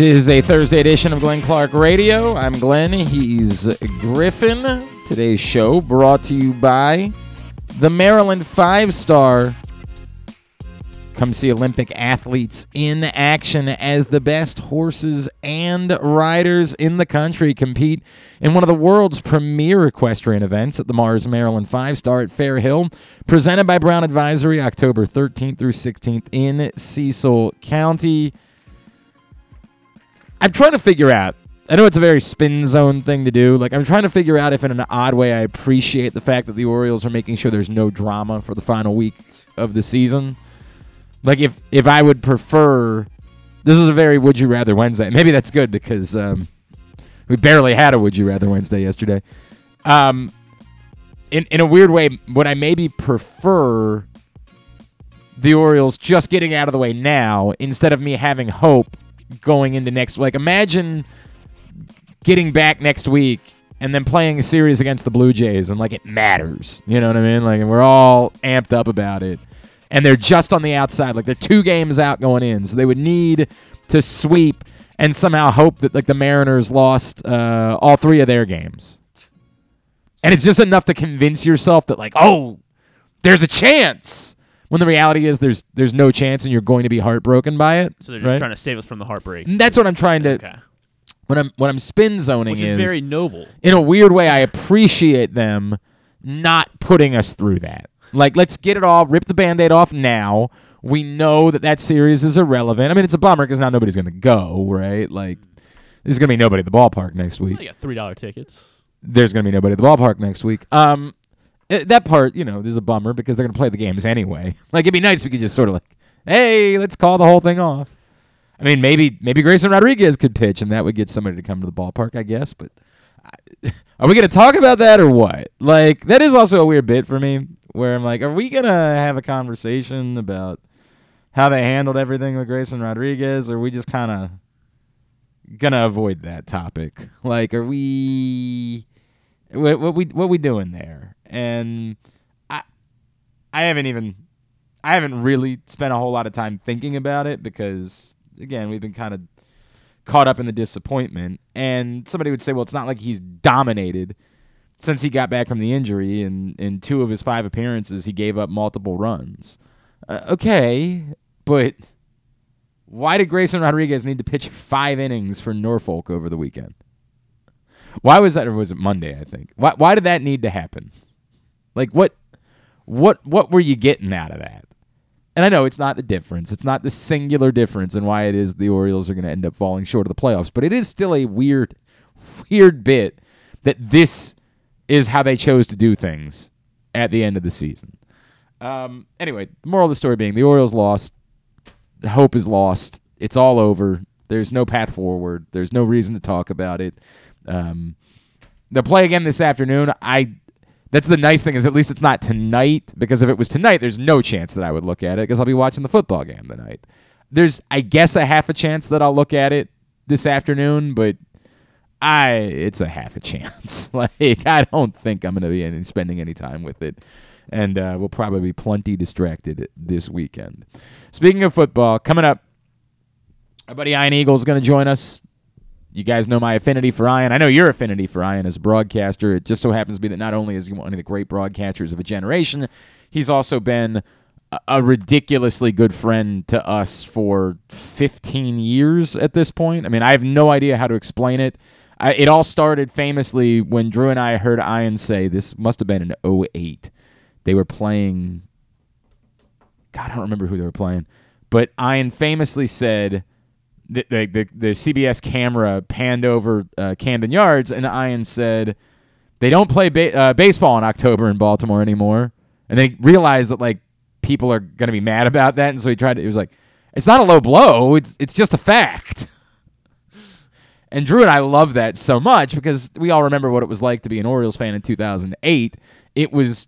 It is a Thursday edition of Glenn Clark Radio. I'm Glenn. He's Griffin. Today's show brought to you by the Maryland Five Star. Come see Olympic athletes in action as the best horses and riders in the country compete in one of the world's premier equestrian events at the Mars Maryland Five Star at Fair Hill, presented by Brown Advisory, October 13th through 16th in Cecil County. I'm trying to figure out. I know it's a very spin zone thing to do. Like I'm trying to figure out if, in an odd way, I appreciate the fact that the Orioles are making sure there's no drama for the final week of the season. Like if if I would prefer, this is a very would you rather Wednesday. Maybe that's good because um, we barely had a would you rather Wednesday yesterday. Um, in in a weird way, would I maybe prefer the Orioles just getting out of the way now instead of me having hope going into next like imagine getting back next week and then playing a series against the Blue Jays and like it matters. You know what I mean? Like and we're all amped up about it. And they're just on the outside. Like they're two games out going in. So they would need to sweep and somehow hope that like the Mariners lost uh, all three of their games. And it's just enough to convince yourself that like, oh, there's a chance. When the reality is there's there's no chance and you're going to be heartbroken by it. So they're just right? trying to save us from the heartbreak. That's what I'm trying to Okay. when I'm when I'm spin zoning Which is very noble. in a weird way I appreciate them not putting us through that. Like let's get it all rip the band-aid off now. We know that that series is irrelevant. I mean it's a bummer cuz now nobody's going to go, right? Like there's going to be nobody at the ballpark next week I got three dollar tickets. there's going to be nobody at the ballpark next week. Um, Uh, that part, you know, is a bummer because they're going to play the games anyway. Like it'd be nice if we could just sort of like, hey, let's call the whole thing off. I mean, maybe maybe Grayson Rodriguez could pitch, and that would get somebody to come to the ballpark, I guess. But I, are we going to talk about that or what? Like that is also a weird bit for me, where I'm like, are we going to have a conversation about how they handled everything with Grayson Rodriguez, or we just kind of gonna avoid that topic. Like, are we what, what we what we doing there? And I I haven't even I haven't really spent a whole lot of time thinking about it because again we've been kind of caught up in the disappointment. And somebody would say, well, it's not like he's dominated since he got back from the injury. And in two of his five appearances, he gave up multiple runs. Uh, okay, but why did Grayson Rodriguez need to pitch five innings for Norfolk over the weekend? Why was that, or was it Monday? I think. Why? Why did that need to happen? Like what? What? What were you getting out of that? And I know it's not the difference. It's not the singular difference in why it is the Orioles are going to end up falling short of the playoffs. But it is still a weird, weird bit that this is how they chose to do things at the end of the season. Um, anyway, the moral of the story being the Orioles lost. Hope is lost. It's all over. There's no path forward. There's no reason to talk about it. Um, they'll play again this afternoon. I. That's the nice thing is at least it's not tonight because if it was tonight, there's no chance that I would look at it because I'll be watching the football game tonight. There's, I guess, a half a chance that I'll look at it this afternoon, but I it's a half a chance. like I don't think I'm going to be spending any time with it, and uh, we'll probably be plenty distracted this weekend. Speaking of football, coming up, our buddy Ian Eagle is going to join us. You guys know my affinity for Ian. I know your affinity for Ian as a broadcaster. It just so happens to be that not only is he one of the great broadcasters of a generation, he's also been a- ridiculously good friend to us for 15 years at this point. I mean, I have no idea how to explain it. I, it all started famously when Drew and I heard Ian say this must have been in 08. They were playing God, I don't remember who they were playing, but Ian famously said the the, the, CBS camera panned over uh, Camden Yards, and Ian said they don't play ba- uh, baseball in October in Baltimore anymore, and they realized that like people are gonna be mad about that, and so he tried. To, it was like it's not a low blow; it's it's just a fact. And Drew and I love that so much because we all remember what it was like to be an Orioles fan in 2008. It was,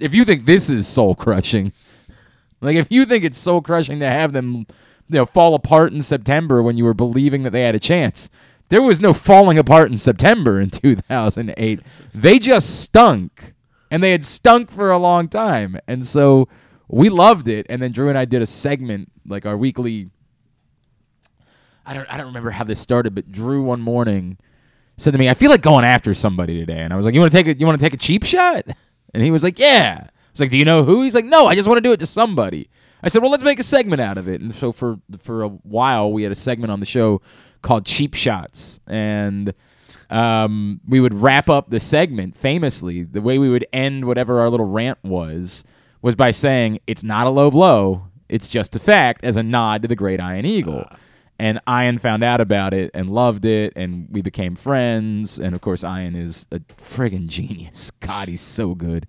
if you think this is soul crushing, like if you think it's soul crushing to have them, you know, fall apart in September when you were believing that they had a chance, there was no falling apart in September in 2008. They just stunk, and they had stunk for a long time, and so we loved it. And then Drew and I did a segment, like our weekly. I don't I don't remember how this started, but Drew one morning said to me, "I feel like going after somebody today," and I was like, "You want to take a you want to take a cheap shot?" And he was like, "Yeah." I was like, "Do you know who?" He's like, "No, I just want to do it to somebody." I said, "Well, let's make a segment out of it." And so for for a while, we had a segment on the show called Cheap Shots, and um, we would wrap up the segment famously. The way we would end whatever our little rant was was by saying, "It's not a low blow; it's just a fact," as a nod to the great Ian Eagle. And Ian found out about it and loved it, and we became friends. And of course, Ian is a friggin' genius. God, he's so good.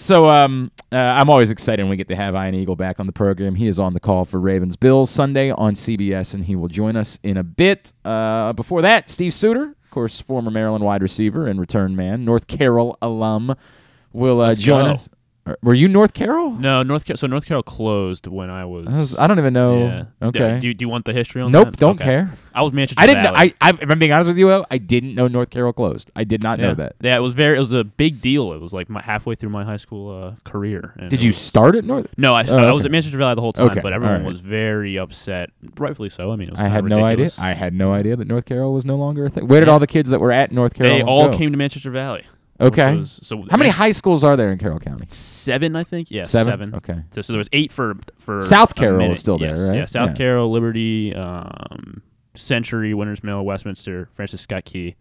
So um, uh, I'm always excited when we get to have Ian Eagle back on the program. He is on the call for Ravens Bills Sunday on CBS, and he will join us in a bit. Uh, before that, Steve Suter, of course, former Maryland wide receiver and return man, North Carroll alum, will uh, join go. us. Uh, Were you North Carroll? No, North Car- so North Carroll closed when I was. I, was- I don't even know. yeah. Okay. Do, you- do you want the history on nope, that? don't Okay. care. I was Manchester I didn't. Know, I, I, if I'm being honest with you, I didn't know North Carroll closed. I did not yeah. know that. Yeah, it was very. It was a big deal. It was like my, halfway through my high school uh, career. Did you was- start at North? No, I, Oh, I was at Manchester Valley the whole time, Okay, but everyone alright. was very upset, rightfully so. I mean, it was I had no idea. I had no idea that North Carroll was no longer a thing. Where did Yeah. all the kids that were at North Carroll They all go? came to Manchester Valley. Okay. was- so How many high schools are there in Carroll County? Seven, I think. Yeah, Seven? seven. Okay. So, so there was eight for for South Carroll is still there, right? Yeah, South Yeah. Carroll, Liberty, um, Century, Winters Mill, Westminster, Francis Scott Key,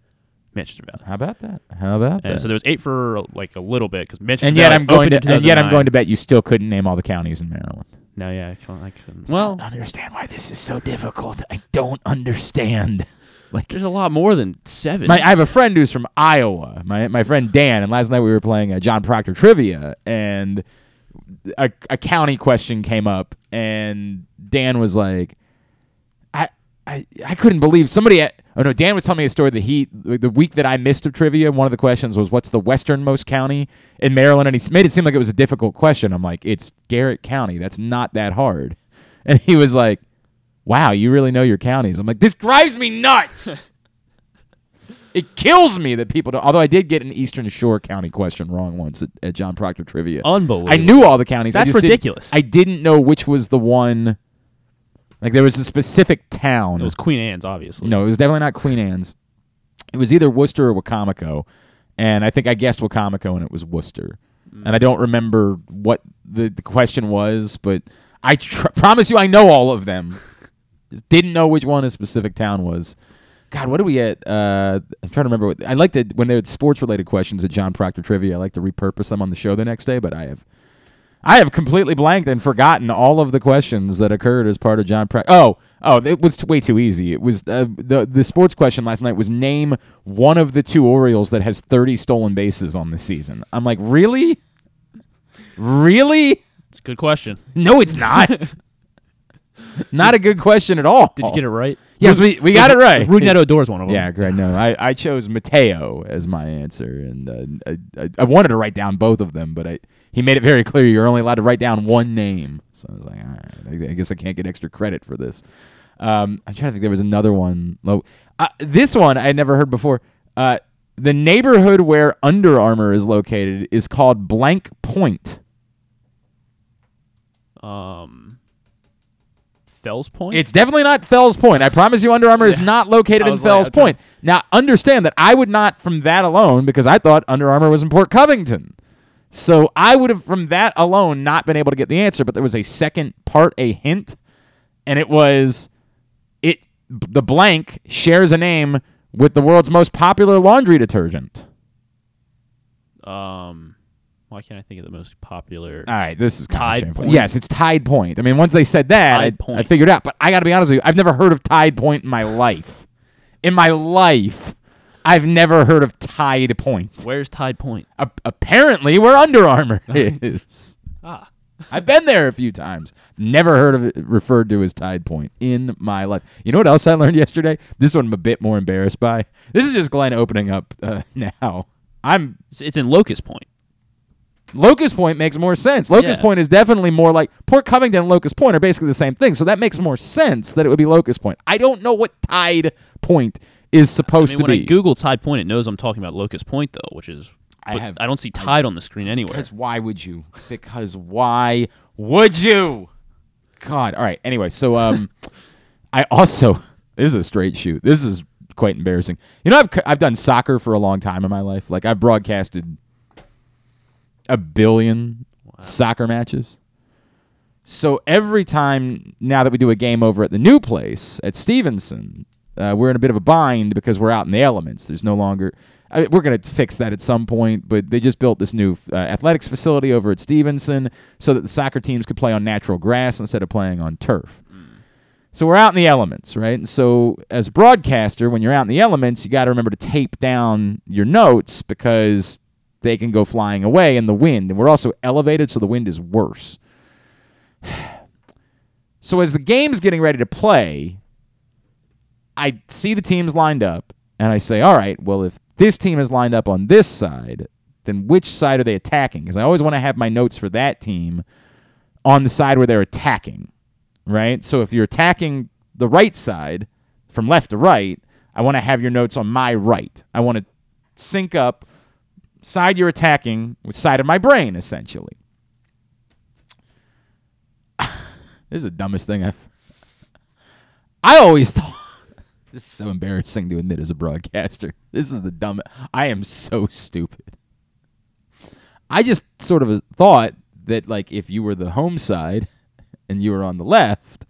Manchester Valley. How about that? How about And that? so there was eight for like a little bit because Manchester and yet Valley I'm going to and yet I'm going to bet you still couldn't name all the counties in Maryland. No, yeah, I couldn't. I couldn't. I Well, don't understand why this is so difficult. I don't understand. Like there's a lot more than seven. My, I have a friend who's from Iowa. My my friend Dan, and last night we were playing a John Proctor trivia, and a, a county question came up, and Dan was like, "I I, I couldn't believe somebody." At, oh no, Dan was telling me a story that he the week that I missed of trivia. One of the questions was, "What's the westernmost county in Maryland?" And he made it seem like it was a difficult question. I'm like, "It's Garrett County. That's not that hard." And he was like, "Wow, you really know your counties." I'm like, "This drives me nuts." It kills me that people don't. Although I did get an Eastern Shore County question wrong once at, at John Proctor Trivia. Unbelievable. I knew all the counties. I That's didn't- ridiculous. I didn't know which was the one. Like there was a specific town. It was Queen Anne's, obviously. no, it was definitely not Queen Anne's. It was either Worcester or Wicomico, and I think I guessed Wicomico, and it was Worcester. And I don't remember what the, the question was, but I tr- promise you, I know all of them. Just didn't know which one a specific town was. God, what do we get? Uh, I'm trying to remember. What, I like to when they're sports related questions at John Proctor Trivia. I like to repurpose them on the show the next day, but I have, I have completely blanked and forgotten all of the questions that occurred as part of John Proctor. Oh, oh, it was t- way too easy. It was uh, the the sports question last night was name one of the two Orioles that has 30 stolen bases on the season. I'm like, really, really? It's a good question. No, it's not. not a good question at all. Did you get it right? Yes, we, we got it right. Odor is one of them. Yeah, great. No, I, I chose Mateo as my answer, and uh, I, I I wanted to write down both of them, but I he made it very clear you're only allowed to write down one name. So I was like, all right, I, I guess I can't get extra credit for this. Um, I'm trying to think. There was another one. Uh, this one I had never heard before. Uh, the neighborhood where Under Armour is located is called Blank Point. Um, Fells Point. It's definitely not Fells Point. I promise you, Under Armour is not located in like, Fells okay. Point. Now, understand that I would not, from that alone, because I thought Under Armour was in Port Covington. So I would have, from that alone, not been able to get the answer. But there was a second part, a hint, and it was it. The blank shares a name with the world's most popular laundry detergent. um, why can't I think of the most popular? All right, this is kind Tide of. Point? Yes, it's Tide Point. I mean, once they said that, I, Tide Point. I figured out. But I got to be honest with you, I've never heard of Tide Point in my life. In my life, I've never heard of Tide Point. Where's Tide Point? A- apparently, where Under Armour is. Ah, I've been there a few times. Never heard of it referred to as Tide Point in my life. You know what else I learned yesterday? This one I'm a bit more embarrassed by. This is just Glenn opening up uh, now. I'm it's, it's in Locust Point. Locust Point makes more sense. Locust Yeah. Point is definitely more like Port Covington and Locust Point are basically the same thing. So that makes more sense that it would be Locust Point. I don't know what Tide Point is I supposed mean, to when be. I Google Tide Point, it knows I'm talking about Locust Point though, which is. I but have- I don't see Tide on the screen anywhere. because why would you? Because why would you? God. All right. Anyway, so um, I also this is a straight shoot. This is quite embarrassing. You know, I've c- I've done soccer for a long time in my life. Like I've broadcasted a billion soccer matches. So every time now that we do a game over at the new place at Stevenson, uh, we're in a bit of a bind because we're out in the elements. There's no longer. I we're going to fix that at some point, but they just built this new uh, athletics facility over at Stevenson so that the soccer teams could play on natural grass instead of playing on turf. So we're out in the elements, right? And so as a broadcaster, when you're out in the elements, you got to remember to tape down your notes because they can go flying away in the wind. And we're also elevated, so the wind is worse. So as the game's getting ready to play, I see the teams lined up and I say, all right, well, if this team is lined up on this side, then which side are they attacking? Because I always want to have my notes for that team on the side where they're attacking, right? So if you're attacking the right side from left to right, I want to have your notes on my right. I want to sync up side you're attacking with side of my brain, essentially. this is the dumbest thing I've. I always thought. This is so embarrassing to admit as a broadcaster. This is the dumb. I am so stupid. I just sort of thought that like if you were the home side and you were on the left,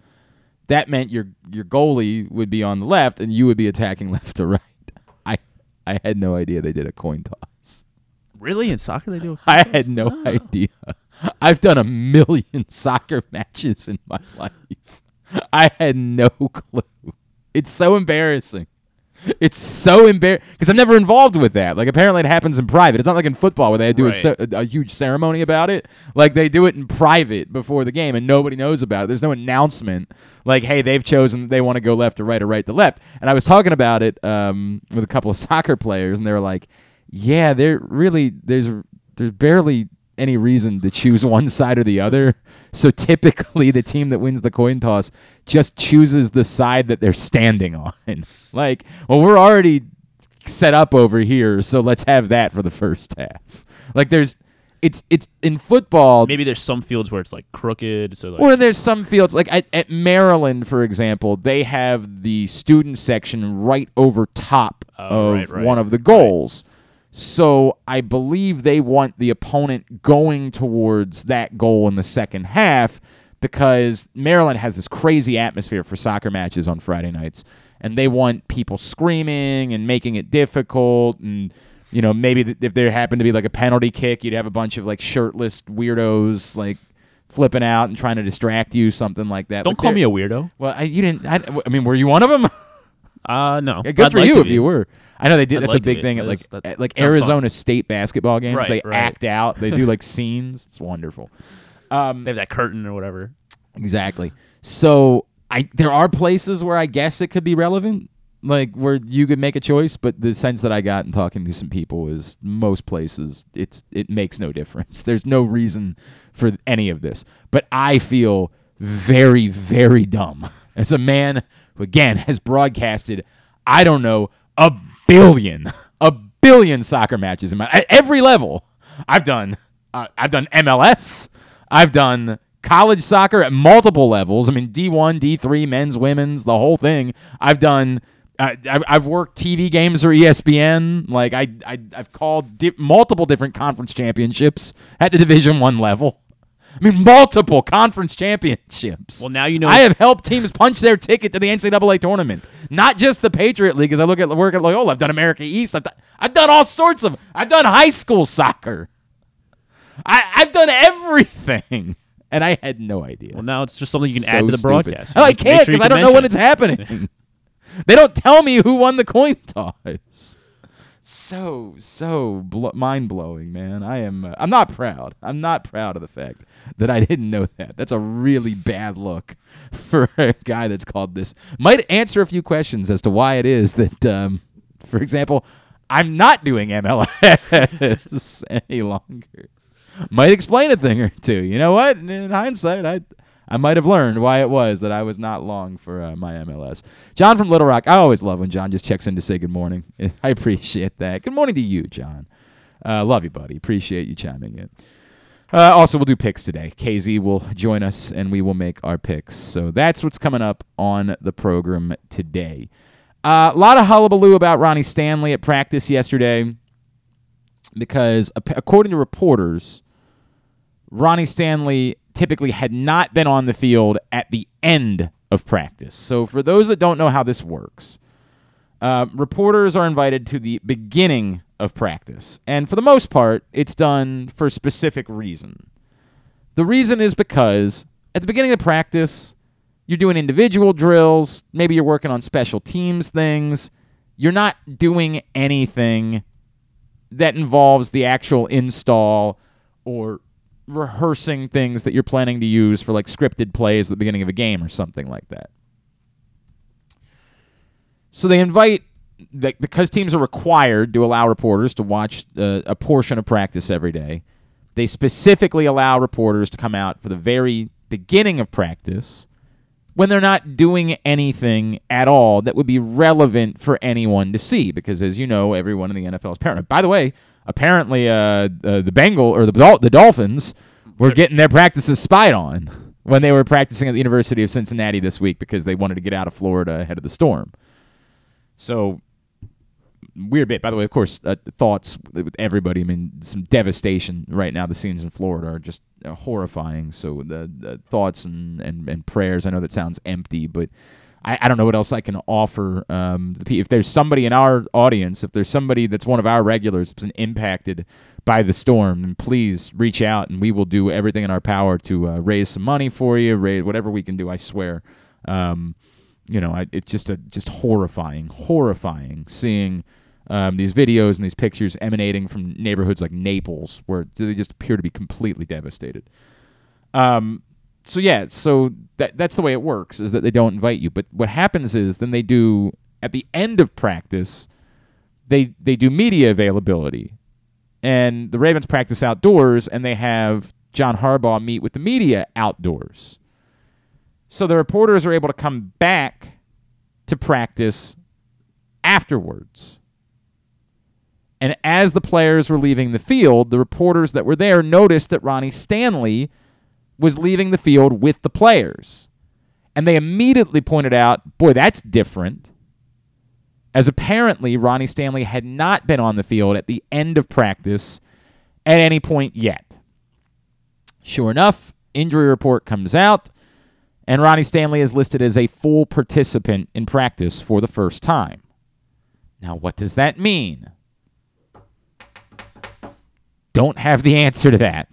that meant your your goalie would be on the left and you would be attacking left to right. I I had no idea they did a coin toss. Really? In soccer, they do. I had no idea. I've done a million soccer matches in my life. I had no clue. It's so embarrassing. It's so embarrassing because I'm never involved with that. Like apparently it happens in private. It's not like in football where they do a, Right. ce- a, a huge ceremony about it. Like they do it in private before the game and nobody knows about it. There's no announcement like, hey, they've chosen they want to go left to right or right to left. And I was talking about it um, with a couple of soccer players and they were like, yeah, there really there's there's barely any reason to choose one side or the other. So typically, the team that wins the coin toss just chooses the side that they're standing on. Like, well, we're already set up over here, so let's have that for the first half. Like, there's, it's it's in football. Maybe there's some fields where it's like crooked, so like Or there's some fields like at, at Maryland, for example, they have the student section right over top Oh, of right, right, one of the goals. So I believe they want the opponent going towards that goal in the second half because Maryland has this crazy atmosphere for soccer matches on Friday nights, and they want people screaming and making it difficult and. You know, maybe th- if there happened to be like a penalty kick, you'd have a bunch of like shirtless weirdos like flipping out and trying to distract you, something like that. don't call me a weirdo. Well, I, you didn't. I, I mean, were you one of them? Uh no. Yeah, good I'd for like you if be. you were. I know they did. I'd that's like a big thing at like that at, like sounds fun. Arizona State basketball games. Right, they right. act out. They do like scenes. It's wonderful. Um, They have that curtain or whatever. Exactly. So I there are places where I guess it could be relevant, like where you could make a choice. But the sense that I got in talking to some people is most places it's it makes no difference. There's no reason for any of this. But I feel very very dumb as a man who again has broadcasted I don't know a billion a billion soccer matches in my at every level. I've done uh, I've done MLS. I've done college soccer at multiple levels. I mean, D1, D3, men's, women's, the whole thing. I've done. Uh, I've, worked TV games for ESPN. Like I, I I've called di- multiple different conference championships at the Division One level. I mean, multiple conference championships. Well, now you know- I have helped teams punch their ticket to the NCAA tournament, not just the Patriot League. As I look at work at Loyola, I've done America East. I've done, I've done all sorts of. I've done high school soccer. I, I've done everything, and I had no idea. Well, now it's just something you can So add to the stupid. broadcast. Oh, I can't sure because I don't know when it's happening. they don't tell me who won the coin toss. So so blo- mind blowing, man. I am. Uh, I'm not proud. I'm not proud of the fact that I didn't know that. That's a really bad look for a guy that's called this. Might answer a few questions as to why it is that, um, for example, I'm not doing MLS any longer might explain a thing or two. You know what? In hindsight, I I might have learned why it was that I was not long for uh, my MLS. John from Little Rock. I always love when John just checks in to say good morning. I appreciate that. Good morning to you, John. Uh, love you, buddy. Appreciate you chiming in. Uh, also, we'll do picks today. KZ will join us and we will make our picks. So that's what's coming up on the program today. A uh, lot of hullabaloo about Ronnie Stanley at practice yesterday because, according to reporters, Ronnie Stanley typically had not been on the field at the end of practice. So, for those that don't know how this works, uh, reporters are invited to the beginning of practice. And for the most part, it's done for a specific reason. The reason is because at the beginning of practice, you're doing individual drills, maybe you're working on special teams things. You're not doing anything that involves the actual install or rehearsing things that you're planning to use for like scripted plays at the beginning of a game or something like that. So they invite because teams are required to allow reporters to watch uh, a portion of practice every day. They specifically allow reporters to come out for the very beginning of practice when they're not doing anything at all that would be relevant for anyone to see. Because as you know, everyone in the NFL is paranoid. By the way, apparently uh, uh, the Bengal or the the Dolphins were getting their practices spied on when they were practicing at the University of Cincinnati this week because they wanted to get out of Florida ahead of the storm. So weird bit. By the way, of course, uh, thoughts with everybody. I mean, some devastation right now. The scenes in Florida are just uh, horrifying. So the, the thoughts and, and, and prayers. I know that sounds empty, but I, I don't know what else I can offer. Um, if there's somebody in our audience, if there's somebody that's one of our regulars that's been impacted by the storm, then please reach out and we will do everything in our power to uh, raise some money for you, raise whatever we can do. I swear. Um, you know, I, it's just a just horrifying, horrifying seeing um, these videos and these pictures emanating from neighborhoods like Naples, where they just appear to be completely devastated. Um, so yeah, so that that's the way it works is that they don't invite you. But what happens is then they do at the end of practice, they they do media availability, and the Ravens practice outdoors, and they have John Harbaugh meet with the media outdoors. So the reporters are able to come back to practice afterwards. And as the players were leaving the field, the reporters that were there noticed that Ronnie Stanley was leaving the field with the players. And they immediately pointed out, boy, that's different. As apparently Ronnie Stanley had not been on the field at the end of practice at any point yet. Sure enough, injury report comes out, and Ronnie Stanley is listed as a full participant in practice for the first time. Now, what does that mean? don't have the answer to that.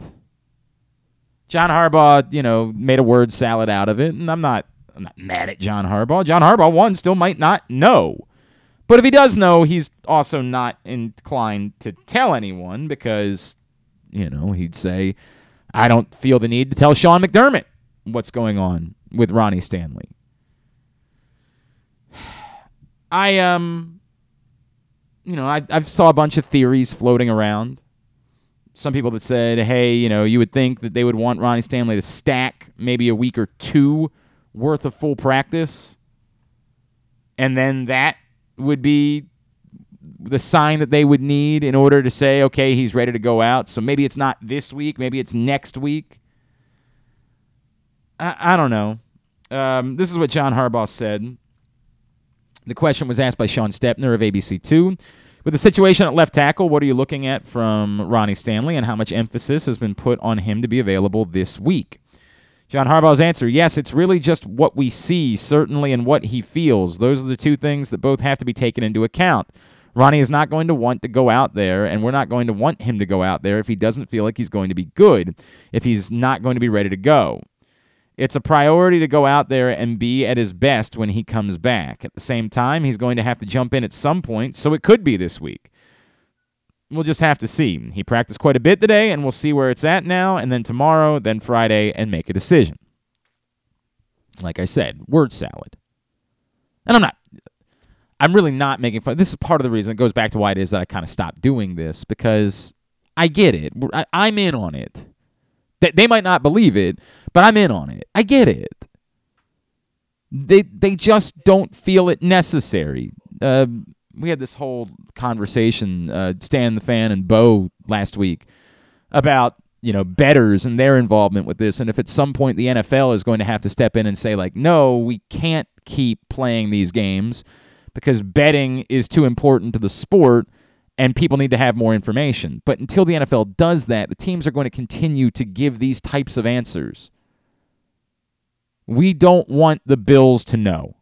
John Harbaugh, you know, made a word salad out of it, and I'm not I'm not mad at John Harbaugh. John Harbaugh one still might not know. But if he does know, he's also not inclined to tell anyone because, you know, he'd say, I don't feel the need to tell Sean McDermott what's going on with Ronnie Stanley. I um you know, I I've saw a bunch of theories floating around some people that said, hey, you know, you would think that they would want Ronnie Stanley to stack maybe a week or two worth of full practice. And then that would be the sign that they would need in order to say, okay, he's ready to go out. So maybe it's not this week, maybe it's next week. I, I don't know. Um, this is what John Harbaugh said. The question was asked by Sean Stepner of ABC2. With the situation at left tackle, what are you looking at from Ronnie Stanley and how much emphasis has been put on him to be available this week? John Harbaugh's answer yes, it's really just what we see, certainly, and what he feels. Those are the two things that both have to be taken into account. Ronnie is not going to want to go out there, and we're not going to want him to go out there if he doesn't feel like he's going to be good, if he's not going to be ready to go. It's a priority to go out there and be at his best when he comes back. At the same time, he's going to have to jump in at some point, so it could be this week. We'll just have to see. He practiced quite a bit today, and we'll see where it's at now, and then tomorrow, then Friday, and make a decision. Like I said, word salad. And I'm not, I'm really not making fun. This is part of the reason. It goes back to why it is that I kind of stopped doing this because I get it. I, I'm in on it. They might not believe it, but I'm in on it. I get it. They they just don't feel it necessary. Uh, we had this whole conversation, uh, Stan the fan and Bo last week about you know betters and their involvement with this and if at some point the NFL is going to have to step in and say like no we can't keep playing these games because betting is too important to the sport and people need to have more information but until the NFL does that the teams are going to continue to give these types of answers we don't want the bills to know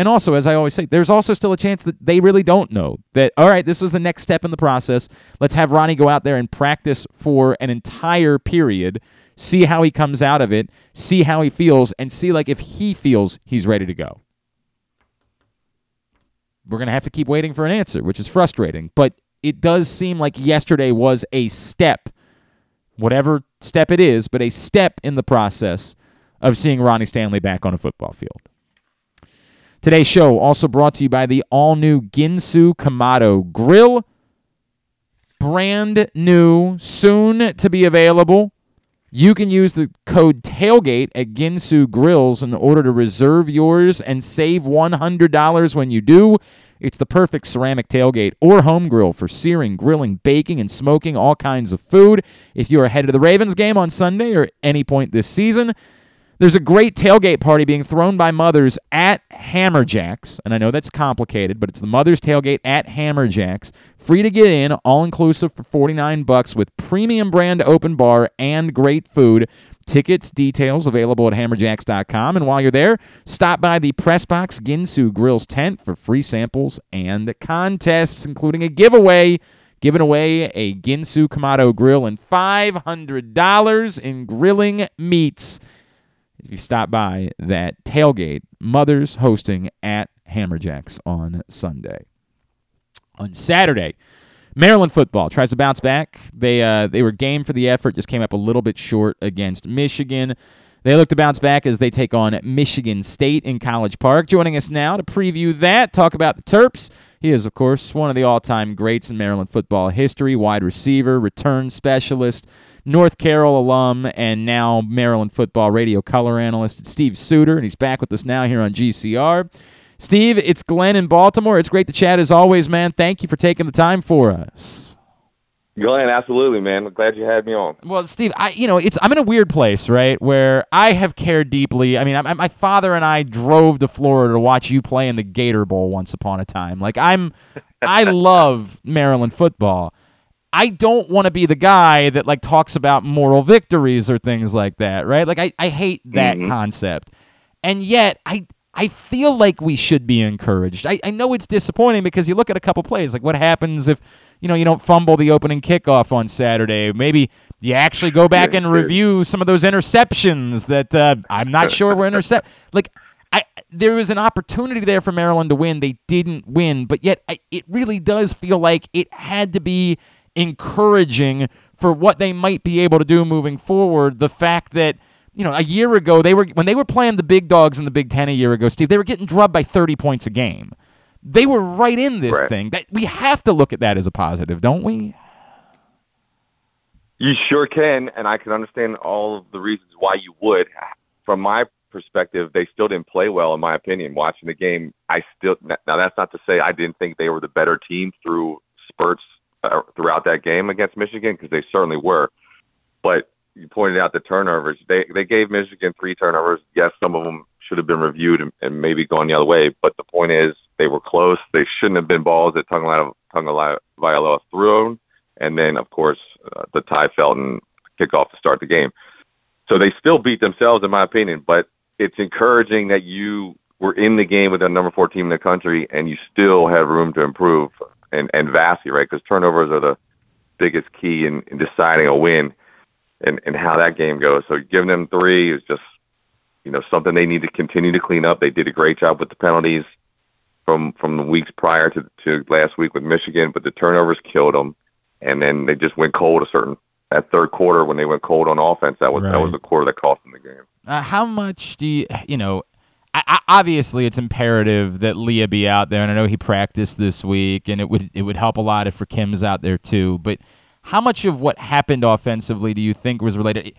and also, as I always say, there's also still a chance that they really don't know that, all right, this was the next step in the process. Let's have Ronnie go out there and practice for an entire period, see how he comes out of it, see how he feels, and see like if he feels he's ready to go. We're going to have to keep waiting for an answer, which is frustrating. But it does seem like yesterday was a step, whatever step it is, but a step in the process of seeing Ronnie Stanley back on a football field. Today's show also brought to you by the all new Ginsu Kamado Grill. Brand new, soon to be available. You can use the code TAILGATE at Ginsu Grills in order to reserve yours and save $100 when you do. It's the perfect ceramic tailgate or home grill for searing, grilling, baking, and smoking all kinds of food. If you are headed to the Ravens game on Sunday or any point this season, there's a great tailgate party being thrown by mothers at Hammerjacks, and I know that's complicated, but it's the Mother's Tailgate at Hammerjacks. Free to get in, all inclusive for 49 bucks with premium brand open bar and great food. Tickets, details available at hammerjacks.com. And while you're there, stop by the Pressbox Ginsu Grills tent for free samples and contests, including a giveaway giving away a Ginsu Kamado grill and $500 in grilling meats if you stop by that tailgate, Mothers hosting at Hammerjacks on Sunday. On Saturday, Maryland football tries to bounce back. They uh, they were game for the effort, just came up a little bit short against Michigan. They look to bounce back as they take on Michigan State in College Park. Joining us now to preview that, talk about the Terps. He is, of course, one of the all time greats in Maryland football history, wide receiver, return specialist, North Carroll alum, and now Maryland football radio color analyst. It's Steve Suter, and he's back with us now here on GCR. Steve, it's Glenn in Baltimore. It's great to chat as always, man. Thank you for taking the time for us. Glenn, absolutely, man. I'm glad you had me on. Well, Steve, I you know it's I'm in a weird place, right, where I have cared deeply. I mean, I, my father and I drove to Florida to watch you play in the Gator Bowl once upon a time. Like I'm, I love Maryland football. I don't want to be the guy that like talks about moral victories or things like that, right? Like I, I hate that mm-hmm. concept. And yet I I feel like we should be encouraged. I, I know it's disappointing because you look at a couple plays, like what happens if, you know, you don't fumble the opening kickoff on Saturday. Maybe you actually go back and review some of those interceptions that uh, I'm not sure were intercept. Like I, there was an opportunity there for Maryland to win. They didn't win, but yet I, it really does feel like it had to be encouraging for what they might be able to do moving forward. The fact that you know a year ago they were when they were playing the big dogs in the Big Ten a year ago, Steve, they were getting drubbed by 30 points a game. They were right in this right. thing. That we have to look at that as a positive, don't we? You sure can, and I can understand all of the reasons why you would. From my perspective, they still didn't play well, in my opinion. Watching the game, I still now that's not to say I didn't think they were the better team through spurts throughout that game against Michigan because they certainly were. But you pointed out the turnovers. They they gave Michigan three turnovers. Yes, some of them should have been reviewed and, and maybe gone the other way. But the point is, they were close. They shouldn't have been balls that Tagovailoa threw. And then, of course, uh, the Tai Felton kickoff to start the game. So they still beat themselves, in my opinion. But it's encouraging that you were in the game with the number four team in the country and you still have room to improve and and Vassy, right? Because turnovers are the biggest key in, in deciding a win and and how that game goes. So giving them three is just you know something they need to continue to clean up. They did a great job with the penalties from from the weeks prior to to last week with Michigan, but the turnovers killed them, and then they just went cold a certain that third quarter when they went cold on offense. That was right. that was the quarter that cost them the game. Uh, how much do you you know? I, I, obviously, it's imperative that Leah be out there, and I know he practiced this week, and it would it would help a lot if for Kim's out there too. But how much of what happened offensively do you think was related?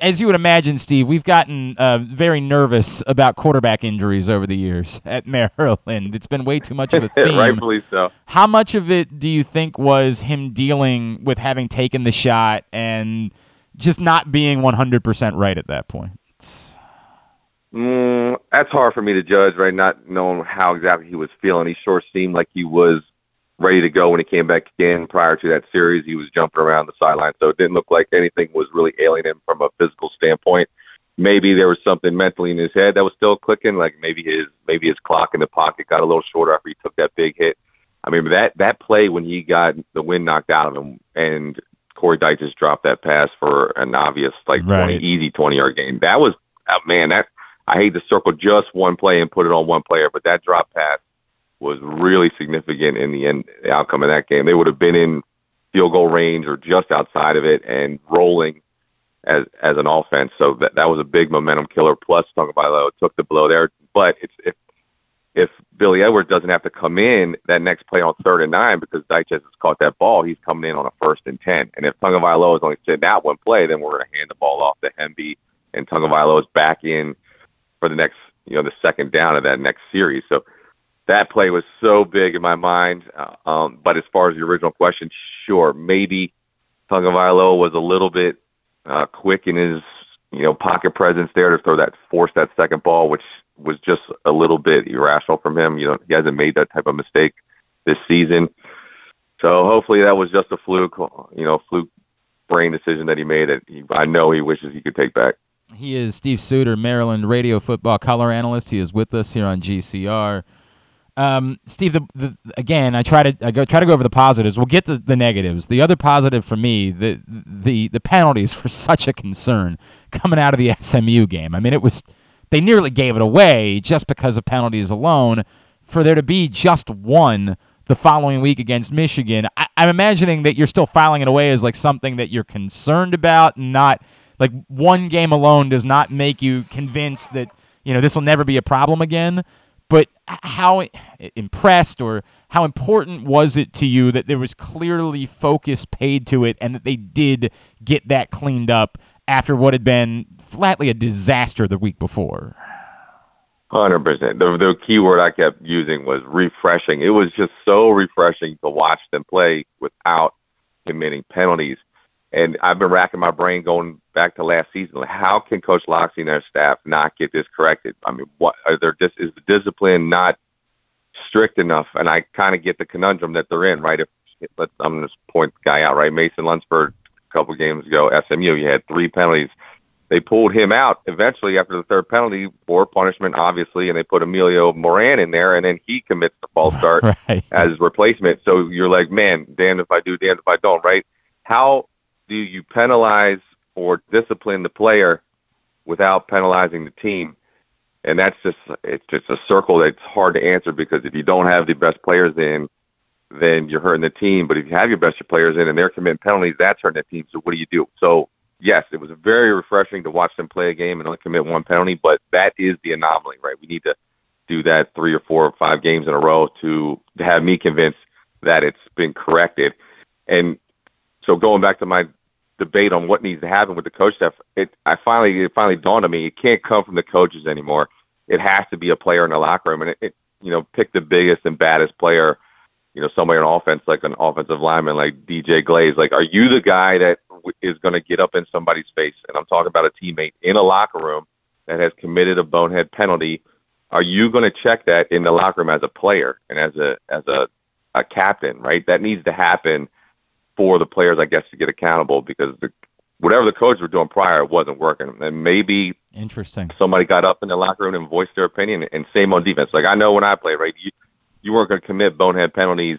As you would imagine, Steve, we've gotten uh, very nervous about quarterback injuries over the years at Maryland. It's been way too much of a theme. Rightfully so. How much of it do you think was him dealing with having taken the shot and just not being 100% right at that point? Mm, that's hard for me to judge, right? Not knowing how exactly he was feeling. He sure seemed like he was ready to go when he came back in prior to that series. He was jumping around the sideline, so it didn't look like anything was really ailing him from a physical standpoint. Maybe there was something mentally in his head that was still clicking, like maybe his maybe his clock in the pocket got a little shorter after he took that big hit. I mean that that play when he got the wind knocked out of him and Corey Dyches just dropped that pass for an obvious like right. 20 easy 20 yard game. That was uh, man that I hate to circle just one play and put it on one player, but that drop pass was really significant in the end the outcome of that game. They would have been in field goal range or just outside of it and rolling as as an offense. So that that was a big momentum killer. Plus Tagovailoa took the blow there. But it's if if Billy Edwards doesn't have to come in that next play on third and nine because Dyches has caught that ball, he's coming in on a first and ten. And if Tagovailoa is only sitting out one play, then we're going to hand the ball off to Hemby, and Tagovailoa is back in for the next, you know, the second down of that next series. So that play was so big in my mind. Uh, um, but as far as the original question, sure, maybe Tagovailoa was a little bit uh, quick in his, you know, pocket presence there to throw that force that second ball, which was just a little bit irrational from him. You know, he hasn't made that type of mistake this season. So hopefully that was just a fluke, you know, fluke brain decision that he made. That he, I know he wishes he could take back. He is Steve Suter, Maryland radio football color analyst. He is with us here on GCR. Um, Steve, the, the, again, I try to I go try to go over the positives. We'll get to the negatives. The other positive for me, the the the penalties were such a concern coming out of the SMU game. I mean, it was they nearly gave it away just because of penalties alone. For there to be just one the following week against Michigan, I, I'm imagining that you're still filing it away as like something that you're concerned about, not like one game alone does not make you convinced that you know this will never be a problem again. But how impressed or how important was it to you that there was clearly focus paid to it and that they did get that cleaned up after what had been flatly a disaster the week before? Hundred percent. The the key word I kept using was refreshing. It was just so refreshing to watch them play without committing penalties. And I've been racking my brain going back to last season. How can Coach Locksley and their staff not get this corrected? I mean, what are there? Just is the discipline not strict enough? And I kind of get the conundrum that they're in, right? If let's, I'm going to point the guy out, right? Mason Lunsford, a couple games ago, SMU, you had three penalties. They pulled him out eventually after the third penalty for punishment, obviously, and they put Emilio Moran in there, and then he commits the false start right. as replacement. So you're like, man, damned if I do, damned if I don't, right? How do you penalize or discipline the player without penalizing the team? And that's just it's just a circle that's hard to answer because if you don't have the best players in, then you're hurting the team. But if you have your best players in and they're committing penalties, that's hurting the team. So what do you do? So yes, it was very refreshing to watch them play a game and only commit one penalty, but that is the anomaly, right? We need to do that three or four or five games in a row to, to have me convinced that it's been corrected. And so going back to my debate on what needs to happen with the coach staff, it I finally it finally dawned on me it can't come from the coaches anymore. It has to be a player in the locker room, and it, it you know pick the biggest and baddest player, you know somebody on offense like an offensive lineman like DJ Glaze. Like, are you the guy that is going to get up in somebody's face? And I'm talking about a teammate in a locker room that has committed a bonehead penalty. Are you going to check that in the locker room as a player and as a as a a captain? Right, that needs to happen for the players, I guess, to get accountable because the, whatever the coaches were doing prior wasn't working. And maybe interesting somebody got up in the locker room and voiced their opinion. And same on defense. Like I know when I played, right, you you weren't going to commit bonehead penalties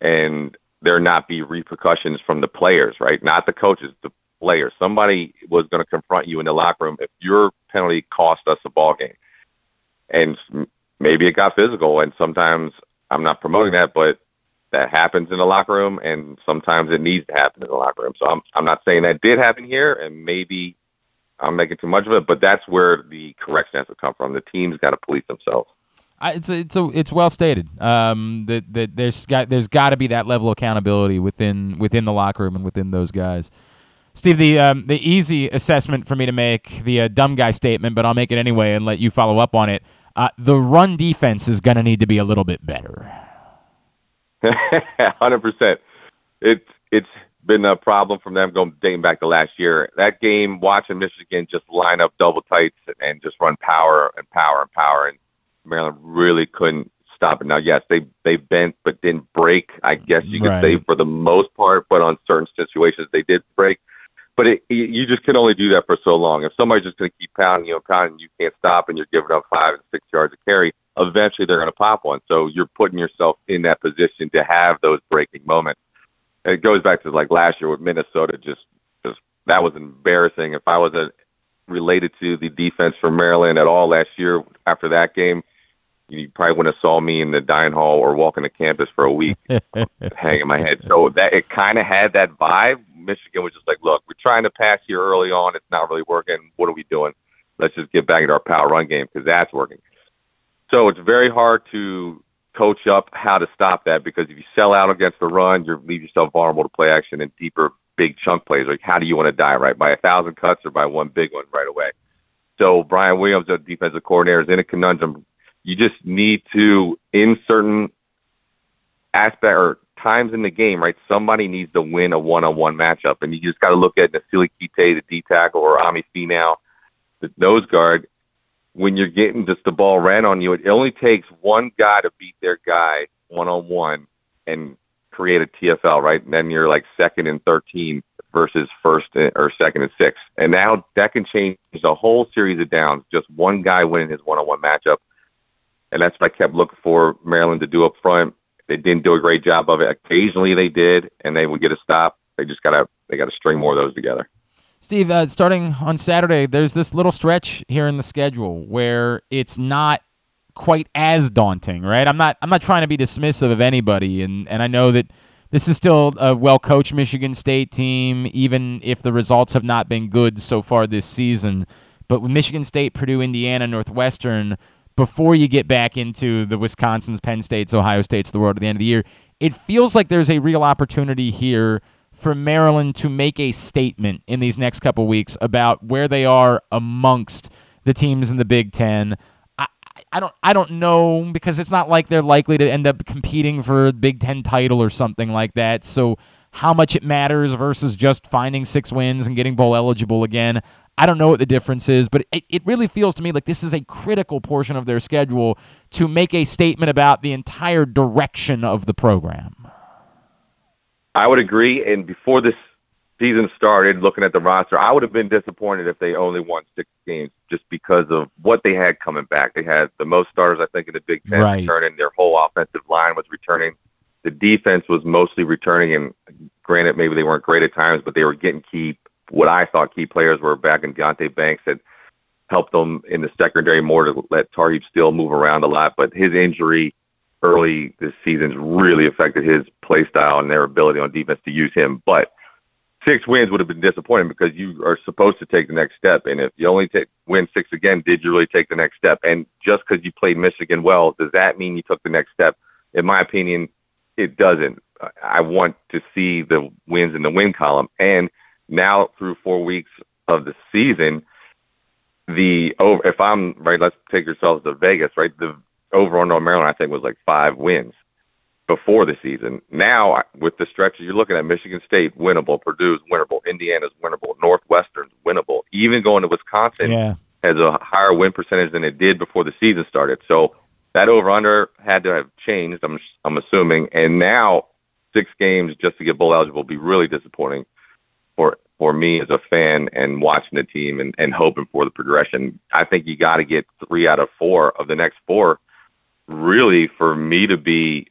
and there not be repercussions from the players, right? Not the coaches, the players. Somebody was going to confront you in the locker room if your penalty cost us a ball game. And maybe it got physical. And sometimes I'm not promoting that, but that happens in the locker room, and sometimes it needs to happen in the locker room. So I'm I'm not saying that did happen here, and maybe I'm making too much of it, but that's where the correction has to come from. The team's got to police themselves. I, it's it's a, it's well stated. Um, that that there's got there's got to be that level of accountability within within the locker room and within those guys. Steve, the um, the easy assessment for me to make the uh, dumb guy statement, but I'll make it anyway and let you follow up on it. Uh, the run defense is going to need to be a little bit better. Hundred percent. It's it's been a problem from them going dating back to last year. That game, watching Michigan just line up double tights and just run power and power and power, and Maryland really couldn't stop it. Now, yes, they they bent but didn't break. I guess you could Right. say for the most part, but on certain situations they did break. But it, you- just can only do that for so long. If somebody's just going to keep pounding you and pounding, you can't stop, and you're giving up five and six yards of carry. Eventually, they're going to pop one. So you're putting yourself in that position to have those breaking moments. And it goes back to like last year with Minnesota. Just, just that was embarrassing. If I was a, related to the defense for Maryland at all last year after that game, you probably wouldn't have saw me in the dining hall or walking the campus for a week hanging my head. So that it kind of had that vibe. Michigan was just like, look, we're trying to pass here early on. It's not really working. What are we doing? Let's just get back into our power run game because that's working. So it's very hard to coach up how to stop that because if you sell out against the run, you leave yourself vulnerable to play action and deeper big chunk plays. Like how do you want to die, right? By a thousand cuts or by one big one right away? So Brian Williams, the defensive coordinator, is in a conundrum. You just need to, in certain aspect or times in the game, right? Somebody needs to win a one-on-one matchup, and you just got to look at Nasili Kite, the D tackle, or Ami Finau, the nose guard. When you're getting just the ball ran on you, it only takes one guy to beat their guy one-on-one and create a TFL, right? And then you're like second and 13 versus first eh, or second and six. And now that can change the whole series of downs. Just one guy winning his one-on-one matchup. And that's what I kept looking for Maryland to do up front. They didn't do a great job of it. Occasionally they did, and they would get a stop. They just gotta they gotta string more of those together. Steve, uh, starting on Saturday, there's this little stretch here in the schedule where it's not quite as daunting, right? I'm not I'm not trying to be dismissive of anybody, and and I know that this is still a well coached Michigan State team, even if the results have not been good so far this season. But with Michigan State, Purdue, Indiana, Northwestern, before you get back into the Wisconsins, Penn States, Ohio States the world at the end of the year, it feels like there's a real opportunity here for Maryland to make a statement in these next couple weeks about where they are amongst the teams in the Big Ten. I, I don't I don't know because it's not like they're likely to end up competing for a Big Ten title or something like that. So how much it matters versus just finding six wins and getting bowl eligible again. I don't know what the difference is, but it, it really feels to me like this is a critical portion of their schedule to make a statement about the entire direction of the program. I would agree. And before this season started, looking at the roster, I would have been disappointed if they only won six games just because of what they had coming back. They had the most starters, I think, in the Big Ten Right. returning. Their whole offensive line was returning. The defense was mostly returning, and granted, maybe they weren't great at times, but they were getting key. What I thought key players were back in Deonte Banks had helped them in the secondary more to let Tarheeb still move around a lot. But his injury early this season's really affected his play style and their ability on defense to use him. But six wins would have been disappointing because you are supposed to take the next step. And if you only take win six again, did you really take the next step? And just because you played Michigan well, does that mean you took the next step? In my opinion, it doesn't. I want to see the wins in the win column. And now through four weeks of the season, the over if I'm right, let's take yourselves to Vegas, right? The over on North Maryland, I think was like five wins before the season. Now with the stretches, you're looking at Michigan State winnable, Purdue's winnable, Indiana's winnable, Northwestern's winnable. Even going to Wisconsin Yeah. has a higher win percentage than it did before the season started. So that over under had to have changed. I'm I'm assuming, and now six games just to get bowl eligible will be really disappointing for for me as a fan and watching the team and, and hoping for the progression. I think you got to get three out of four of the next four, really, for me to be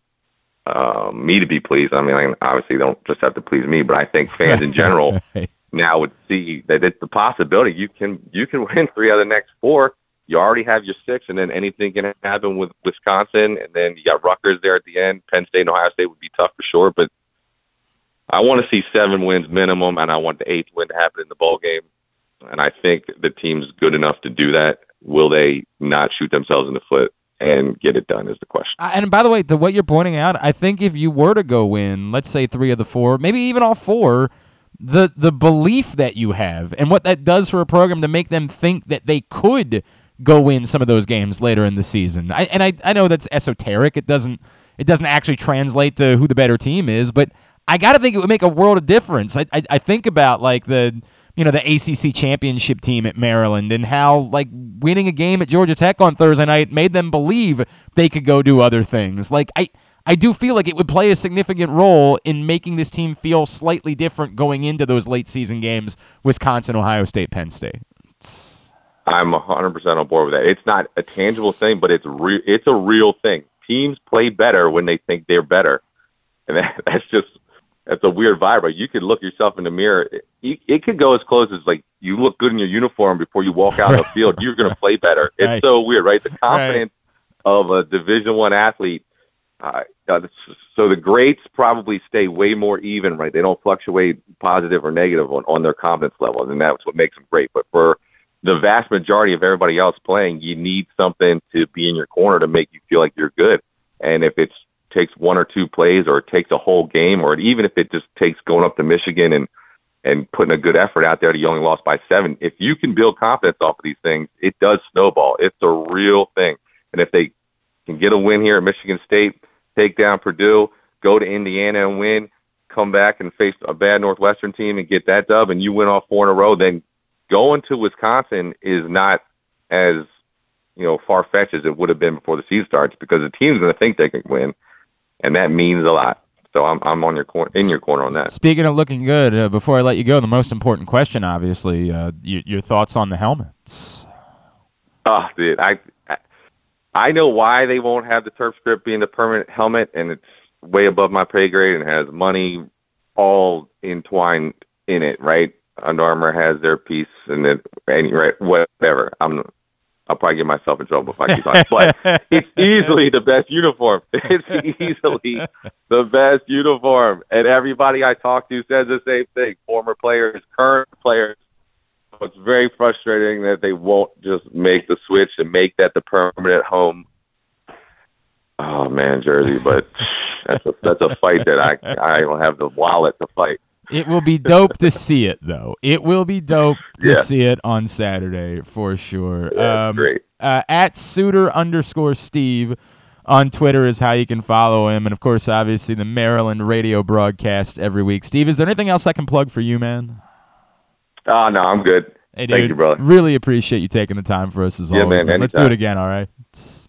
uh, me to be pleased. I mean, I obviously don't just have to please me, but I think fans in general Right. now would see that it's the possibility you can you can win three out of the next four. You already have your six, and then anything can happen with Wisconsin, and then you got Rutgers there at the end. Penn State and Ohio State would be tough for sure, but I want to see seven wins minimum, and I want the eighth win to happen in the bowl game. And I think the team's good enough to do that. Will they not shoot themselves in the foot and get it done is the question. Uh, And by the way, to what you're pointing out, I think if you were to go win, let's say three of the four, maybe even all four, the the belief that you have and what that does for a program to make them think that they could go win some of those games later in the season. I, and I, I know that's esoteric. It doesn't it doesn't actually translate to who the better team is, but I got to think it would make a world of difference. I, I I think about like the you know the ACC championship team at Maryland and how like winning a game at Georgia Tech on Thursday night made them believe they could go do other things. Like I I do feel like it would play a significant role in making this team feel slightly different going into those late season games, Wisconsin, Ohio State, Penn State. I'm 100% on board with that. It's not a tangible thing, but it's re- it's a real thing. Teams play better when they think they're better, and that, that's just that's a weird vibe. But you could look yourself in the mirror. It, it could go as close as like you look good in your uniform before you walk out on the field. You're going to play better. It's Right. so weird, right? The confidence of a Division One athlete. Uh, uh, so the greats probably stay way more even, right? They don't fluctuate positive or negative on, on their confidence levels, and that's what makes them great. But for the vast majority of everybody else playing, you need something to be in your corner to make you feel like you're good. And if it takes one or two plays, or it takes a whole game, or even if it just takes going up to Michigan and and putting a good effort out there, you only lost by seven. If you can build confidence off of these things, it does snowball. It's a real thing. And if they can get a win here at Michigan State, take down Purdue, go to Indiana and win, come back and face a bad Northwestern team and get that dub, and you win all four in a row, then going to Wisconsin is not as you know far fetched as it would have been before the season starts because the team's going to think they can win, and that means a lot. So I'm I'm on your corner in your corner on that. Speaking of looking good, uh, before I let you go, the most important question, obviously, uh, y- your thoughts on the helmets. Oh, dude, I I- I know why they won't have the turf strip being the permanent helmet, and it's way above my pay grade and has money all entwined in it. Right, Under Armour has their piece, and then any right whatever. I'm I'll probably get myself in trouble if I keep on. But it's easily the best uniform. It's easily the best uniform, and everybody I talk to says the same thing. Former players, current players. It's very frustrating that they won't just make the switch and make that the permanent home. Oh man, Jersey, but that's a that's a fight that I I don't have the wallet to fight. It will be dope to see it, though. It will be dope to Yeah. see it on Saturday for sure. Yeah, um, great. Uh, at Suter underscore Steve on Twitter is how you can follow him, and of course, obviously the Maryland radio broadcast every week. Steve, is there anything else I can plug for you, man? Oh no, I'm good. Hey, Thank you, brother. Really appreciate you taking the time for us as Yeah, always. man, Let's do it again, all right? It's-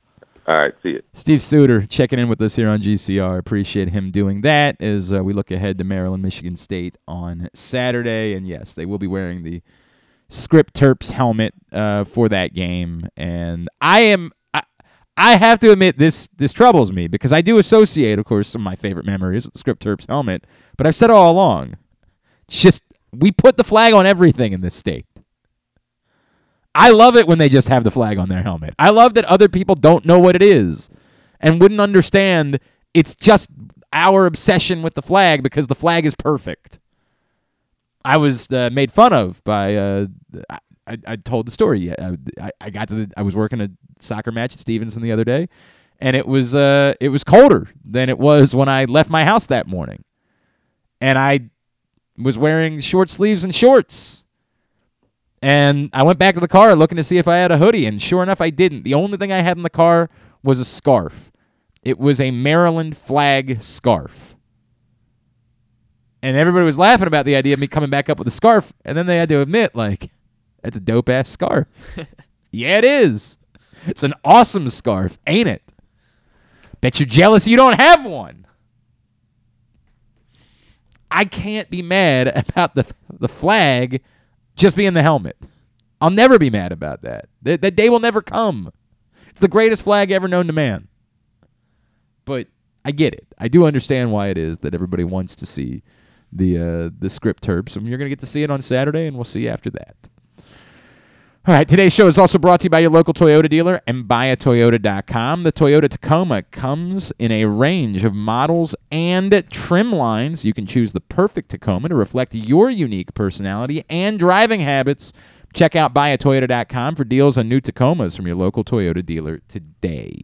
All right, see you. Steve Suter checking in with us here on GCR. Appreciate him doing that as uh, we look ahead to Maryland, Michigan State on Saturday. And yes, they will be wearing the Script Terps helmet uh, for that game. And I am. I, I have to admit this this troubles me because I do associate, of course, some of my favorite memories with the Script Terps helmet. But I've said all along, just we put the flag on everything in this state. I love it when they just have the flag on their helmet. I love that other people don't know what it is and wouldn't understand it's just our obsession with the flag because the flag is perfect. I was uh, made fun of by. Uh, I, I, told the story. I, I, I got to. The, I was working a soccer match at Stevenson the other day, and it was uh, it was colder than it was when I left my house that morning, and I was wearing short sleeves and shorts. And I went back to the car looking to see if I had a hoodie, and sure enough, I didn't. The only thing I had in the car was a scarf. It was a Maryland flag scarf. And everybody was laughing about the idea of me coming back up with a scarf, and then they had to admit, like, that's a dope ass scarf. yeah, it is. It's an awesome scarf, ain't it? Bet you're jealous you don't have one. I can't be mad about the the flag just being the helmet. I'll never be mad about that. That, that day will never come. It's the greatest flag ever known to man. But I get it. I do understand why it is that everybody wants to see the uh, the script terps, and you're going to get to see it on Saturday, and we'll see you after that. All right, today's show is also brought to you by your local Toyota dealer and buyatoyota.com. The Toyota Tacoma comes in a range of models and trim lines. You can choose the perfect Tacoma to reflect your unique personality and driving habits. Check out buyatoyota.com for deals on new Tacomas from your local Toyota dealer today.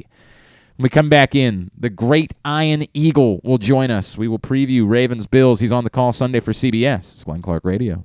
When we come back in, the great Ian Eagle will join us. We will preview Ravens Bills. He's on the call Sunday for CBS. It's Glenn Clark Radio.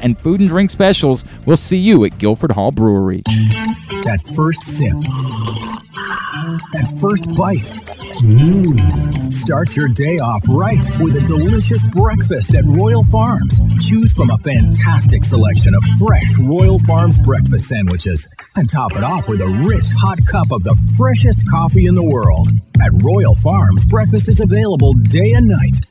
and food and drink specials. We'll see you at Guilford Hall Brewery. That first sip. That first bite. Mmm. Start your day off right with a delicious breakfast at Royal Farms. Choose from a fantastic selection of fresh Royal Farms breakfast sandwiches and top it off with a rich hot cup of the freshest coffee in the world. At Royal Farms, breakfast is available day and night.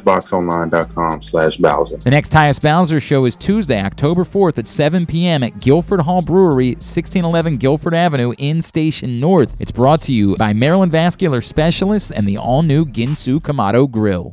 PressBoxOnline.com slash Bowser. The next Tyus Bowser show is Tuesday, October 4th at 7 p.m. at Guilford Hall Brewery, 1611 Guilford Avenue in Station North. It's brought to you by Maryland Vascular Specialists and the all-new Ginsu Kamado Grill.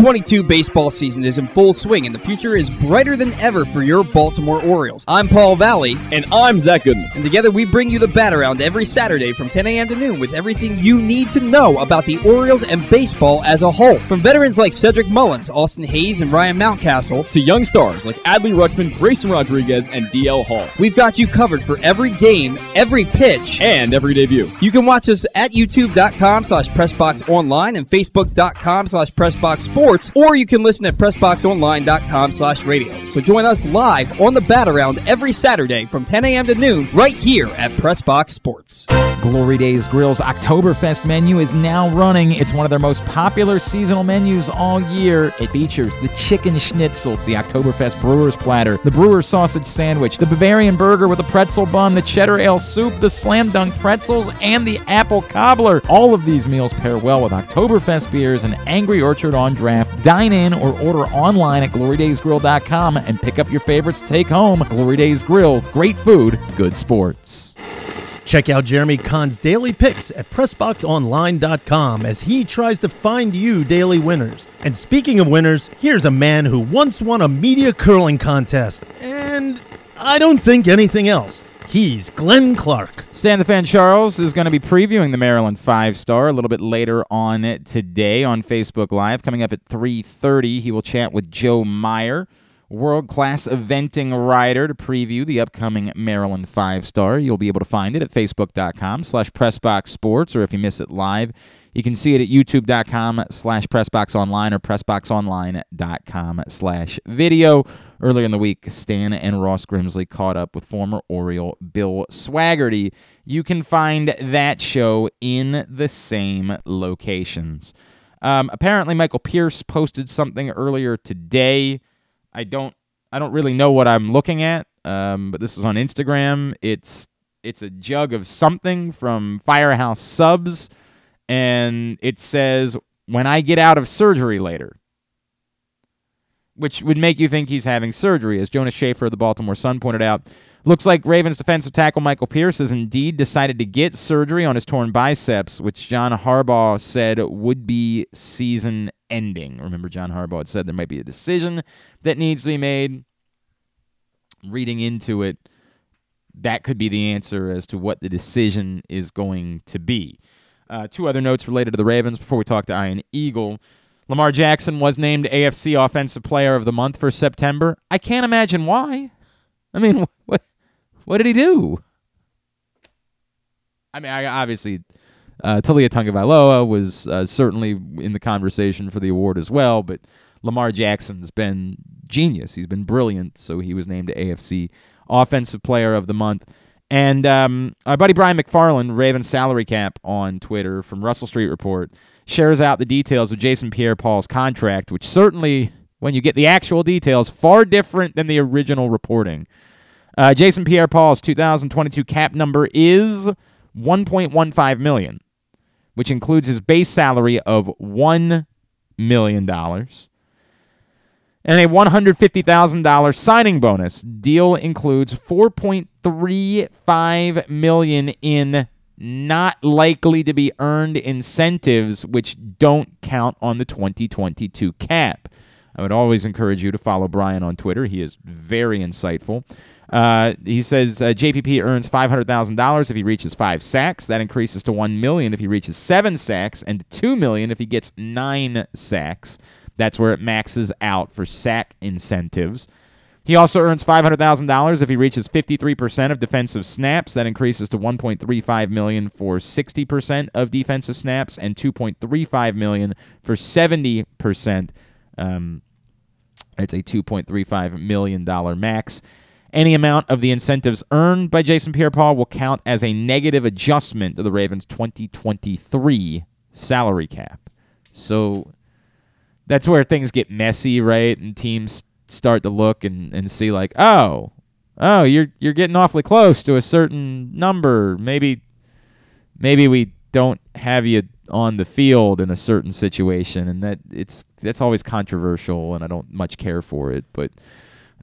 2022 baseball season is in full swing and the future is brighter than ever for your Baltimore Orioles. I'm Paul Valley. And I'm Zach Goodman. And together we bring you the bat around every Saturday from 10 a.m. to noon with everything you need to know about the Orioles and baseball as a whole. From veterans like Cedric Mullins, Austin Hays, and Ryan Mountcastle, to young stars like Adley Rutschman, Grayson Rodriguez, and DL Hall. We've got you covered for every game, every pitch, and every debut. You can watch us at youtube.com slash pressboxonline and facebook.com slash pressboxsports, or you can listen at pressboxonline.com slash radio. So join us live on the bat around every Saturday from 10 a.m. to noon right here at Pressbox Sports. Glory Days Grill's Oktoberfest menu is now running. It's one of their most popular seasonal menus all year. It features the chicken schnitzel, the Oktoberfest brewer's platter, the brewer's sausage sandwich, the Bavarian burger with a pretzel bun, the cheddar ale soup, the slam dunk pretzels, and the apple cobbler. All of these meals pair well with Oktoberfest beers and Angry Orchard on draft. Dine in or order online at glorydaysgrill.com and pick up your favorites to take home. Glory Days Grill, great food, good sports. Check out Jeremy Kahn's daily picks at PressBoxOnline.com as he tries to find you daily winners. And speaking of winners, here's a man who once won a media curling contest, and I don't think anything else. He's Glenn Clark. Stan the Fan Charles is going to be previewing the Maryland Five Star a little bit later on today on Facebook Live. Coming up at 3:30, he will chat with Joe Meyer world class eventing rider to preview the upcoming Maryland Five Star. You'll be able to find it at facebook.com slash pressboxsports, or if you miss it live, you can see it at youtube.com slash pressboxonline or pressboxonline.com slash video. Earlier in the week, Stan and Ross Grimsley caught up with former Oriole Bill Swaggerty. You can find that show in the same locations. Um, apparently, Michael Pierce posted something earlier today I don't I don't really know what I'm looking at, um, but this is on Instagram. It's it's a jug of something from Firehouse Subs, and it says, "When I get out of surgery later." which would make you think he's having surgery. As Jonas Shaffer of the Baltimore Sun pointed out, looks like Ravens defensive tackle Michael Pierce has indeed decided to get surgery on his torn biceps, which John Harbaugh said would be season ending. Remember, John Harbaugh had said there might be a decision that needs to be made. Reading into it, that could be the answer as to what the decision is going to be. Uh, two other notes related to the Ravens before we talk to Ian Eagle. Lamar Jackson was named AFC Offensive Player of the Month for September. I can't imagine why. I mean, what what did he do? I mean, I obviously uh, Tua Tagovailoa was uh, certainly in the conversation for the award as well, but Lamar Jackson's been genius. He's been brilliant, so he was named AFC Offensive Player of the Month. And um, our buddy Brian McFarland, Raven Salary Cap on Twitter from Russell Street Report, shares out the details of Jason Pierre Paul's contract, which certainly, when you get the actual details, far different than the original reporting. Uh, Jason Pierre Paul's 2022 cap number is 1.15 million, which includes his base salary of one million dollars and a $150,000 signing bonus. Deal includes 4.35 million in not likely to be earned incentives which don't count on the 2022 cap. I would always encourage you to follow Brian on Twitter. He is very insightful. Uh, he says uh, JPP earns $500,000 if he reaches five sacks. That increases to 1 million if he reaches seven sacks, and 2 million if he gets nine sacks. That's where it maxes out for sack incentives. He also earns $500,000 if he reaches 53% of defensive snaps. That increases to 1.35 million for 60% of defensive snaps and 2.35 million for 70%. Um, it's a 2.35 million dollar max. Any amount of the incentives earned by Jason Pierre-Paul will count as a negative adjustment to the Ravens' 2023 salary cap. So that's where things get messy, right? And teams start to look and, and see like, oh, oh, you're you're getting awfully close to a certain number. Maybe maybe we don't have you on the field in a certain situation, and that it's that's always controversial, and I don't much care for it, but.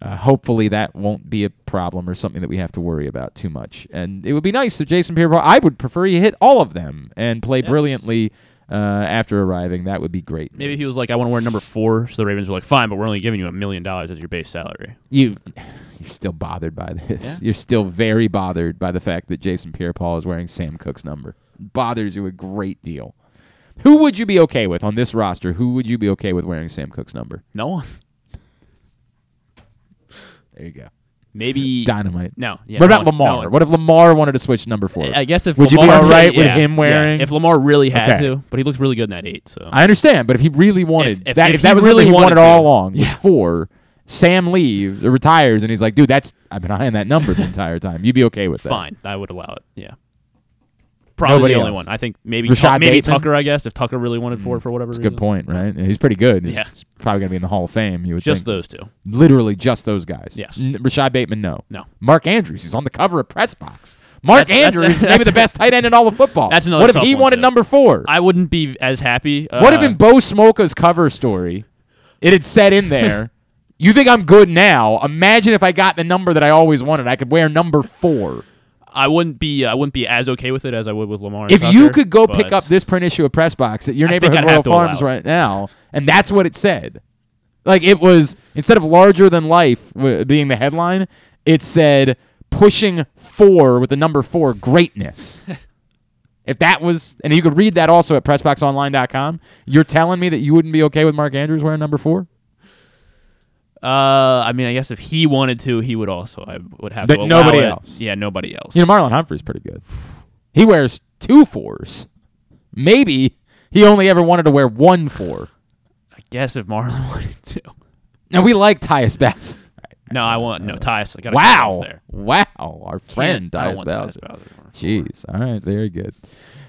Uh, hopefully that won't be a problem or something that we have to worry about too much. And it would be nice if Jason Pierre. Paul, I would prefer he hit all of them and play Yes. brilliantly uh, after arriving. That would be great. Maybe he was like, I want to wear number four. So the Ravens were like, fine, but we're only giving you a million dollars as your base salary. you you're still bothered by this. You're still very bothered by the fact that Jason Pierre-Paul is wearing Sam Koch's number. Bothers you a great deal. Who would you be okay with on this roster? Who would you be okay with wearing Sam Koch's number? No one. There you go. Maybe Dynamite. No. Yeah, what about no Lamar? one. what if Lamar wanted to switch number four? I guess if would you be Lamar all right really- with yeah, him yeah. wearing? If Lamar really had Okay. to, but he looks really good in that eight. So I understand, but if he really wanted if- that, if if, that was really he wanted wanted all along, was four. Sam leaves or retires, and he's like, "Dude, that's I've been eyeing that number the entire time." You'd be okay with that? fine, I would allow it. Yeah. Probably Nobody the only else. one. I think maybe Rashad Tuck- maybe Bateman? Tucker. I guess if Tucker really wanted four for whatever That's a reason. good point, right? He's pretty good. He's, Yeah. he's probably going to be in the Hall of Fame. You would Just think. those two. Literally just those guys. Yes. N- Rashod Bateman, no. No. Mark Andrews, he's on the cover of Press Box. Mark That's- that's- Andrews, maybe that's- the best tight end in all of football. That's another What if tough he one, wanted too. number four? I wouldn't be as happy. Uh, what if in Bo Smolka's cover story, it had said in there, "You think I'm good now? Imagine if I got the number that I always wanted. I could wear number four. I wouldn't be. I wouldn't be as okay with it as I would with Lamar. If you could go pick up this print issue of Press Box at your I neighborhood Royal have to allow Farms right now, and that's what it said. Like it was instead of larger than life being the headline, it said pushing four with the number four greatness. if that was, and you could read that also at PressBoxOnline.com, you're telling me that you wouldn't be okay with Mark Andrews wearing number four? Uh, I mean, I guess if he wanted to, he would also. I would have But to. nobody it. else. Yeah, nobody else. You know, Marlon Humphrey's pretty good. He wears two fours. Maybe he only ever wanted to wear one four. I guess if Marlon wanted to. Now we like Tyus Bass. No, I want no Tyus. I Wow. There. Wow. Our friend Tyus Tyus Bowser. Bowser. Jeez. All right. Very good.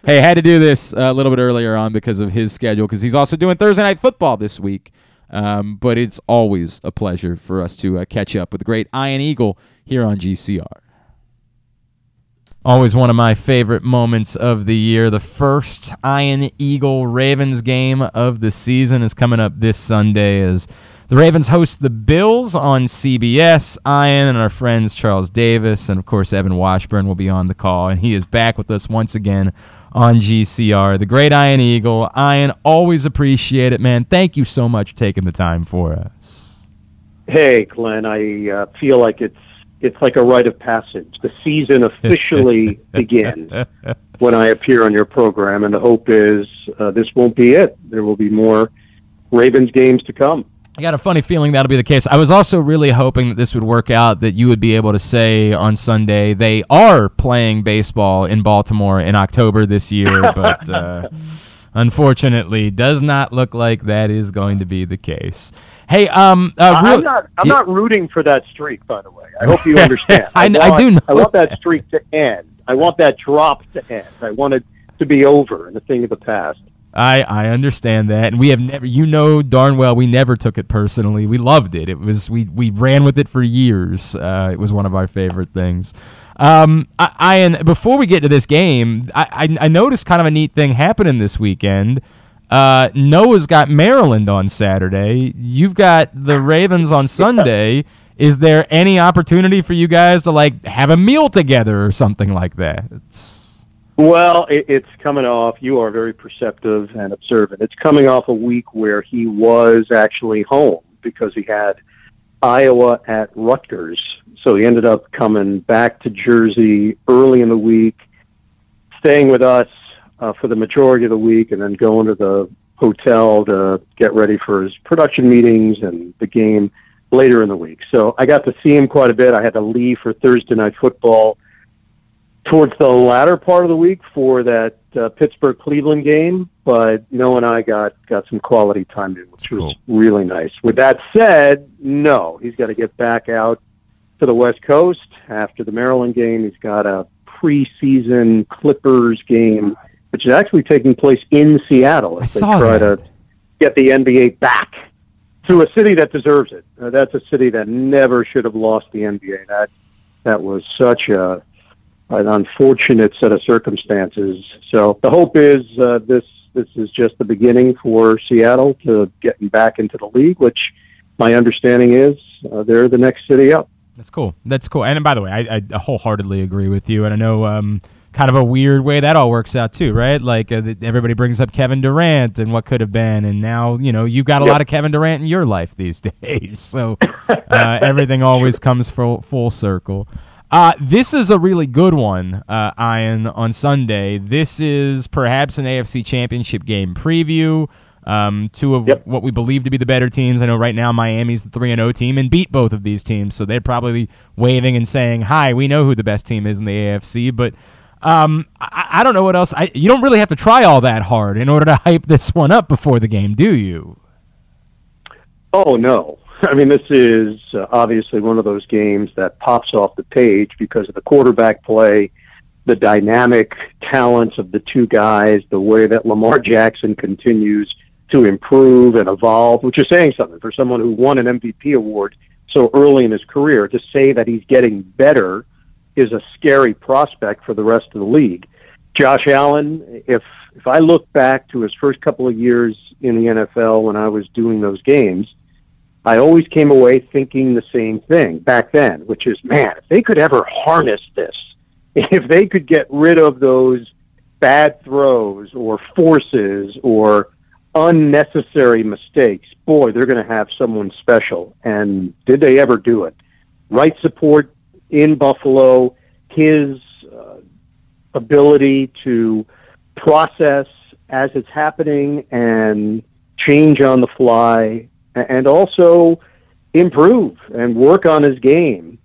Hey, had to do this uh, a little bit earlier on because of his schedule, because he's also doing Thursday Night Football this week. Um, but it's always a pleasure for us to uh, catch up with the great Ian Eagle here on GCR. Always one of my favorite moments of the year. The first Ian Eagle Ravens game of the season is coming up this Sunday as the Ravens host the Bills on CBS. Ian and our friends Charles Davis and, of course, Evan Washburn will be on the call, and he is back with us once again on GCR. The great Ian Eagle. Ian, always appreciate it, man. Thank you so much for taking the time for us. Hey, Glenn, I uh, feel like it's it's like a rite of passage. The season officially begins when I appear on your program, and the hope is uh, this won't be it. There will be more Ravens games to come. I got a funny feeling that'll be the case. I was also really hoping that this would work out, that you would be able to say on Sunday they are playing baseball in Baltimore in October this year, but uh, unfortunately, does not look like that is going to be the case. Hey, um, uh, I'm not. I'm not rooting for that streak, by the way. I hope you understand. I, want, I do. Know I want that. that streak to end. I want that drop to end. I want it to be over and a thing of the past. I I understand that, and we have never. You know darn well we never took it personally. We loved it. It was we we ran with it for years. Uh, it was one of our favorite things. Um, I, I and before we get to this game, I, I I noticed kind of a neat thing happening this weekend. Uh, Noah's got Maryland on Saturday. You've got the Ravens on Sunday. Is there any opportunity for you guys to like have a meal together or something like that? It's Well, it, it's coming off. You are very perceptive and observant. It's coming off a week where he was actually home because he had Iowa at Rutgers. So he ended up coming back to Jersey early in the week, staying with us uh, for the majority of the week, and then going to the hotel to get ready for his production meetings and the game later in the week. So I got to see him quite a bit. I had to leave for Thursday night football towards the latter part of the week for that uh, Pittsburgh Cleveland game, but Noah and I got got some quality time in, which was really nice. With that said, no, he's got to get back out to the West Coast after the Maryland game. He's got a preseason Clippers game, which is actually taking place in Seattle they saw try that. to get the NBA back to a city that deserves it. Uh, that's a city that never should have lost the NBA. That that was such a an unfortunate set of circumstances. So the hope is uh, this this is just the beginning for Seattle to getting back into the league, which my understanding is uh, they're the next city up. That's cool. That's cool. And by the way, I, I wholeheartedly agree with you. And I know um, kind of a weird way that all works out too, right? Like uh, everybody brings up Kevin Durant and what could have been, and now you know you've got a Yep. lot of Kevin Durant in your life these days. So uh, everything always comes full full circle. Uh, this is a really good one, uh, Ian, on Sunday. This is perhaps an AFC Championship game preview. Um, two of what we believe to be the better teams. I know right now Miami's the 3 0 team and beat both of these teams, so they're probably waving and saying, Hi, we know who the best team is in the AFC. But um, I, I don't know what else. I, you don't really have to try all that hard in order to hype this one up before the game, do you? Oh no! I mean, this is uh, obviously one of those games that pops off the page because of the quarterback play, the dynamic talents of the two guys, the way that Lamar Jackson continues to improve and evolve, which is saying something for someone who won an MVP award so early in his career. To say that he's getting better is a scary prospect for the rest of the league. Josh Allen, if if I look back to his first couple of years in the NFL when I was doing those games, I always came away thinking the same thing back then, which is, man, if they could ever harness this, if they could get rid of those bad throws or forces or unnecessary mistakes, boy, they're going to have someone special. And did they ever do it? Right support in Buffalo, his uh, ability to process as it's happening and change on the fly and also improve and work on his game.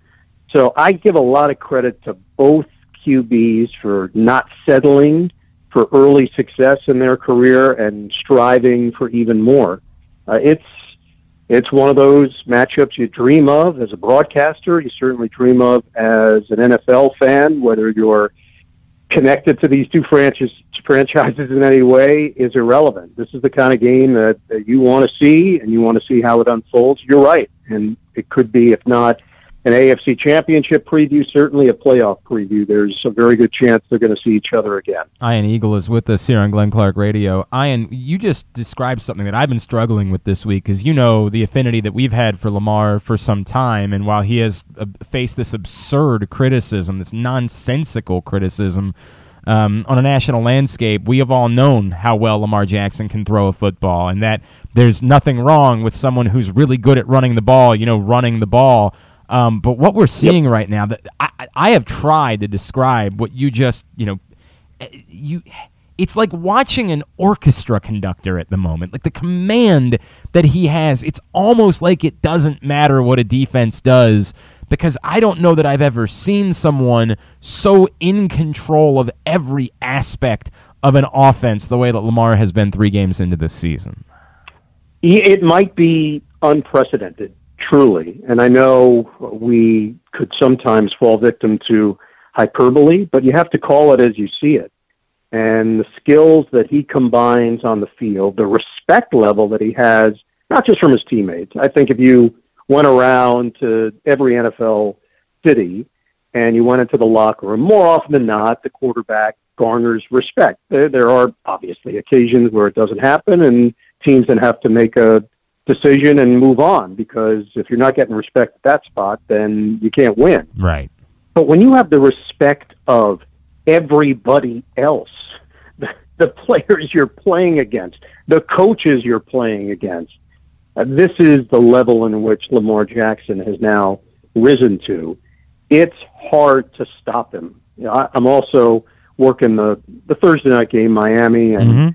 So I give a lot of credit to both QBs for not settling for early success in their career and striving for even more. Uh, it's it's one of those matchups you dream of as a broadcaster. You certainly dream of as an NFL fan, whether you're connected to these two franchise, franchises in any way is irrelevant. This is the kind of game that, that you want to see, and you want to see how it unfolds. You're right, and it could be, if not an AFC championship preview, certainly a playoff preview. There's a very good chance they're going to see each other again. Ian Eagle is with us here on Glenn Clark Radio. Ian, you just described something that I've been struggling with this week because you know the affinity that we've had for Lamar for some time. And while he has uh, faced this absurd criticism, this nonsensical criticism, um, on a national landscape, we have all known how well Lamar Jackson can throw a football, and that there's nothing wrong with someone who's really good at running the ball, you know, running the ball. Um, but what we're seeing yep. right now, that I, I have tried to describe what you just, you know, eh, you. It's like watching an orchestra conductor at the moment. Like the command that he has, it's almost like it doesn't matter what a defense does because I don't know that I've ever seen someone so in control of every aspect of an offense the way that Lamar has been three games into this season. It might be unprecedented, truly. And I know we could sometimes fall victim to hyperbole, but you have to call it as you see it. And the skills that he combines on the field, the respect level that he has, not just from his teammates. I think if you went around to every NFL city and you went into the locker room, more often than not, the quarterback garners respect. There, there are obviously occasions where it doesn't happen, and teams then have to make a decision and move on because if you're not getting respect at that spot, then you can't win. Right. But when you have the respect of everybody else, the, the players you're playing against, the coaches you're playing against, uh, this is the level in which Lamar Jackson has now risen to. It's hard to stop him. You know, I, I'm also working the the Thursday night game, Miami and mm-hmm.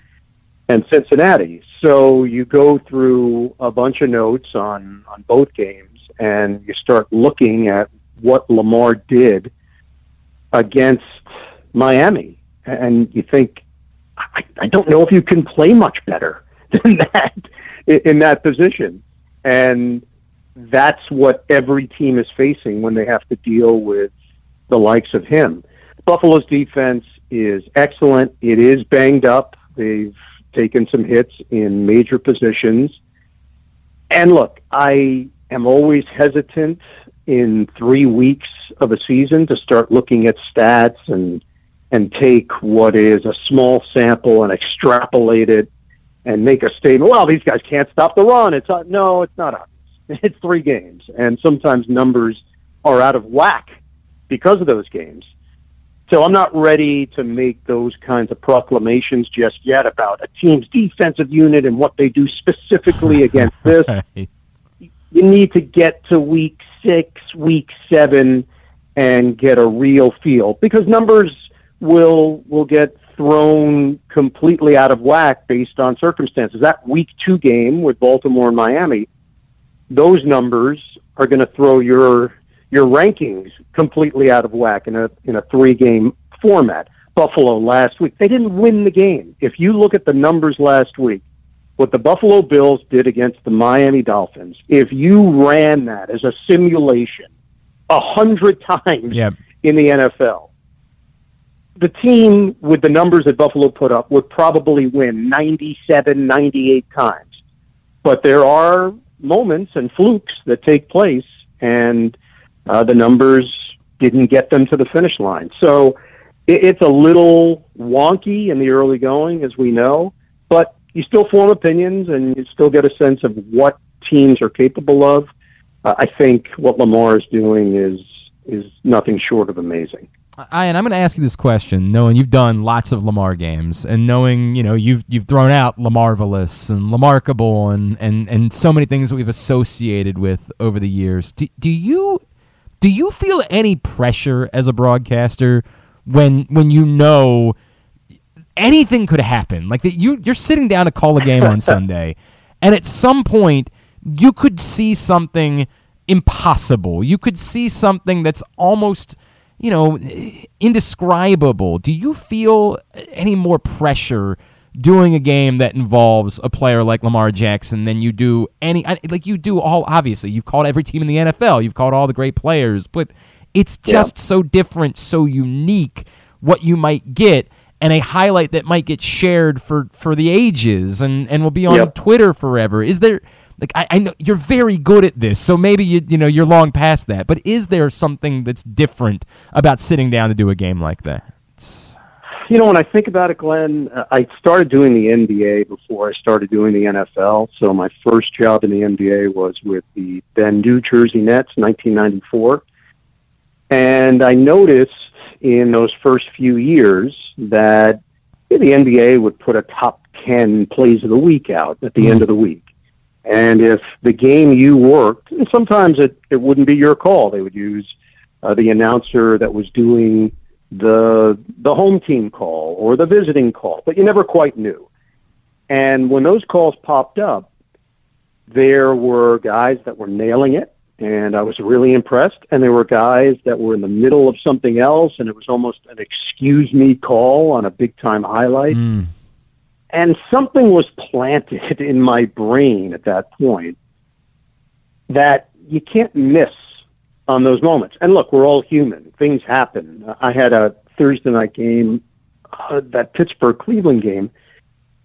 And Cincinnati. So you go through a bunch of notes on on both games, and you start looking at what Lamar did against Miami, and you think, I, I don't know if you can play much better than that in that position. And that's what every team is facing when they have to deal with the likes of him. Buffalo's defense is excellent. It is banged up. They've taken some hits in major positions. And look, I am always hesitant in three weeks of a season to start looking at stats and and take what is a small sample and extrapolate it and make a statement. Well, these guys can't stop the run. It's uh, no, it's not obvious. It's three games, and sometimes numbers are out of whack because of those games. So I'm not ready to make those kinds of proclamations just yet about a team's defensive unit and what they do specifically against this. You need to get to week six, week seven, and get a real feel because numbers will will get thrown completely out of whack based on circumstances. That week two game with Baltimore and Miami, those numbers are going to throw your your rankings completely out of whack in a in a three game format. Buffalo last week, they didn't win the game. If you look at the numbers last week, what the Buffalo Bills did against the Miami Dolphins, if you ran that as a simulation a hundred times yep. in the NFL, the team with the numbers that Buffalo put up would probably win 97, 98 times. But there are moments and flukes that take place, and uh, the numbers didn't get them to the finish line. So it, it's a little wonky in the early going, as we know, but you still form opinions and you still get a sense of what teams are capable of. Uh, I think what Lamar is doing is is nothing short of amazing. Ian, I'm going to ask you this question, knowing you've done lots of Lamar games, and knowing you know you've you've thrown out Lamarvelous and Lamarkable and and and so many things that we've associated with over the years. Do, do you do you feel any pressure as a broadcaster when when you know anything could happen? Like that you you're sitting down to call a game on Sunday, and at some point you could see something impossible. You could see something that's almost you know, indescribable. Do you feel any more pressure doing a game that involves a player like Lamar Jackson than you do any like you do all obviously you've called every team in the NFL, you've called all the great players, but it's just yeah. so different, so unique what you might get. and a highlight that might get shared for for the ages and and will be on Yep. Twitter forever. Is there like I, I know you're very good at this, so maybe you you know you're long past that. But is there something that's different about sitting down to do a game like that? It's- You know, when I think about it, Glenn, uh, I started doing the NBA before I started doing the NFL. So my first job in the NBA was with the then New Jersey Nets, 1994. And I noticed in those first few years that the NBA would put a top 10 plays of the week out at the end of the week. And if the game you worked, and sometimes it, it wouldn't be your call, they would use uh, the announcer that was doing the the home team call or the visiting call, but you never quite knew. And when those calls popped up, there were guys that were nailing it, and I was really impressed. And there were guys that were in the middle of something else, and it was almost an excuse me call on a big time highlight. Mm. And something was planted in my brain at that point that you can't miss on those moments. And look, we're all human. Things happen. I had a Thursday night game, uh, that Pittsburgh Cleveland game,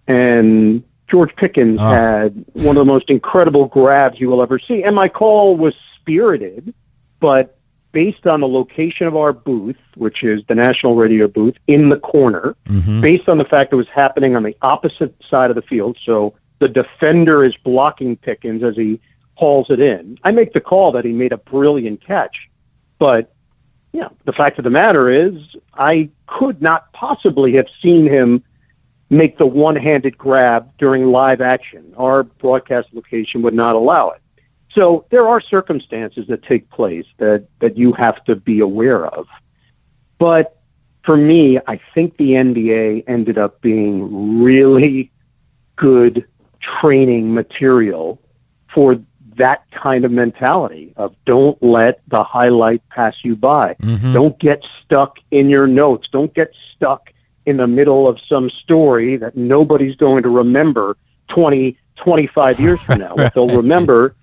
and George Pickens Oh. had one of the most incredible grabs you will ever see. And my call was spirited, but based on the location of our booth, which is the national radio booth in the corner, Mhm. based on the fact it was happening on the opposite side of the field, so the defender is blocking Pickens as he hauls it in. I make the call that he made a brilliant catch, but yeah, the fact of the matter is, I could not possibly have seen him make the one-handed grab during live action. Our broadcast location would not allow it. So there are circumstances that take place that, that you have to be aware of. But for me, I think the NBA ended up being really good training material for that kind of mentality of don't let the highlight pass you by. Mhm. Don't get stuck in your notes. Don't get stuck in the middle of some story that nobody's going to remember 20, 25 years from now. What they'll remember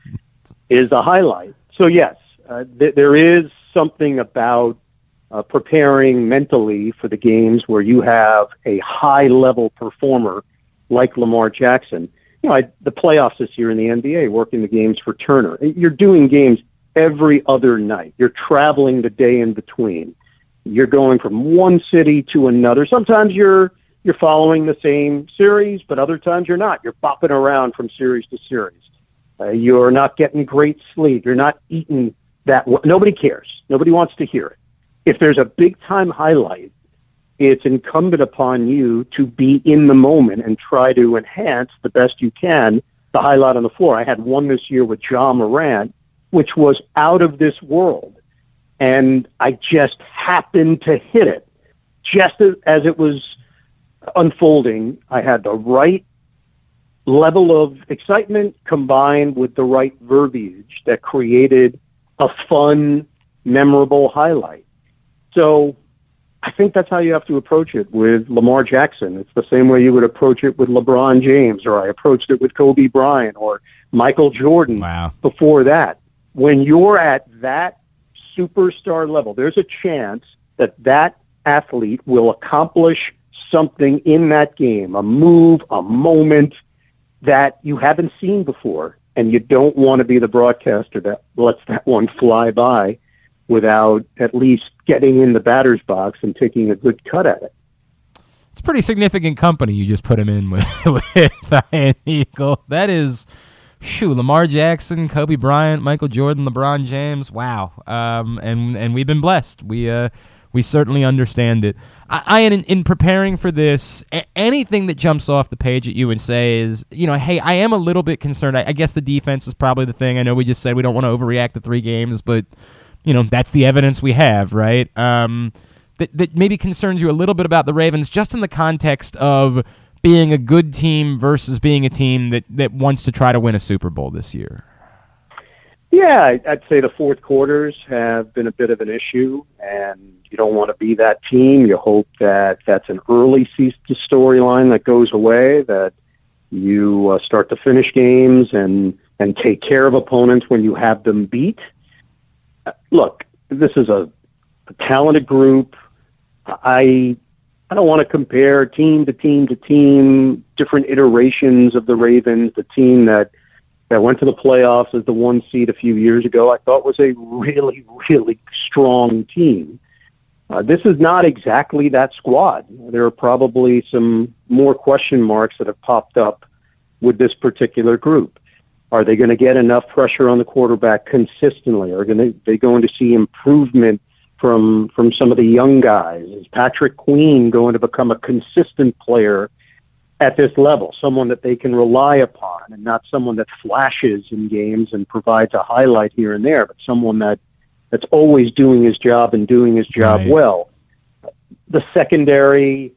is the highlight. So, yes, uh, th- there is something about uh, preparing mentally for the games where you have a high level performer like Lamar Jackson. You know, I, the playoffs this year in the NBA, working the games for Turner. You're doing games every other night. You're traveling the day in between. You're going from one city to another. Sometimes you're you're following the same series, but other times you're not. You're bopping around from series to series. Uh, you're not getting great sleep. You're not eating that. w- Nobody cares. Nobody wants to hear it. If there's a big time highlight, it's incumbent upon you to be in the moment and try to enhance the best you can the highlight on the floor. I had one this year with Ja Morant, which was out of this world. And I just happened to hit it. Just as, it was unfolding, I had the right level of excitement combined with the right verbiage that created a fun, memorable highlight. So I think that's how you have to approach it with Lamar Jackson. It's the same way you would approach it with LeBron James, or I approached it with Kobe Bryant or Michael Jordan Wow. before that. When you're at that superstar level, there's a chance that that athlete will accomplish something in that game, a move, a moment that you haven't seen before. And you don't want to be the broadcaster that lets that one fly by without at least getting in the batter's box and taking a good cut at it. It's a pretty significant company you just put him in with, with Ian Eagle. That is, phew, Lamar Jackson, Kobe Bryant, Michael Jordan, LeBron James. Wow. Um, and and we've been blessed. We uh, we certainly understand it. I, Ian, in, in preparing for this, a- anything that jumps off the page at you and say is, you know, hey, I am a little bit concerned. I, I guess the defense is probably the thing. I know we just said we don't want to overreact to three games, but you know that's the evidence we have, right? Um, that that maybe concerns you a little bit about the Ravens, just in the context of being a good team versus being a team that that wants to try to win a Super Bowl this year. Yeah, I'd say the fourth quarters have been a bit of an issue, and you don't want to be that team. You hope that that's an early season storyline that goes away, that you uh, start to finish games and and take care of opponents when you have them beat. Look, this is a, a talented group. I I don't want to compare team to team to team, different iterations of the Ravens. The team that that went to the playoffs as the one seed a few years ago, I thought was a really, really strong team. Uh, this is not exactly that squad. There are probably some more question marks that have popped up with this particular group. Are they going to get enough pressure on the quarterback consistently? Are going they going to see improvement from from some of the young guys? Is Patrick Queen going to become a consistent player at this level, someone that they can rely upon, and not someone that flashes in games and provides a highlight here and there, but someone that that's always doing his job and doing his job Right. well. The secondary,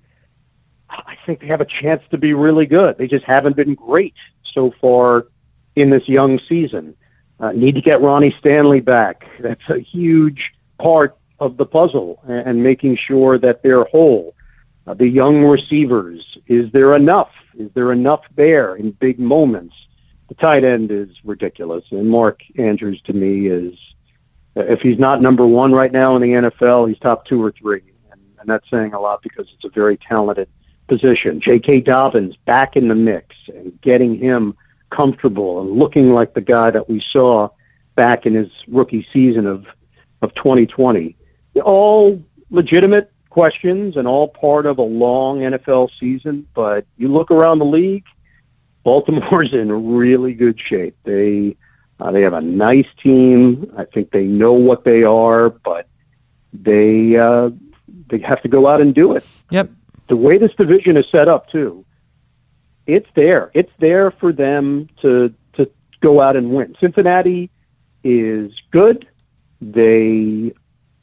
I think they have a chance to be really good. They just haven't been great so far in this young season. Uh, need to get Ronnie Stanley back. That's a huge part of the puzzle, and, and making sure that they're whole. Uh, the young receivers, is there enough? Is there enough there in big moments? The tight end is ridiculous, and Mark Andrews to me is, if he's not number one right now in the NFL, he's top two or three, and, and that's saying a lot because it's a very talented position. J.K. Dobbins back in the mix and getting him comfortable and looking like the guy that we saw back in his rookie season of of 2020. All legitimate questions and all part of a long NFL season, but you look around the league, Baltimore's in really good shape. They uh, they have a nice team. I think they know what they are, but they uh, they have to go out and do it. Yep. The way this division is set up, too, it's there. It's there for them to to go out and win. Cincinnati is good. They,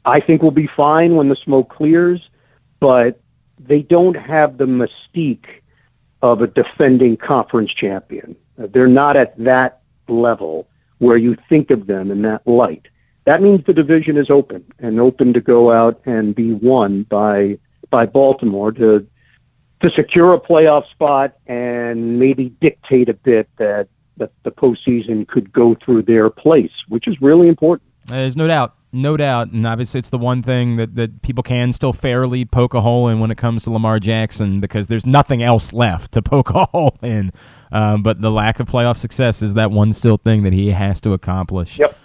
I think, will be fine when the smoke clears, but they don't have the mystique of a defending conference champion. They're not at that level where you think of them in that light. That means the division is open and open to go out and be won by by Baltimore to to secure a playoff spot and maybe dictate a bit that that the postseason could go through their place, which is really important. There's no doubt, no doubt, and obviously it's the one thing that, that people can still fairly poke a hole in when it comes to Lamar Jackson because there's nothing else left to poke a hole in. Um, but the lack of playoff success is that one still thing that he has to accomplish. Yep.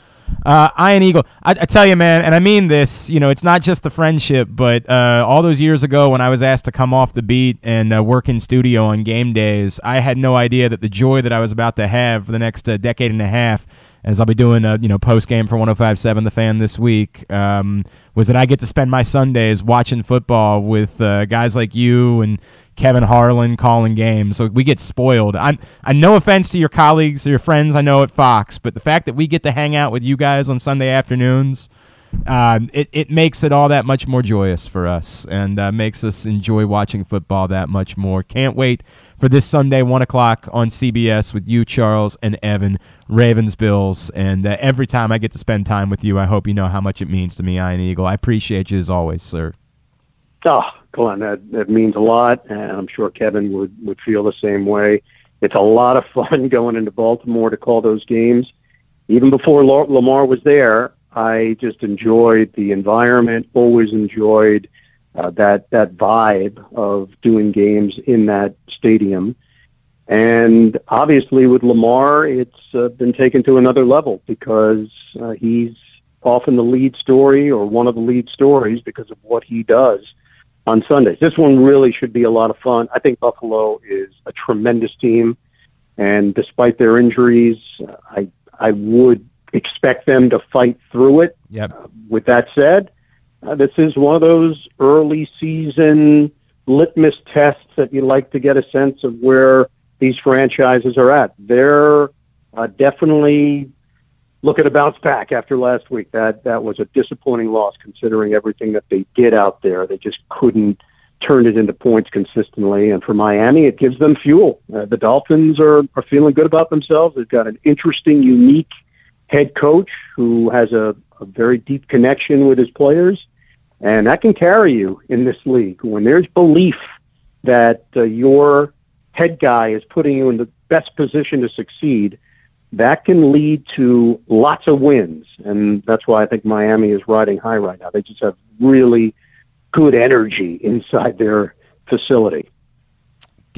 Uh, Iron Eagle, I, I tell you, man, and I mean this. You know, it's not just the friendship, but uh, all those years ago when I was asked to come off the beat and uh, work in studio on game days, I had no idea that the joy that I was about to have for the next uh, decade and a half, as I'll be doing, uh, you know, post game for 105.7 The Fan this week, um, was that I get to spend my Sundays watching football with uh, guys like you and Kevin Harlan calling games. So we get spoiled. I'm I no offense to your colleagues or your friends I know at Fox, but the fact that we get to hang out with you guys on Sunday afternoons, um, it, it makes it all that much more joyous for us and uh, makes us enjoy watching football that much more. Can't wait for this Sunday, 1 o'clock on CBS with you, Charles, and Evan, Ravens Bills. And uh, every time I get to spend time with you, I hope you know how much it means to me, Iron Eagle. I appreciate you as always, sir. Oh, Glenn, that, that means a lot, and I'm sure Kevin would, would feel the same way. It's a lot of fun going into Baltimore to call those games. Even before Lamar was there, I just enjoyed the environment, always enjoyed uh, that, that vibe of doing games in that stadium. And obviously, with Lamar, it's uh, been taken to another level because uh, he's often the lead story or one of the lead stories because of what he does on Sundays. This one really should be a lot of fun. I think Buffalo is a tremendous team, and despite their injuries, uh, I I would expect them to fight through it. Yep. With that said, uh, this is one of those early season litmus tests that you like to get a sense of where these franchises are at. They're uh, definitely looking to bounce back after last week. That that was a disappointing loss considering everything that they did out there. They just couldn't turn it into points consistently. And for Miami, it gives them fuel. Uh, the Dolphins are are feeling good about themselves. They've got an interesting, unique head coach who has a, a very deep connection with his players, and that can carry you in this league when there's belief that uh, your head guy is putting you in the best position to succeed that can lead to lots of wins. And that's why I think Miami is riding high right now. They just have really good energy inside their facility.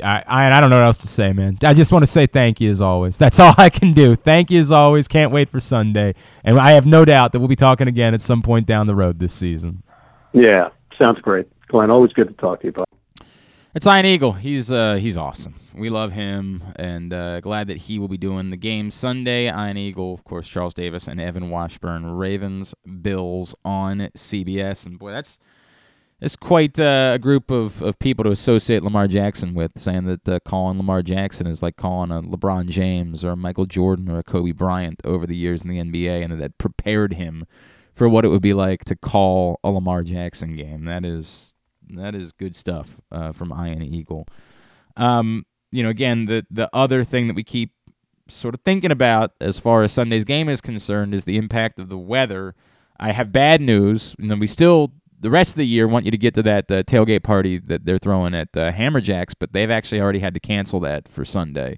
I, I I don't know what else to say, man. I just want to say thank you as always. That's all I can do. Thank you as always. Can't wait for Sunday, and I have no doubt that we'll be talking again at some point down the road this season. Yeah, sounds great, Glenn. Always good to talk to you, bud. It's Ian Eagle. He's uh he's awesome. We love him, and uh, glad that he will be doing the game Sunday. Ian Eagle, of course, Charles Davis and Evan Washburn, Ravens, Bills on CBS, and boy, that's it's quite uh, a group of, of people to associate Lamar Jackson with, saying that uh, calling Lamar Jackson is like calling a LeBron James or a Michael Jordan or a Kobe Bryant over the years in the NBA, and that prepared him for what it would be like to call a Lamar Jackson game. That is that is good stuff uh, from Ian Eagle. Um, you know, again, the the other thing that we keep sort of thinking about as far as Sunday's game is concerned is the impact of the weather. I have bad news. and then we still the rest of the year want you to get to that uh, tailgate party that they're throwing at uh, Hammerjacks, but they've actually already had to cancel that for Sunday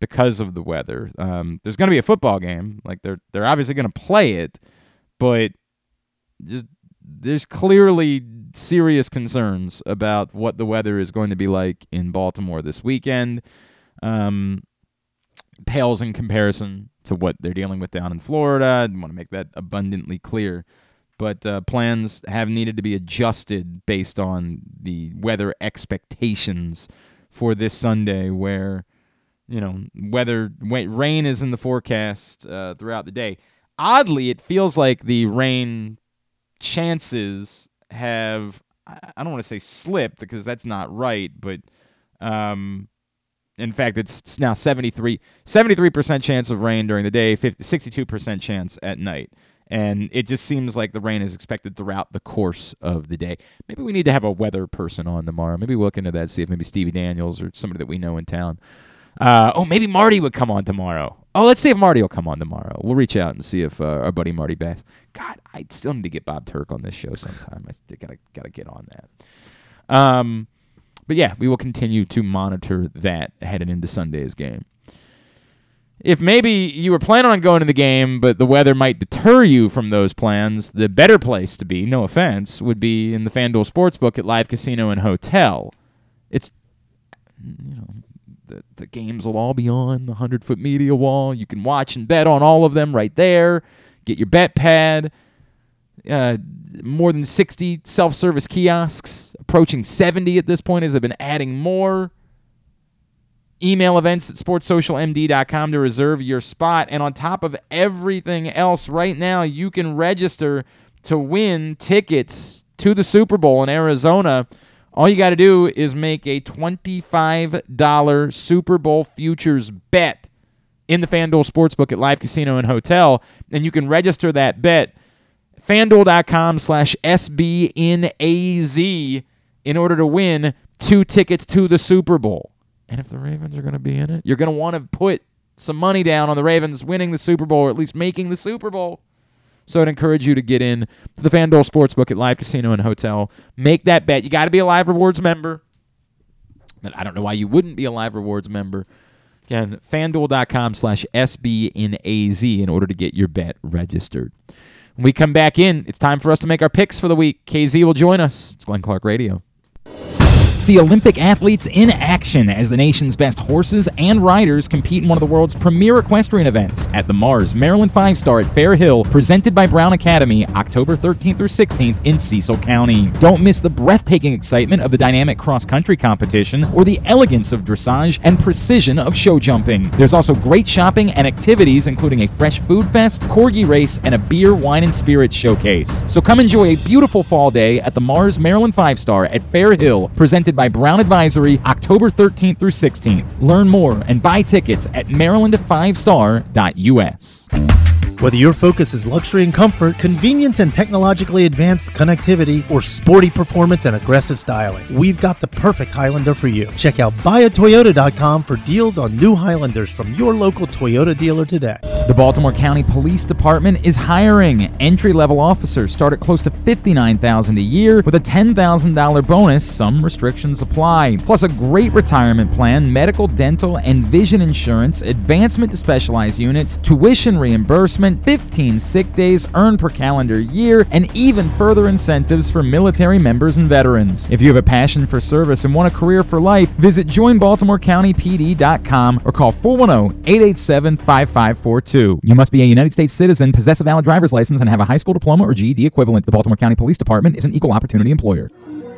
because of the weather. Um, there's going to be a football game, like they're they're obviously going to play it, but just there's clearly serious concerns about what the weather is going to be like in Baltimore this weekend. Um, pales in comparison to what they're dealing with down in Florida. I want to make that abundantly clear but uh, plans have needed to be adjusted based on the weather expectations for this Sunday, where you know weather rain is in the forecast uh, throughout the day. Oddly, it feels like the rain chances have I don't want to say slipped because that's not right, but um, in fact, it's now 73 percent chance of rain during the day, 50, 62% chance at night and it just seems like the rain is expected throughout the course of the day. Maybe we need to have a weather person on tomorrow. Maybe we'll look into that, see if maybe Stevie Daniels or somebody that we know in town. Uh, oh, maybe Marty would come on tomorrow. Oh, let's see if Marty will come on tomorrow. We'll reach out and see if uh, our buddy Marty Bass. God, I still need to get Bob Turk on this show sometime. I gotta gotta get on that. Um, but yeah, we will continue to monitor that heading into Sunday's game if maybe you were planning on going to the game, but the weather might deter you from those plans, the better place to be, no offense, would be in the FanDuel Sportsbook at Live Casino and Hotel. It's, you know, the, the games will all be on the 100 foot media wall. You can watch and bet on all of them right there. Get your bet pad. Uh, more than 60 self service kiosks, approaching 70 at this point as they've been adding more. Email events at sportssocialmd.com to reserve your spot. And on top of everything else, right now, you can register to win tickets to the Super Bowl in Arizona. All you got to do is make a $25 Super Bowl futures bet in the FanDuel Sportsbook at Live Casino and Hotel, and you can register that bet fanduel.com slash SBNAZ in order to win two tickets to the Super Bowl. And if the Ravens are going to be in it, you're going to want to put some money down on the Ravens winning the Super Bowl or at least making the Super Bowl. So I'd encourage you to get in to the FanDuel Sportsbook at Live Casino and Hotel. Make that bet. You got to be a Live Rewards member. But I don't know why you wouldn't be a Live Rewards member. Again, fanduel.com slash SBNAZ in order to get your bet registered. When we come back in, it's time for us to make our picks for the week. KZ will join us. It's Glenn Clark Radio. See Olympic athletes in action as the nation's best horses and riders compete in one of the world's premier equestrian events at the Mars Maryland Five Star at Fair Hill, presented by Brown Advisory, October 13th through 16th in Cecil County. Don't miss the breathtaking excitement of the dynamic cross country competition or the elegance of dressage and precision of show jumping. There's also great shopping and activities, including a fresh food fest, corgi race, and a beer, wine, and spirits showcase. So come enjoy a beautiful fall day at the Mars Maryland Five Star at Fair Hill, presented presented by Brown Advisory October 13th through 16th. Learn more and buy tickets at maryland5star.us. Whether your focus is luxury and comfort, convenience and technologically advanced connectivity, or sporty performance and aggressive styling, we've got the perfect Highlander for you. Check out buyatoyota.com for deals on new Highlanders from your local Toyota dealer today. The Baltimore County Police Department is hiring. Entry level officers start at close to 59,000 a year with a $10,000 bonus. Some restrictions apply. Plus, a great retirement plan, medical, dental, and vision insurance, advancement to specialized units, tuition reimbursement, 15 sick days earned per calendar year, and even further incentives for military members and veterans. If you have a passion for service and want a career for life, visit joinbaltimorecountypd.com or call 410 887 5542. You must be a United States citizen, possess a valid driver's license, and have a high school diploma or GED equivalent. The Baltimore County Police Department is an equal opportunity employer.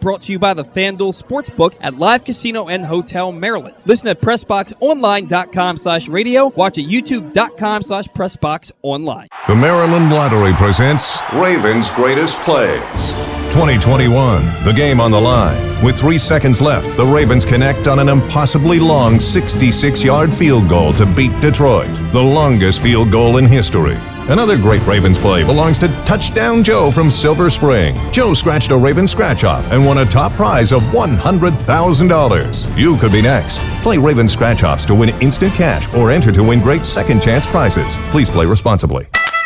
brought to you by the FanDuel Sportsbook at Live Casino and Hotel Maryland. Listen at PressBoxOnline.com slash radio. Watch at YouTube.com slash PressBoxOnline. The Maryland Lottery presents Ravens' Greatest Plays. 2021, the game on the line. With three seconds left, the Ravens connect on an impossibly long 66 yard field goal to beat Detroit, the longest field goal in history. Another great Ravens play belongs to Touchdown Joe from Silver Spring. Joe scratched a Raven scratch off and won a top prize of $100,000. You could be next. Play Raven scratch offs to win instant cash or enter to win great second chance prizes. Please play responsibly.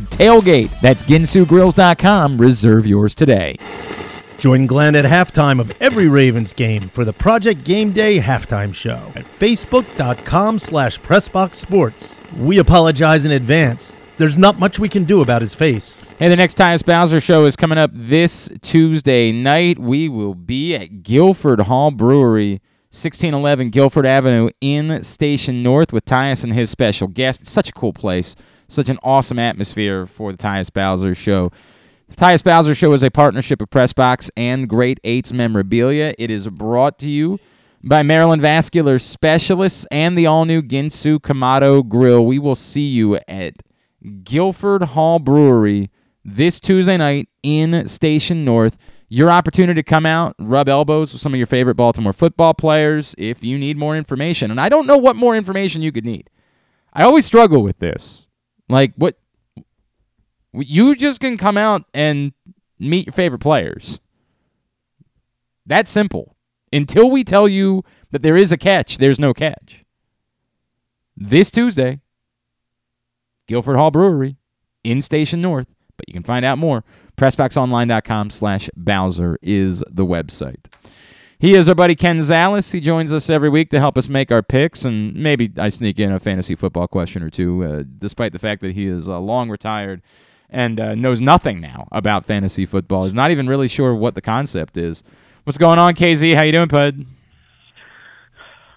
code TAILGATE. That's ginsugrills.com. Reserve yours today. Join Glenn at halftime of every Ravens game for the Project Game Day halftime show at facebook.com slash pressboxsports. We apologize in advance. There's not much we can do about his face. Hey, the next Tyus Bowser show is coming up this Tuesday night. We will be at Guilford Hall Brewery, 1611 Guilford Avenue in Station North with Tyus and his special guest. It's such a cool place, such an awesome atmosphere for the Tyus Bowser show. The Tyus Bowser Show is a partnership of Pressbox and Great Eights Memorabilia. It is brought to you by Maryland Vascular Specialists and the all new Ginsu Kamado Grill. We will see you at Guilford Hall Brewery this Tuesday night in Station North. Your opportunity to come out, rub elbows with some of your favorite Baltimore football players if you need more information. And I don't know what more information you could need. I always struggle with this. Like, what? You just can come out and meet your favorite players. That's simple. Until we tell you that there is a catch, there's no catch. This Tuesday, Guilford Hall Brewery in Station North. But you can find out more. PressBoxOnline.com slash Bowser is the website. He is our buddy Ken Zales. He joins us every week to help us make our picks, and maybe I sneak in a fantasy football question or two, uh, despite the fact that he is uh, long retired and uh, knows nothing now about fantasy football. He's not even really sure what the concept is. What's going on, KZ? How you doing, Pud?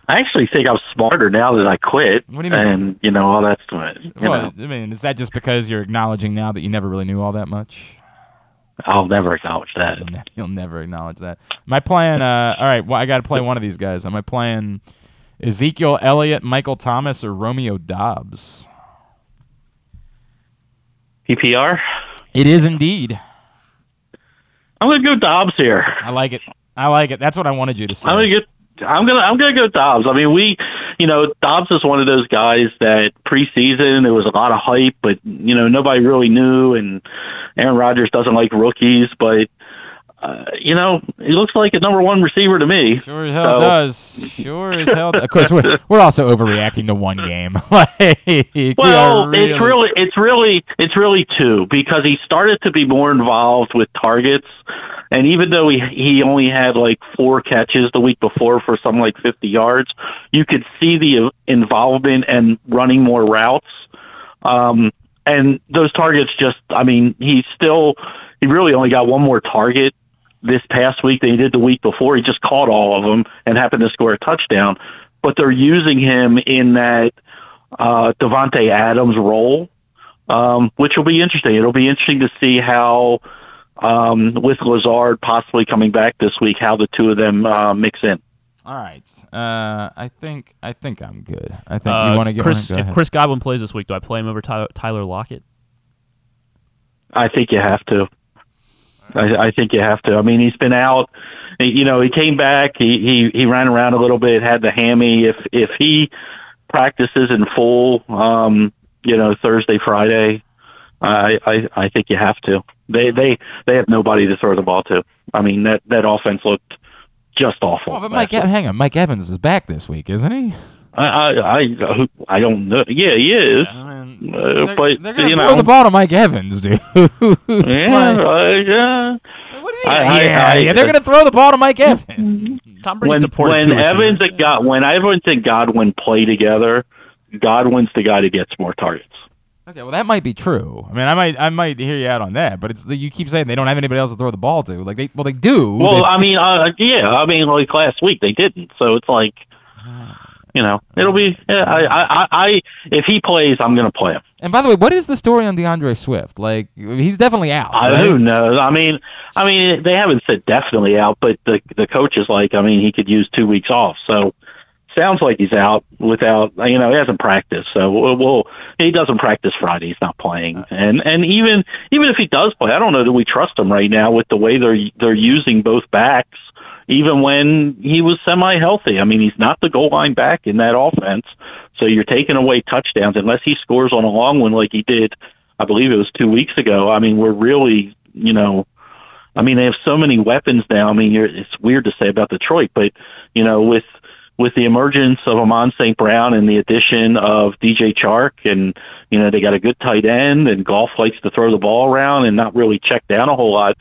I actually think I'm smarter now that I quit. What do you mean? And you know all that's you Well, know, I mean, is that just because you're acknowledging now that you never really knew all that much? I'll never acknowledge that. You'll, ne- you'll never acknowledge that. Am I playing? Uh, all right, well, I got to play one of these guys. Am I playing Ezekiel Elliott, Michael Thomas, or Romeo Doubs? PPR. It is indeed. I'm gonna go Doubs here. I like it. I like it. That's what I wanted you to say. I'm gonna get. I'm gonna. I'm gonna go Doubs. I mean, we, you know, Doubs is one of those guys that preseason there was a lot of hype, but you know nobody really knew, and Aaron Rodgers doesn't like rookies, but. Uh, you know, he looks like a number one receiver to me. Sure as hell So- does. Sure as hell. Does. Of course, we're, we're also overreacting to one game. like, we Well, are it's really, it's really, it's really two because he started to be more involved with targets, and even though he he only had like four catches the week before for some like fifty yards, you could see the involvement and running more routes. Um, and those targets just, I mean, he's still, he really only got one more target this past week than he did the week before. He just caught all of them and happened to score a touchdown. But they're using him in that uh, Davante Adams role, um, which will be interesting. It'll be interesting to see how, um, with Lazard possibly coming back this week, how the two of them uh, mix in. All right. Uh, I think I think I'm good. I think Uh, you want to get Chris. Go if. Chris Godwin plays this week, do I play him over Tyler, Tyler Lockett? I think you have to. I, I think you have to. I mean, he's been out. You know, he came back. He, he he ran around a little bit. Had the hammy. If if he practices in full, um, you know, Thursday, Friday, I, I I think you have to. They they they have nobody to throw the ball to. I mean, that that offense looked just awful. Oh, but Mike, hang on. Mike Evans is back this week, isn't he? I I I, I don't know. Yeah, he is. Uh, but They're gonna you throw know, the ball to Mike Evans, dude. yeah, Like- uh, yeah. yeah, yeah, they're gonna throw the ball to Mike Evans. Tom when, when Evans and God when Evans and Godwin play together, Godwin's the guy that gets more targets. Okay, well that might be true. I mean, I might I might hear you out on that, but it's you keep saying they don't have anybody else to throw the ball to. Like they well they do. Well, They've- I mean, uh, yeah, I mean, like last week they didn't, so it's like, you know, it'll be. Yeah, I, I, I, if he plays, I'm going to play him. and by the way, what is the story on D'Andre Swift? Like he's definitely out. I, right? who knows? I mean, I mean, they haven't said definitely out, but the the coach is like, I mean, he could use two weeks off, so sounds like he's out without, you know, he hasn't practiced, so we'll, we'll he doesn't practice Friday, he's not playing, uh. and and even even if he does play, I don't know that we trust him right now with the way they're they're using both backs. Even when he was semi-healthy, I mean, he's not the goal line back in that offense. So you're taking away touchdowns unless he scores on a long one like he did. I believe it was two weeks ago. I mean, we're really, you know, I mean, they have so many weapons now. I mean, it's weird to say about Detroit, but you know, with with the emergence of Amon St. Brown and the addition of DJ Chark, and you know, they got a good tight end, and Goff likes to throw the ball around and not really check down a whole lot.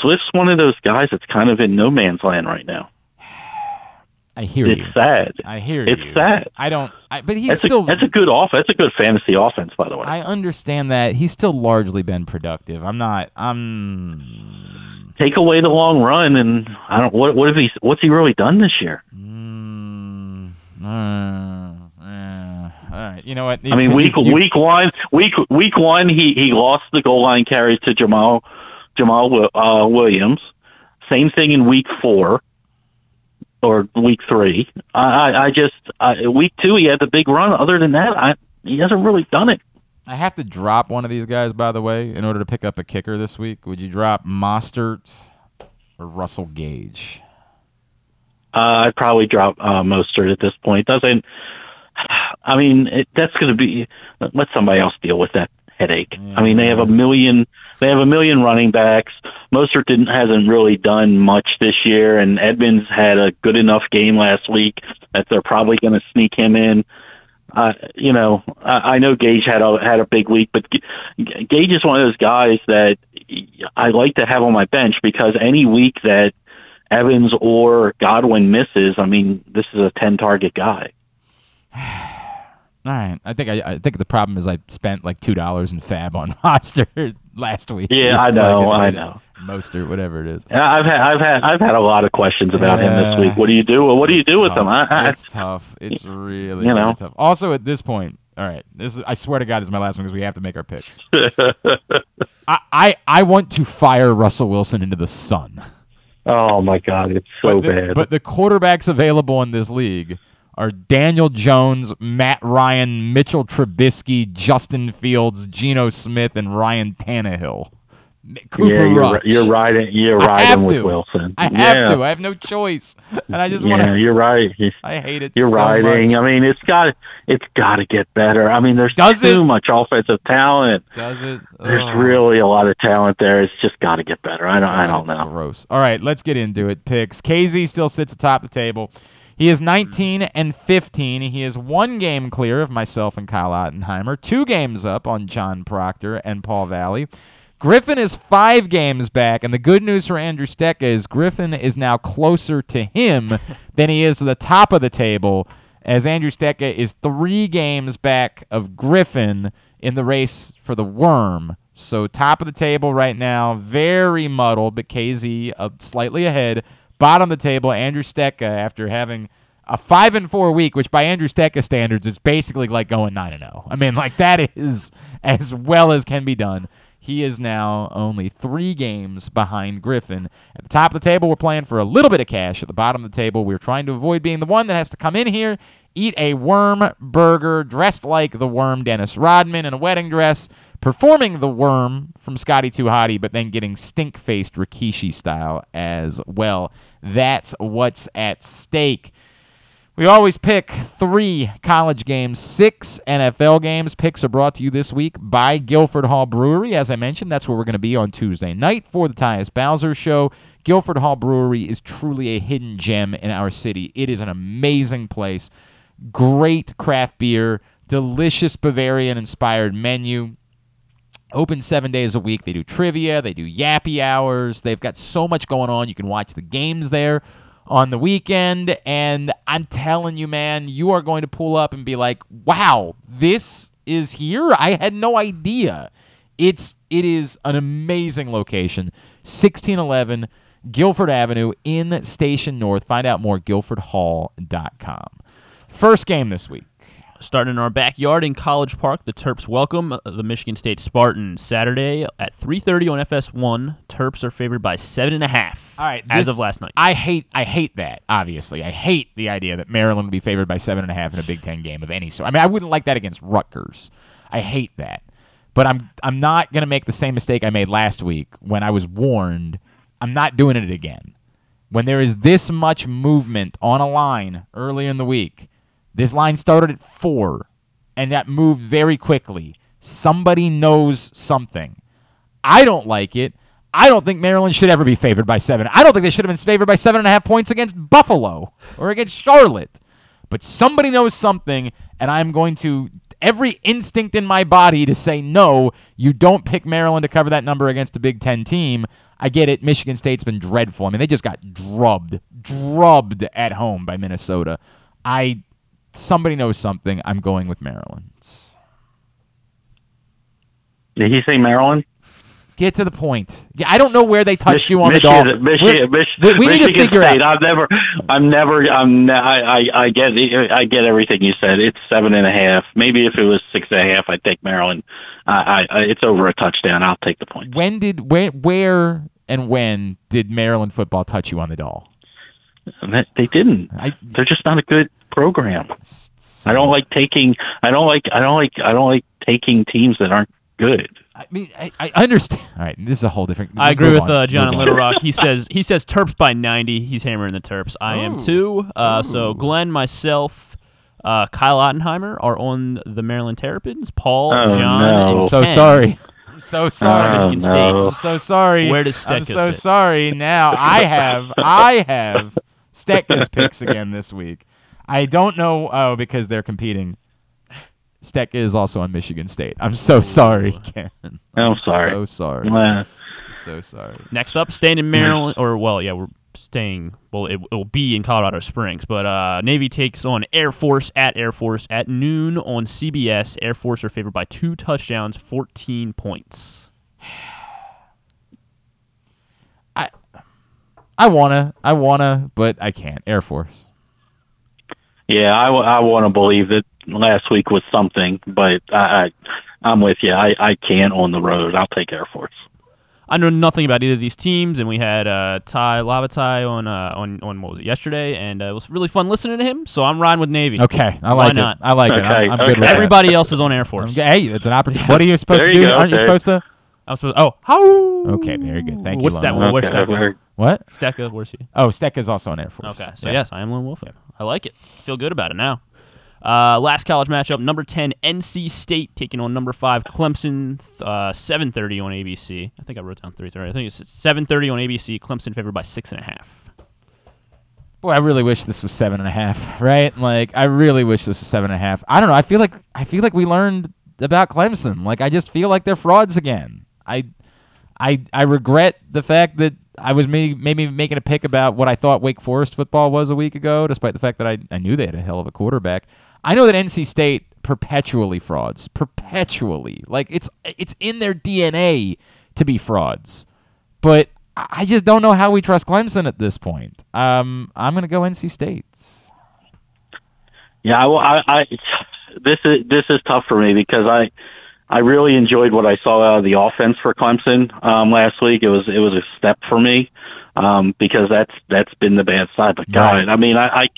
Swift's one of those guys that's kind of in no man's land right now. I hear it's you. sad. I hear it's you. sad. I don't. I, but he's that's still. a, that's a good off. That's a good fantasy offense, by the way. I understand that he's still largely been productive. I'm not. I'm. Take away the long run, and I don't. What what have he? What's he really done this year? Mm, uh, uh, all right. You know what? I mean, You- week you- week one, week week one, he he lost the goal line carries to Jamal Jamal uh, Williams. Same thing in week four or week three. I I, just I, week two he had the big run. Other than that, I he hasn't really done it. I have to drop one of these guys, by the way, in order to pick up a kicker this week. Would you drop Mostert or Russell Gage? Uh, I'd probably drop uh, Mostert at this point. Doesn't I mean it, that's going to be let somebody else deal with that headache. I mean they have a million they have a million running backs. Mostert didn't hasn't really done much this year, and Edmonds had a good enough game last week that they're probably going to sneak him in. Uh, you know, I, I know Gage had a had a big week, but G- Gage is one of those guys that I like to have on my bench because any week that Evans or Godwin misses, I mean, this is a ten target guy. All right. I think I, I think the problem is I spent like two dollars in FAAB on Mostert last week. Yeah, I know, and- I know. Mostert, whatever it is. Yeah, I've had I've had I've had a lot of questions about him this week. What do you do? What do you do with him? I, I, it's tough. It's really, you know. really tough. Also, at this point, all right. This is, I swear to God, this is my last one because we have to make our picks. I, I I want to fire Russell Wilson into the sun. oh my God, it's so but the, bad. But the quarterbacks available in this league are Daniel Jones, Matt Ryan, Mitchell Trubisky, Justin Fields, Geno Smith, and Ryan Tannehill. Cooper yeah, you're, Rush. you're riding you're riding with to. Wilson. I have yeah. to. I have no choice, and I just yeah, want to. you're right. I hate it. You're so riding. much. I mean, it's got it's got to get better. I mean, there's Does too much offensive talent. Does it? There's really a lot of talent there. It's just got to get better. I don't. I don't know. Gross. All right, let's get into it. Picks. KZ still sits atop the table. He is 19 and 15. He is one game clear of myself and Kyle Ottenheimer. Two games up on John Proctor and Paul Valley. Griffin is five games back, and the good news for Andrew Stecca is Griffin is now closer to him than he is to the top of the table. as Andrew Stecca is three games back of Griffin in the race for the worm. So top of the table right now, very muddled, but KZ uh, slightly ahead. Bottom of the table, Andrew Stecca after having a five and four week, which by Andrew Stecca standards is basically like going nine and zero. I mean, like that is as well as can be done. He is now only three games behind Griffin. At the top of the table, we're playing for a little bit of cash. At the bottom of the table, we're trying to avoid being the one that has to come in here, eat a worm burger, dressed like the worm Dennis Rodman in a wedding dress, performing the worm from Scotty Too Hottie, but then getting stink faced Rikishi style as well. That's what's at stake. We always pick three college games, six NFL games. Picks are brought to you this week by Guilford Hall Brewery. As I mentioned, that's where we're going to be on Tuesday night for the Tyus Bowser Show. Guilford Hall Brewery is truly a hidden gem in our city. It is an amazing place. Great craft beer, delicious Bavarian inspired menu. Open seven days a week. They do trivia, they do yappy hours. They've got so much going on. You can watch the games there on the weekend. And I'm telling you, man, you are going to pull up and be like, wow, this is here? I had no idea. It's it is an amazing location. 1611 Guilford Avenue in Station North. Find out more guilfordhall.com. First game this week. Starting in our backyard in College Park, the Terps welcome uh, the Michigan State Spartans Saturday at 3:30 on FS1. Terps are favored by seven and a half. All right, as this- of last night. I hate I hate that. Obviously, I hate the idea that Maryland would be favored by seven and a half in a Big Ten game of any sort. I mean, I wouldn't like that against Rutgers. I hate that. But I'm I'm not gonna make the same mistake I made last week when I was warned. I'm not doing it again. When there is this much movement on a line early in the week, this line started at four, and that moved very quickly. Somebody knows something. I don't like it. I don't think Maryland should ever be favored by seven. I don't think they should have been favored by seven and a half points against Buffalo or against Charlotte. But somebody knows something, and I'm going to every instinct in my body to say no. You don't pick Maryland to cover that number against a Big Ten team. I get it. Michigan State's been dreadful. I mean, they just got drubbed, drubbed at home by Minnesota. I somebody knows something. I'm going with Maryland. Did he say Maryland? Get to the point. Yeah, I don't know where they touched Mich- you on Michigan, the dog. Michigan, We're- we- need to Michigan figure State. out. I've never, I'm never, I'm, ne- I, I, I get, I get everything you said. It's seven and a half. Maybe if it was six and a half, I'd take Maryland. I, I, I it's over a touchdown. I'll take the point. When did where where and when did Maryland football touch you on the doll? They didn't. They're just not a good program. I don't like taking. I don't like. I don't like. I don't like taking teams that aren't good. I mean, I, I understand. All right, this is a whole different. I agree with on, uh, John move in. Little Rock. He says he says Terps by 90. He's hammering the Terps. I am too. Uh, so Glenn, myself, uh, Kyle Ottenheimer are on the Maryland Terrapins. Paul, Oh, John, no. and So Ken. sorry. I'm so sorry. Oh, Michigan no. State. I'm so sorry. Where does I'm so sit? sorry. Now I have I have Stecca's picks again this week. I don't know. Oh, because they're competing. Stecca is also on Michigan State. I'm so sorry, Ken. I'm sorry. So sorry. So sorry. Next up, staying in Maryland, or well, yeah, we're staying. Well, it, it will be in Colorado Springs, but uh, Navy takes on Air Force at Air Force at noon on CBS. Air Force are favored by two touchdowns, 14 points. I, I wanna, I wanna, but I can't. Air Force. Yeah, I, w- I want to believe that last week was something, but I, I I'm with you. I, I can't on the road. I'll take Air Force. I know nothing about either of these teams, and we had uh, Tai Lavatai on uh, on on what was it yesterday, and uh, it was really fun listening to him. So I'm riding with Navy. Okay, I Why like it. not? I like it. I'm, I'm good with that. Everybody else is on Air Force. I'm hey, it's an opportunity. What are you supposed There to you do? go, Aren't you supposed to? I'm supposed. Oh, how? Okay, very good. Thank What's you. that Lon. one? Where's Okay, Stecca? very- What? Stecca, where's he? Oh, Steck is also on Air Force. Okay, so yes, I am Lone Wolf. I like it. Feel good about it now. Uh, last college matchup: number ten NC State taking on number five Clemson. Uh, Seven thirty on ABC. I think I wrote down three thirty. I think it's seven thirty on ABC. Clemson favored by six and a half. Boy, I really wish this was seven and a half. Right? Like, I really wish this was seven and a half. I don't know. I feel like I feel like we learned about Clemson. Like, I just feel like they're frauds again. I, I, I regret the fact that I was maybe, maybe making a pick about what I thought Wake Forest football was a week ago, despite the fact that I, I knew they had a hell of a quarterback. I know that NC State perpetually frauds, perpetually. Like it's it's in their DNA to be frauds, but I just don't know how we trust Clemson at this point. Um, I'm gonna go NC State. Yeah, I, I, I this is this is tough for me because I I really enjoyed what I saw out of the offense for Clemson um, last week. It was it was a step for me um, because that's that's been the bad side. But God, Right. I mean, I, I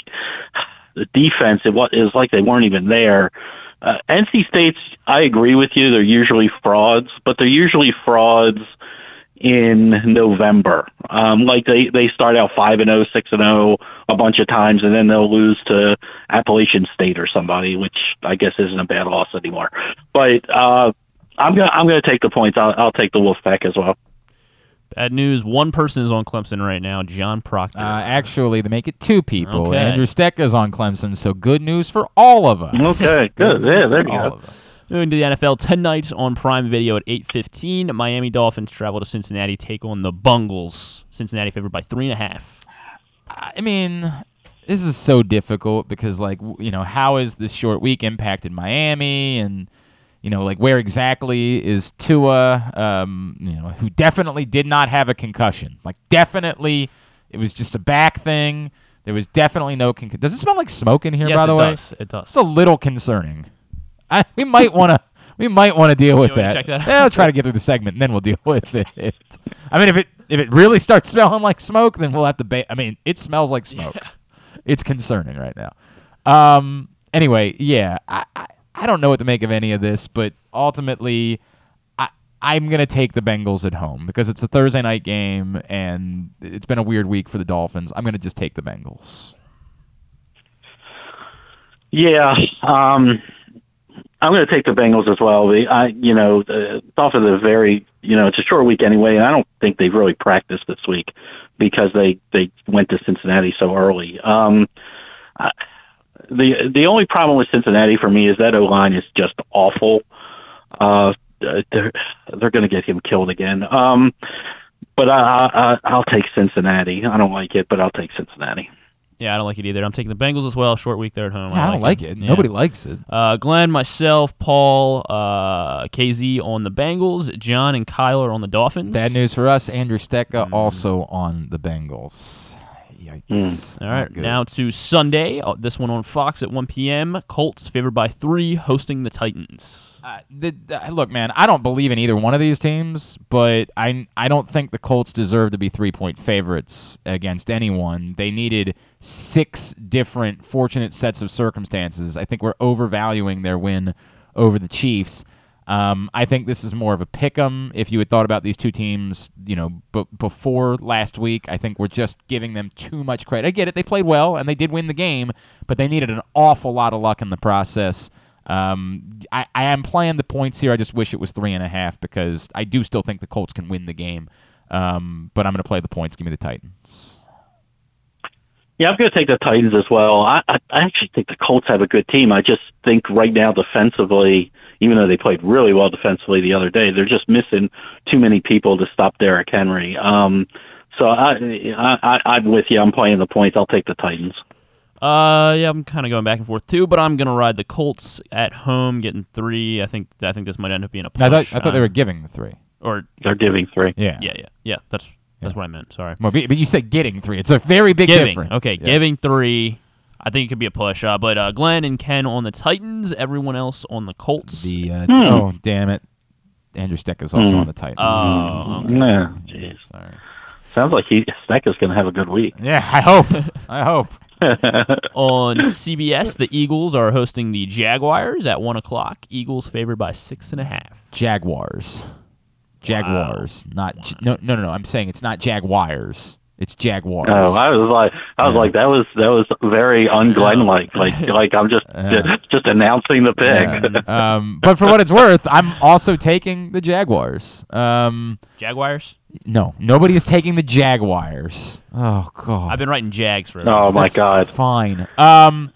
the defense it was it was like they weren't even there. Uh, NC State's I agree with you. They're usually frauds, but they're usually frauds in November. Um, like they, they start out five and 0, 6 and zero a bunch of times, and then they'll lose to Appalachian State or somebody, which I guess isn't a bad loss anymore. But uh, I'm gonna I'm gonna take the points. I'll, I'll take the Wolfpack as well. Bad news. One person is on Clemson right now, John Proctor. Uh, actually, they make it two people. Okay. Andrew Stecca's on Clemson, so good news for all of us. Okay, good. news Yeah, there for you all go. Moving to the NFL tonight on Prime Video at 8:15. Miami Dolphins travel to Cincinnati, take on the Bungles. Cincinnati favored by three and a half. I mean, this is so difficult because, like, you know, how has this short week impacted Miami, and you know, like, where exactly is Tua? Um, you know, who definitely did not have a concussion. Like, definitely, it was just a back thing. There was definitely no concussion. Does it smell like smoke in here? Yes, by the way? it way, does. It does. It's a little concerning. I, we might want to. We might want to deal with that. check that out? Yeah, I'll try to get through the segment, and then we'll deal with it. I mean, if it if it really starts smelling like smoke, then we'll have to. Ba- I mean, it smells like smoke. It's concerning right now. Um. Anyway, yeah, I, I I don't know what to make of any of this, but ultimately, I I'm gonna take the Bengals at home because it's a Thursday night game, and it's been a weird week for the Dolphins. I'm gonna just take the Bengals. Yeah, um, I'm going to take the Bengals as well. The, I, you know, the of the very, you know, it's a short week anyway, and I don't think they've really practiced this week because they they went to Cincinnati so early. Um, I, the the only problem with Cincinnati for me is that O line is just awful. Uh, they're they're going to get him killed again. Um, but I, I I'll take Cincinnati. I don't like it, but I'll take Cincinnati. Yeah, I don't like it either. I'm taking the Bengals as well. Short week there at home. Yeah, I don't like it. Yeah. Nobody likes it. Uh, Glenn, myself, Paul, uh, KZ on the Bengals. John and Kyle are on the Dolphins. Bad news for us. Andrew Stetka Mm. also on the Bengals. Yikes. All Not now to Sunday. Uh, this one on Fox at 1 p.m. Colts favored by three, hosting the Titans. Uh, the, the- look, man, I don't believe in either one of these teams, but I I don't think the Colts deserve to be three point favorites against anyone. They needed six different fortunate sets of circumstances. I think we're overvaluing their win over the Chiefs. Um, I think this is more of a pick 'em. If you had thought about these two teams, you know, b- before last week, I think we're just giving them too much credit. I get it; they played well and they did win the game, but they needed an awful lot of luck in the process. Um, I, I am playing the points here. I just wish it was three and a half because I do still think the Colts can win the game. Um, but I'm going to play the points. Give me the Titans. Yeah, I'm going to take the Titans as well. I, I I actually think the Colts have a good team. I just think right now defensively, even though they played really well defensively the other day, they're just missing too many people to stop Derrick Henry. Um, so I, I, I I'm with you. I'm playing the points. I'll take the Titans. Uh, yeah, I'm kind of going back and forth too, but I'm gonna ride the Colts at home, getting three. I think I think this might end up being a push. I thought, I thought they were giving the three. or They're giving three. Yeah. yeah, yeah, yeah. That's that's what I meant. Sorry. Well, but but you said getting three. It's a very big giving. difference. Okay, Yes. giving three. I think it could be a push. Uh, but uh, Glenn and Ken on the Titans. Everyone else on the Colts. The uh, Hmm. oh damn it, Andrew Steck is also Hmm. on the Titans. Oh, okay. Nah, jeez. Sorry. Sounds like he Steck is going to have a good week. Yeah, I hope. I hope. on CBS, the Eagles are hosting the Jaguars at one o'clock. Eagles favored by six and a half. Jaguars. Jaguars. Not J- no no no no. I'm saying it's not Jaguars. It's Jaguars. Oh, I was like, I was Yeah. like, that was that was very un-Glenn like, like, like I'm just Yeah. just announcing the pick. Yeah. um, but for what it's worth, I'm also taking the Jaguars. Um, Jaguars. no, nobody is taking the Jaguars. Oh God. I've been writing Jags for. oh my That's God. Fine. Um,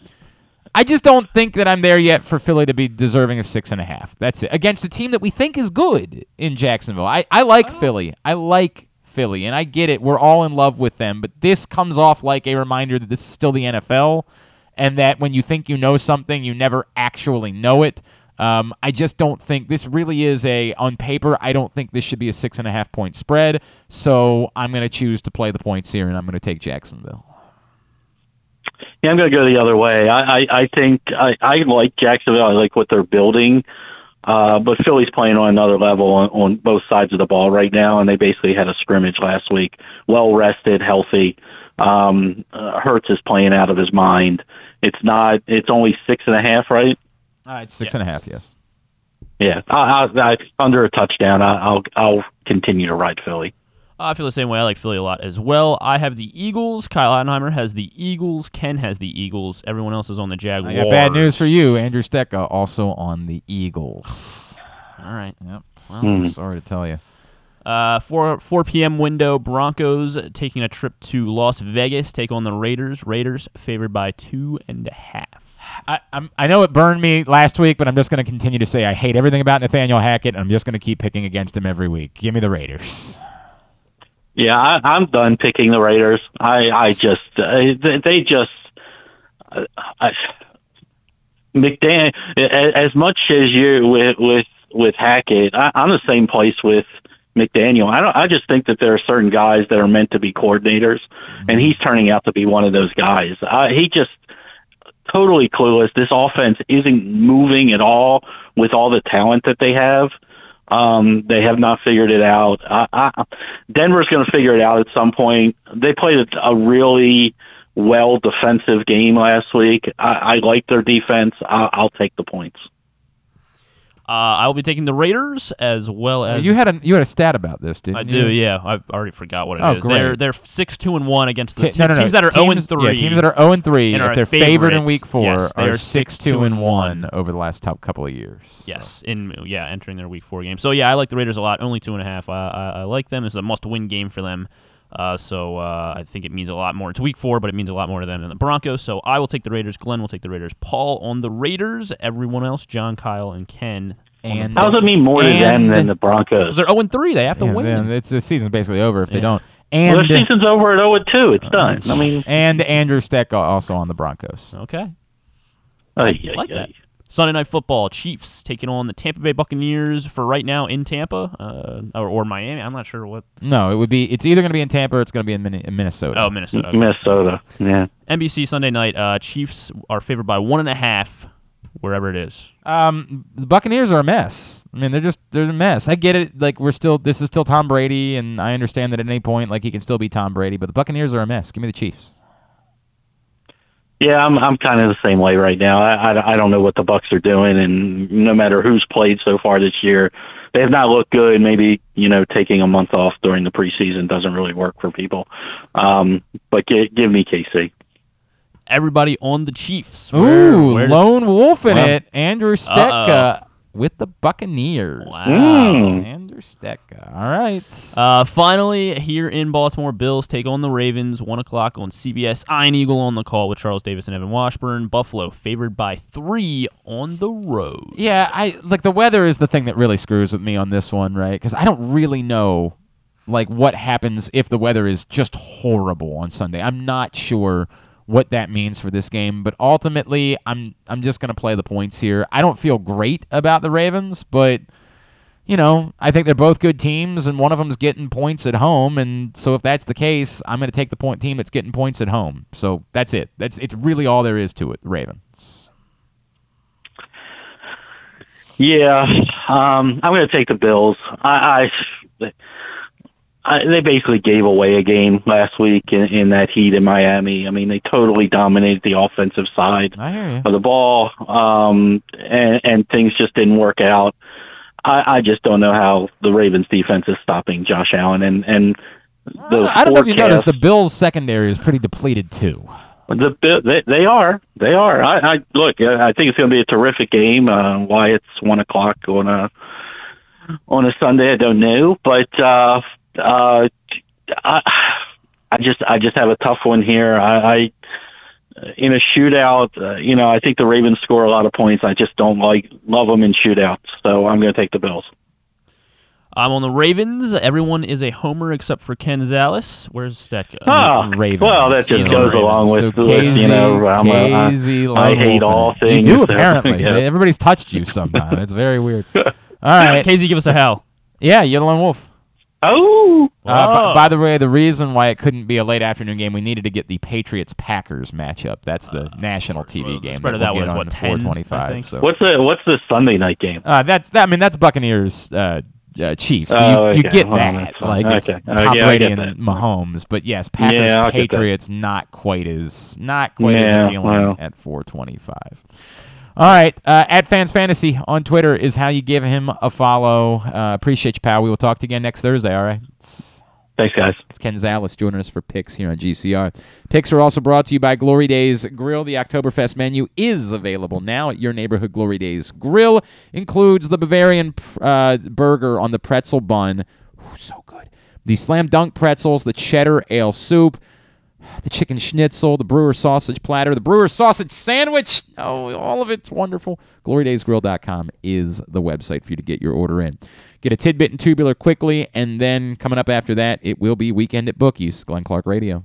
I just don't think that I'm there yet for Philly to be deserving of six and a half. That's it. Against a team that we think is good in Jacksonville. I, I like Philly. I like Philly. And I get it. We're all in love with them. But this comes off like a reminder that this is still the NFL and that when you think you know something, you never actually know it. Um, I just don't think this really is a, on paper, I don't think this should be a six and a half point spread. So I'm going to choose to play the points here and I'm going to take Jacksonville. Yeah, I'm going to go the other way. I, I, I think I, I like Jacksonville. I like what they're building. Uh, but Philly's playing on another level on, on both sides of the ball right now, and they basically had a scrimmage last week. Well rested, healthy. Um, uh, Hurts is playing out of his mind. It's not. It's only six and a half, right? Uh, it's six and a half. Yes. Yeah, I, I, I, under a touchdown. I, I'll I'll continue to ride Philly. I feel the same way. I like Philly a lot as well. I have the Eagles. Kyle Ottenheimer has the Eagles. Ken has the Eagles. Everyone else is on the Jaguars. I got bad news for you. Andrew Stetka also on the Eagles. All right. Yep. Well, Hmm. sorry to tell you. Uh, 4 4 p.m. window. Broncos taking a trip to Las Vegas. Take on the Raiders. Raiders favored by two and a half. I, I'm, I know it burned me last week, but I'm just going to continue to say I hate everything about Nathaniel Hackett, and I'm just going to keep picking against him every week. Give me the Raiders. Yeah, I, I'm done picking the Raiders. I I just uh, they, they just uh, I, McDan as much as you with with with Hackett, I, I'm the same place with McDaniel. I don't. I just think that there are certain guys that are meant to be coordinators, and he's turning out to be one of those guys. Uh, he just totally clueless. This offense isn't moving at all with all the talent that they have. Um, they have not figured it out. I, I, Denver's going to figure it out at some point. They played a, a really well defensive game last week. I, I like their defense. I, I'll take the points. Uh, I will be taking the Raiders as well as you had a you had a stat about this, didn't I you? do, yeah. I already forgot what it is. Oh, great. They're they're six two and one against the Te- no, no, no. teams that are zero and Teams- three. Yeah, teams that are zero and three, and if they're favored in week four, yes, are six two and one over the last top couple of years. Yes, in yeah, entering their week four game. So yeah, I like the Raiders a lot. Only two and a half. I I, I like them. It's a must-win game for them. Uh, so uh, I think it means a lot more. It's week four, but it means a lot more to them than the Broncos. So I will take the Raiders. Glenn will take the Raiders. Paul on the Raiders. Everyone else, John, Kyle, and Ken. And How does it mean more to them than the Broncos? They're zero and three. They have to Yeah, win. then it's the season's basically over if they don't. well, And the season's over at 0 2. It's done. I mean, and Andrew Steck also on the Broncos. Okay. ay, ay, like ay. that. Sunday night football, Chiefs taking on the Tampa Bay Buccaneers for right now in Tampa uh, or, or Miami. I'm not sure what. No, it would be. It's either going to be in Tampa or it's going to be in, Min- in Minnesota. Oh, Minnesota. okay. Minnesota. Yeah. NBC Sunday night, uh, Chiefs are favored by one and a half, wherever it is. Um, the Buccaneers are a mess. I mean, they're just they're a mess. I get it. Like we're still this is still Tom Brady, and I understand that at any point like he can still be Tom Brady, but the Buccaneers are a mess. Give me the Chiefs. Yeah, I'm I'm kind of the same way right now. I, I, I don't know what the Bucks are doing, and no matter who's played so far this year, they have not looked good. Maybe you know taking a month off during the preseason doesn't really work for people. Um, but gi- give me KC. Everybody on the Chiefs. Ooh, Where- where does- lone wolf in Well, it. Andrew Stetka Uh-oh. With the Buccaneers. Wow. Mm. Andrew Stetka. All right. Uh, finally, here in Baltimore, Bills take on the Ravens. One o'clock on CBS. Ian Eagle on the call with Charles Davis and Evan Washburn. Buffalo favored by three on the road. Yeah, I like the weather is the thing that really screws with me on this one, right? Because I don't really know like what happens if the weather is just horrible on Sunday. I'm not sure what that means for this game, but ultimately, I'm I'm just gonna play the points here. I don't feel great about the Ravens, but you know, I think they're both good teams, and one of them's getting points at home, and so if that's the case, I'm going to take the point team that's getting points at home. So that's it. That's it's really all there is to it. Ravens. Yeah, um, I'm going to take the Bills. I, I, I, they basically gave away a game last week in, in that heat in Miami. I mean, they totally dominated the offensive side I hear you. of the ball, um, and, and things just didn't work out. I, I just don't know how the Ravens defense is stopping Josh Allen, and and the I don't know if you noticed, the Bills' secondary is pretty depleted too. The they, they are they are. I, I look. I think it's going to be a terrific game. Uh, why it's one o'clock on a on a Sunday, I don't know. But uh, uh, I, I just I just have a tough one here. I, I in a shootout. Uh, you know, I think the Ravens score a lot of points. I just don't like love them in shootouts. So I'm going to take the Bills. I'm on the Ravens. Everyone is a homer except for Ken Zales. Where's that guy? Ah, Ravens. well, that just So goes along with, So with, you know, I'm a, I, Casey hate all things. You do apparently. yeah. Everybody's touched you sometime. it's very weird. All right. Casey, give us a hell. Yeah, you're the lone wolf. Oh. Uh, Whoa. by, by the way, the reason why it couldn't be a late afternoon game, we needed to get the Patriots Packers matchup. That's the national TV game. spread of that that we'll was, get what, on 10, I 425. think? So What's the What's the Sunday night game? uh, that's that. I mean, that's Buccaneers. Uh, uh, Chiefs. So Oh, you, you get Well, that. that's fine. Like it's Okay. Oh, Tom yeah, I Brady get and. Mahomes. But yes, Packers Yeah, I'll get that. Patriots not quite as not quite Yeah, as appealing well. at 425. All right, uh, at Fans Fantasy on Twitter is how you give him a follow. Uh, appreciate you, pal. We will talk to you again next Thursday. All right. It's- Thanks, guys. it's Ken Zales joining us for picks here on GCR. Picks are also brought to you by Glory Days Grill. The Oktoberfest menu is available now at your neighborhood Glory Days Grill. Includes the Bavarian uh, burger on the pretzel bun. Ooh, so good. The slam dunk pretzels, the cheddar ale soup, the chicken schnitzel, the brewer sausage platter, the brewer sausage sandwich. Oh, all of it's wonderful. GloryDaysGrill.com is the website for you to get your order in. Get a tidbit and tubular quickly, and then coming up after that, it will be Weekend at Bookies, Glenn Clark Radio.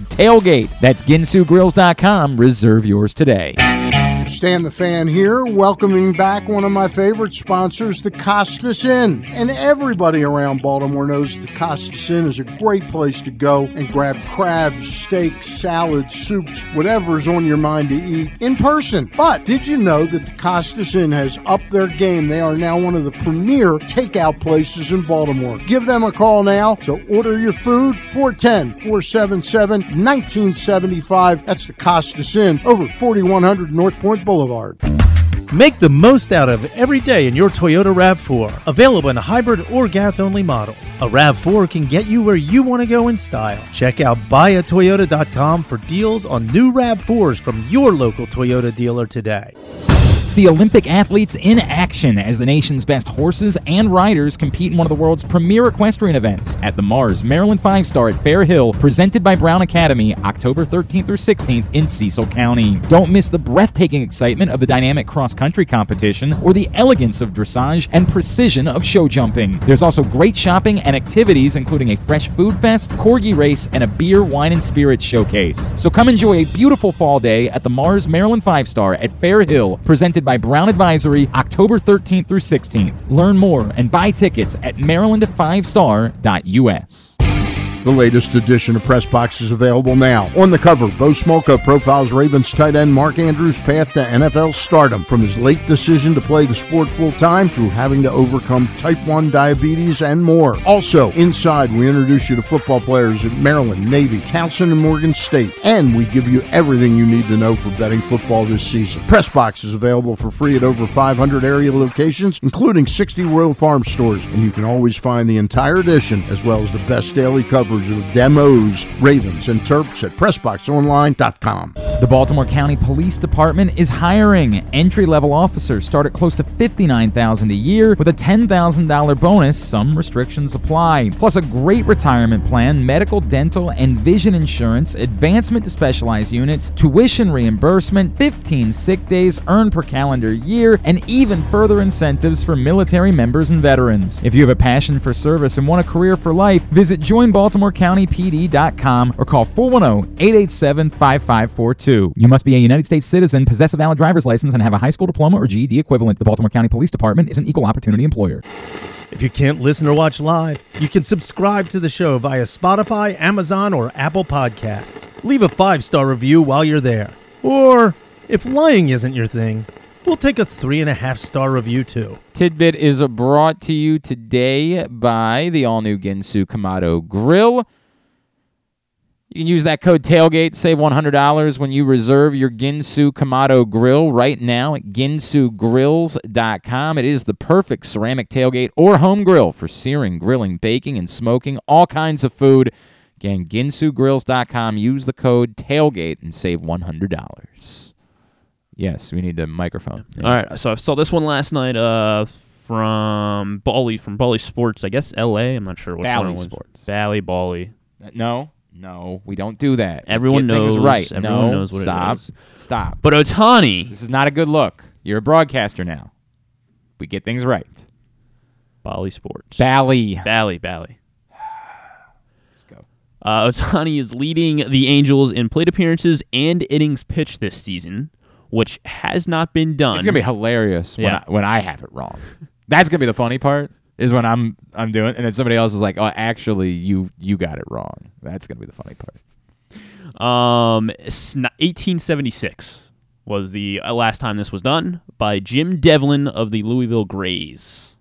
TAILGATE. That's ginsugrills.com. Reserve yours today. Stan the Fan here, welcoming back one of my favorite sponsors, the Costas Inn. And everybody around Baltimore knows the Costas Inn is a great place to go and grab crabs, steaks, salads, soups, whatever's on your mind to eat in person. But did you know that the Costas Inn has upped their game? They are now one of the premier takeout places in Baltimore. Give them a call now to order your food 410 477 1975. That's the Costas Inn over 4100 North Point Boulevard. Make the most out of every day in your Toyota RAV4. Available in hybrid or gas only models. A RAV4 can get you where you want to go in style. Check out buyatoyota.com for deals on new RAV4s from your local Toyota dealer today. See Olympic athletes in action as the nation's best horses and riders compete in one of the world's premier equestrian events at the Mars Maryland Five Star at Fair Hill, presented by Brown Advisory, October 13th through 16th in Cecil County. Don't miss the breathtaking excitement of the dynamic cross country competition or the elegance of dressage and precision of show jumping. There's also great shopping and activities, including a fresh food fest, corgi race, and a beer, wine, and spirits showcase. So come enjoy a beautiful fall day at the Mars Maryland Five Star at Fair Hill, presented by Brown Advisory, October 13th through 16th. Learn more and buy tickets at maryland5star.us. The latest edition of Press Box is available now. On the cover, Bo Smolka profiles Ravens tight end Mark Andrews' path to NFL stardom, from his late decision to play the sport full time through having to overcome type 1 diabetes and more. Also, inside, we introduce you to football players at Maryland, Navy, Towson, and Morgan State, and we give you everything you need to know for betting football this season. Press Box is available for free at over 500 area locations, including 60 Royal Farm stores, and you can always find the entire edition as well as the best daily coverage of the demos, Ravens, and Terps at PressBoxOnline.com. The Baltimore County Police Department is hiring. Entry-level officers start at close to 59,000 a year with a $10,000 bonus. Some restrictions apply. Plus a great retirement plan, medical, dental, and vision insurance, advancement to specialized units, tuition reimbursement, 15 sick days earned per calendar year, and even further incentives for military members and veterans. If you have a passion for service and want a career for life, visit joinbaltimorecountypd.com or call 410-887-5542. You must be a United States citizen, possess a valid driver's license, and have a high school diploma or GED equivalent. The Baltimore County Police Department is an equal opportunity employer. If you can't listen or watch live, you can subscribe to the show via Spotify, Amazon, or Apple Podcasts. Leave a five star review while you're there. Or, if lying isn't your thing, we'll take a three and a half star review too. Tidbit is brought to you today by the all new Ginsu Kamado Grill. You can use that code tailgate, save $100 when you reserve your Ginsu Kamado grill right now at ginsugrills.com. It is the perfect ceramic tailgate or home grill for searing, grilling, baking, and smoking all kinds of food. Again, ginsugrills.com. Use the code tailgate and save $100. Yes, we need the microphone. All right, so I saw this one last night uh, from Bali, from Bali Sports, I guess L.A. I'm not sure what Bally one it was. Sports. Bally, Bali. No, no, we don't do that. Everyone get things knows- right. everyone no, knows what it stop. is. Stop. But Ohtani, This is not a good look. You're a broadcaster now. We get things right. Bali Sports. Bally. Bally, Bally. Let's go. Uh, Ohtani is leading the Angels in plate appearances and innings pitched this season, which has not been done. It's gonna be hilarious when Yeah. I, when I have it wrong. That's gonna be the funny part. Is when I'm I'm doing, and then somebody else is like, "Oh, actually, you you got it wrong." That's gonna be the funny part. Um, 1876 was the uh, last time this was done by Jim Devlin of the Louisville Grays.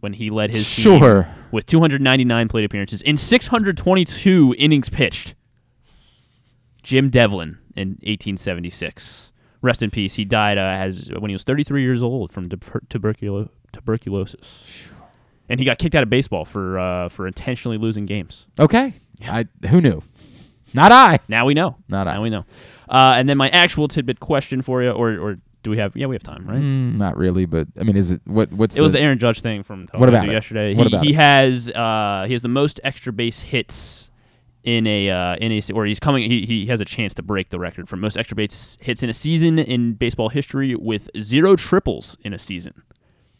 When he led his team Sure. with 299 plate appearances in 622 innings pitched. Jim Devlin in 1876. Rest in peace. He died uh, as when he was 33 years old from tuber- tuberculo- tuberculosis. And he got kicked out of baseball for uh, for intentionally losing games. Okay, I who knew? Not I. Now we know. Not I. Now we know. Uh, and then my actual tidbit question for you, or or do we have? Yeah, we have time, right? Mm, not really, but I mean, is it what? What's it was the Aaron Judge thing from What about yesterday. What he about he it? has uh, he has the most extra base hits in a uh, in a or he's coming. He, he has a chance to break the record for most extra base hits in a season in baseball history with zero triples in a season.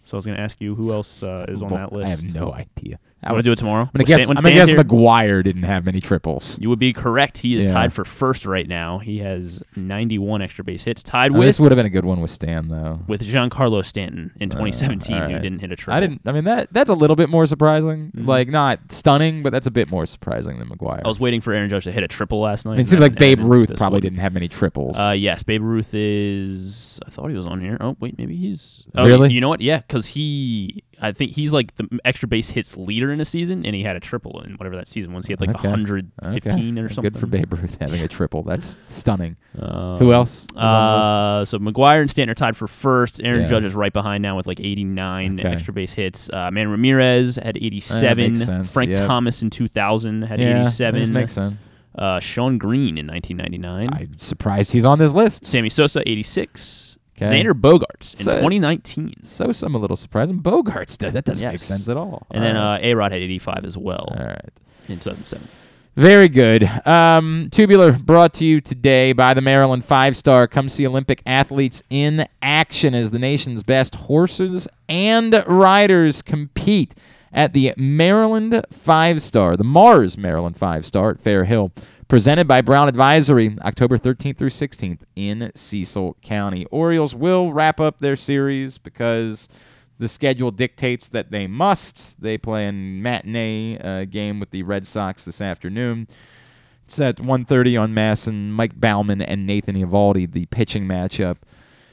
So I was going to ask you who else uh, is on that list. I have no idea. I want to do it tomorrow. I'm gonna When guess. Stan- I'm gonna guess here? McGwire didn't have many triples. You would be correct. He is Yeah. tied for first right now. He has 91 extra base hits, tied Oh, with this would have been a good one with Stan though. with Giancarlo Stanton in 2017, all who didn't hit a triple. I didn't. I mean that that's a little bit more surprising. Mhm. Like not stunning, but that's a bit more surprising than McGwire. I was waiting for Aaron Judge to hit a triple last night. I mean, it seems like Babe Ruth probably one. didn't have many triples. Uh, yes, Babe Ruth is. I thought he was on here. Oh wait, maybe he's. Oh, Really? You, you know what? Yeah, because he. I think he's like the extra base hits leader in a season, and he had a triple in whatever that season was. He had like Okay. 115 Okay. or something. Good for Babe Ruth having a triple. That's stunning. Um, Who else? is on the list? Uh, so McGwire and Stanton are tied for first. Aaron Yeah. Judge is right behind now with like 89 Okay. extra base hits. Uh, Man Ramirez had 87. makes sense, Frank yep. Thomas in 2000 had Yeah, 87. this makes sense. Uh, Shawn Green in 1999. I'm surprised he's on this list. Sammy Sosa 86. Okay. Xander Bogaerts in So- 2019. So some a little surprised. surprising. Bogaerts does that doesn't make sense at all. And then All right. uh, A Rod had 85 as well all right. in 2007. Very good. Um, Tubular brought to you today by the Maryland Five Star. Come see Olympic athletes in action as the nation's best horses and riders compete at the Maryland Five Star, the Mars Maryland Five Star at Fair Hill. Presented by Brown Advisory, October 13th through 16th in Cecil County. Orioles will wrap up their series because the schedule dictates that they must. They play a matinee uh, game with the Red Sox this afternoon. It's at 1.30 on Mass and Mike Baumann and Nathan Eovaldi, the pitching matchup.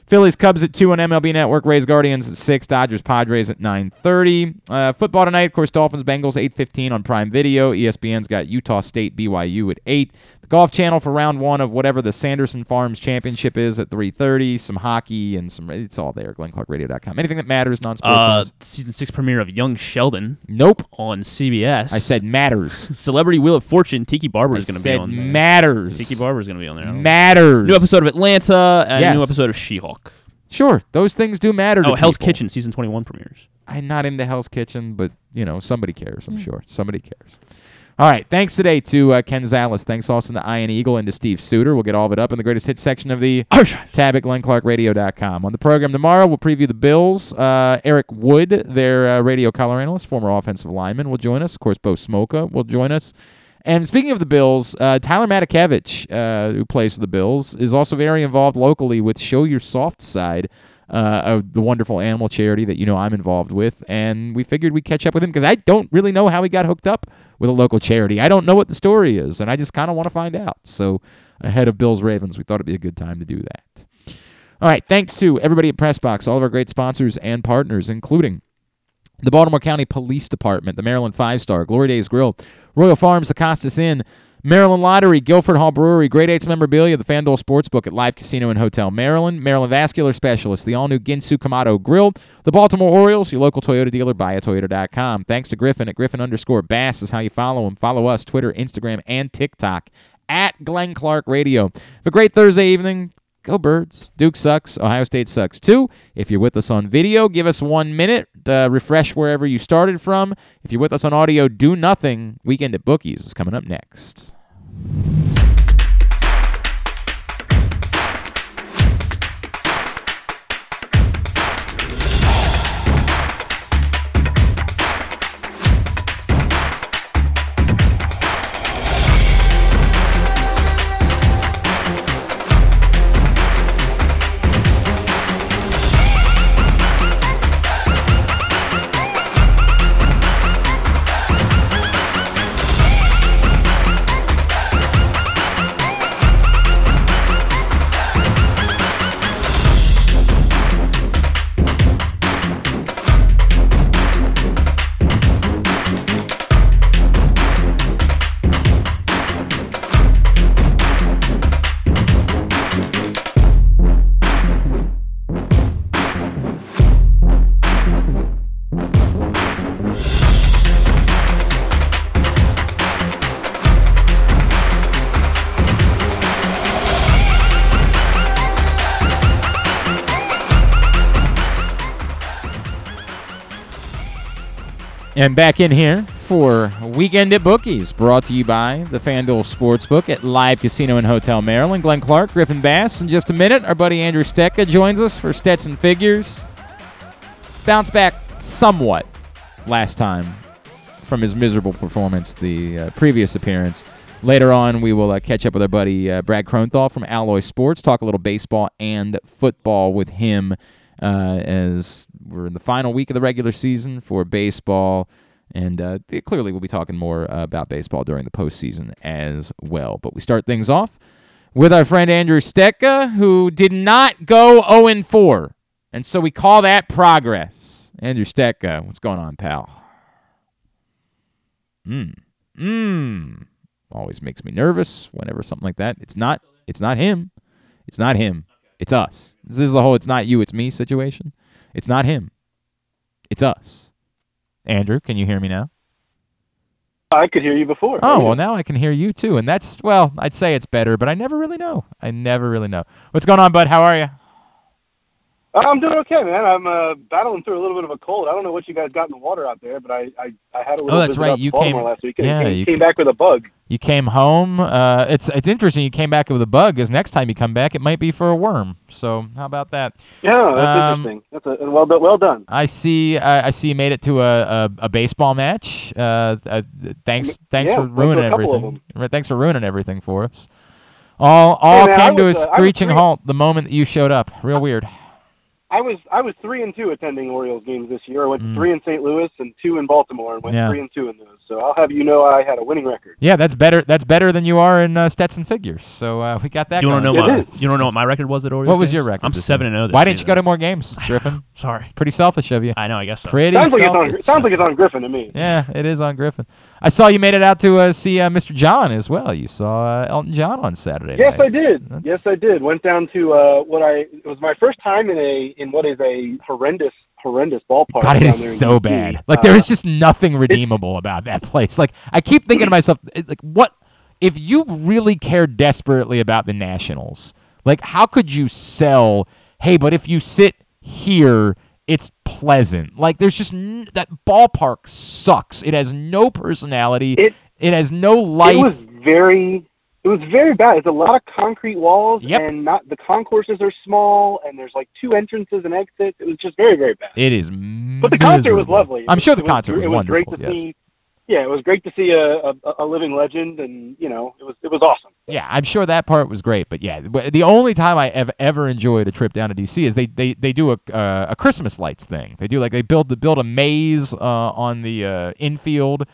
Phillies Cubs at 2 on MLB Network. Rays Guardians at 6. Dodgers Padres at 9.30. Uh, football tonight, of course, Dolphins Bengals 8.15 on Prime Video. ESPN's got Utah State BYU at 8. Golf Channel for round one of whatever the Sanderson Farms Championship is at 3.30. Some hockey and some... It's all there. GlennClarkRadio.com. Anything that matters, non-sports Uh, season six premiere of Young Sheldon Nope. on CBS. I said matters. Celebrity Wheel of Fortune. Tiki Barber is going to be on there. matters. Tiki Barber is going to be on there. Matters. New episode of Atlanta and a new episode of She-Hulk. Sure, those things do matter to Oh, Hell's people. Kitchen season 21 premieres. I'm not into Hell's Kitchen, but you know somebody cares. I'm sure somebody cares. All right, thanks today to uh, Ken Zales. Thanks also to Ian Eagle and to Steve Suter. We'll get all of it up in the greatest hits section of the tab at GlennClarkRadio.com. On the program tomorrow, we'll preview the Bills. Uh, Eric Wood, their uh, radio color analyst, former offensive lineman, will join us. Of course, Bo Smolka will join us. And speaking of the Bills, uh, Tyler Matakevich, uh, who plays for the Bills, is also very involved locally with Show Your Soft Side, uh, of the wonderful animal charity that you know I'm involved with. And we figured we'd catch up with him because I don't really know how he got hooked up with a local charity. I don't know what the story is, and I just kind of want to find out. So ahead of Bills Ravens, we thought it'd be a good time to do that. All right, thanks to everybody at Pressbox, all of our great sponsors and partners, including the Baltimore County Police Department, the Maryland Five Star, Glory Days Grill, Royal Farms, the Costas Inn, Maryland Lottery, Guilford Hall Brewery, Great Eights memorabilia, the FanDuel Sportsbook at Live Casino and Hotel Maryland, Maryland Vascular Specialist, the all-new Ginsu Kamado Grill, the Baltimore Orioles, your local Toyota dealer, buyatoyota.com. Thanks to Griffin at Griffin underscore Bass is how you follow him. Follow us, Twitter, Instagram, and TikTok at Glenn Clark Radio. Have a great Thursday evening. Go Birds. Duke sucks. Ohio State sucks too. If you're with us on video, give us one minute. Uh, refresh wherever you started from. If you're with us on audio, do nothing. Weekend at Bookies is coming up next. And back in here for Weekend at Bookies, brought to you by the FanDuel Sportsbook at Live Casino and Hotel Maryland. Glenn Clark, Griffin Bass. In just a minute, our buddy Andrew Stetka joins us for Stetson Figures. Bounce back somewhat last time from his miserable performance the uh, previous appearance. Later on, we will uh, catch up with our buddy uh, Brad Kronthal from Alloy Sports, talk a little baseball and football with him uh, as we're in the final week of the regular season for baseball. And uh, clearly, we'll be talking more uh, about baseball during the postseason as well. But we start things off with our friend Andrew Stetka, who did not go 0 4. And so we call that progress. Andrew Stetka, what's going on, pal? Mmm. Mmm. Always makes me nervous whenever something like that. It's not. It's not him. It's not him. It's us. This is the whole "it's not you, it's me" situation. It's not him. It's us. Andrew, can you hear me now? I could hear you before. Oh well, now I can hear you too, and that's well, I'd say it's better, but I never really know. I never really know. What's going on, bud? How are you? I'm doing okay, man. I'm uh, battling through a little bit of a cold. I don't know what you guys got in the water out there, but I I, I had a little. Oh, that's right. You Baltimore came last week. Yeah, came, you came ca- back with a bug. You came home. Uh, it's it's interesting. You came back with a bug. Because next time you come back, it might be for a worm. So how about that? Yeah, that's Um, interesting. That's a, well done. Well done. I see. I I see. You made it to a a, a baseball match. Uh, uh, thanks. Thanks Yeah, for went to a ruining everything. Right, Thanks for ruining everything for us. All all man, I came to a uh, screeching halt the moment that you showed up. Real weird. I was I was three and two attending Orioles games this year. I went Mm. three in St. Louis and two in Baltimore, and went Yeah. three and two in those. So I'll have you know I had a winning record. Yeah, that's better. That's better than you are in uh, Stetson figures. So uh, we got that. You don't know my? You want to know what my record was at Orioles? What was games? your record? I'm this seven and zero. This Why didn't you go to more games, Griffin? Sorry. Pretty selfish of you. I know. I guess so. Pretty Sounds like it's selfish. on sounds like it's on Griffin to me. Yeah, it is on Griffin. I saw you made it out to uh, see uh, Mr. John as well. You saw uh, Elton John on Saturday. Yes, night. I did. Yes, I did. Went down to uh, what I it was my first time in a in what is a horrendous horrendous ballpark. God, it is so bad. Like there is just nothing redeemable about that place. Like I keep thinking to myself, like what if you really care desperately about the Nationals? Like how could you sell? Hey, but if you sit here, it's pleasant. Like there's just n- that ballpark sucks. It has no personality. It- it has no life. It was very it was very bad. It's a lot of concrete walls Yep. and not the concourses are small and there's like two entrances and exits. It was just very very bad. It is. But the concert was lovely. I'm sure the it was- concert was, it was wonderful. Great to yes. see. Yeah, it was great to see a, a, a living legend, and you know, it was it was awesome. Yeah, I'm sure that part was great, but yeah, the only time I have ever enjoyed a trip down to DC is they they, they do a uh, a Christmas lights thing. They do like they build the build a maze uh, on the uh, infield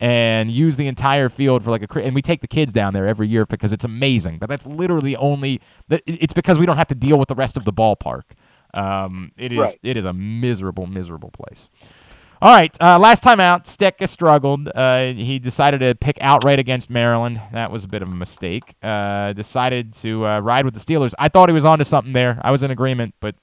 and use the entire field for like a and we take the kids down there every year because it's amazing. But that's literally only it's because we don't have to deal with the rest of the ballpark. Um, it is Right. it is a miserable miserable place. All right, uh, last time out, Stetka struggled. Uh, he decided to pick outright against Maryland. That was a bit of a mistake. Uh, decided to uh, ride with the Steelers. I thought he was onto something there. I was in agreement, but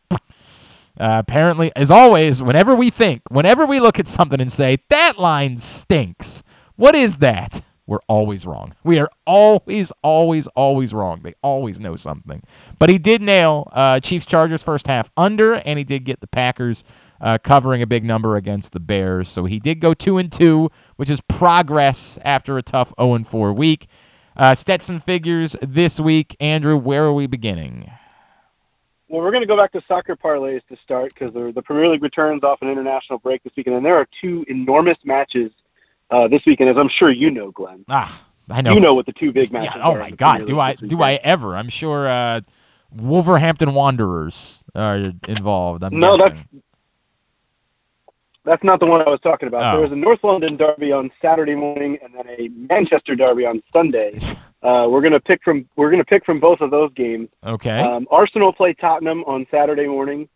uh, apparently, as always, whenever we think, whenever we look at something and say that line stinks, what is that? We're always wrong. We are always, always, always wrong. They always know something. But he did nail uh, Chiefs Chargers first half under, and he did get the Packers uh, covering a big number against the Bears. So he did go two and two, which is progress after a tough 0 and 4 week. Uh, Stetson figures this week. Andrew, where are we beginning? Well, we're going to go back to soccer parlays to start because the, the Premier League returns off an international break this weekend, and there are two enormous matches uh, this weekend, as I'm sure you know, Glenn. Ah, I know. You know what the two big matches Yeah, oh my God, do I do. I ever? I'm sure uh, Wolverhampton Wanderers are involved. I'm No, guessing. that's that's not the one I was talking about. Oh. There was a North London derby on Saturday morning, and then a Manchester derby on Sunday. Uh, we're gonna pick from we're gonna pick from both of those games. okay. Um, Arsenal play Tottenham on Saturday morning.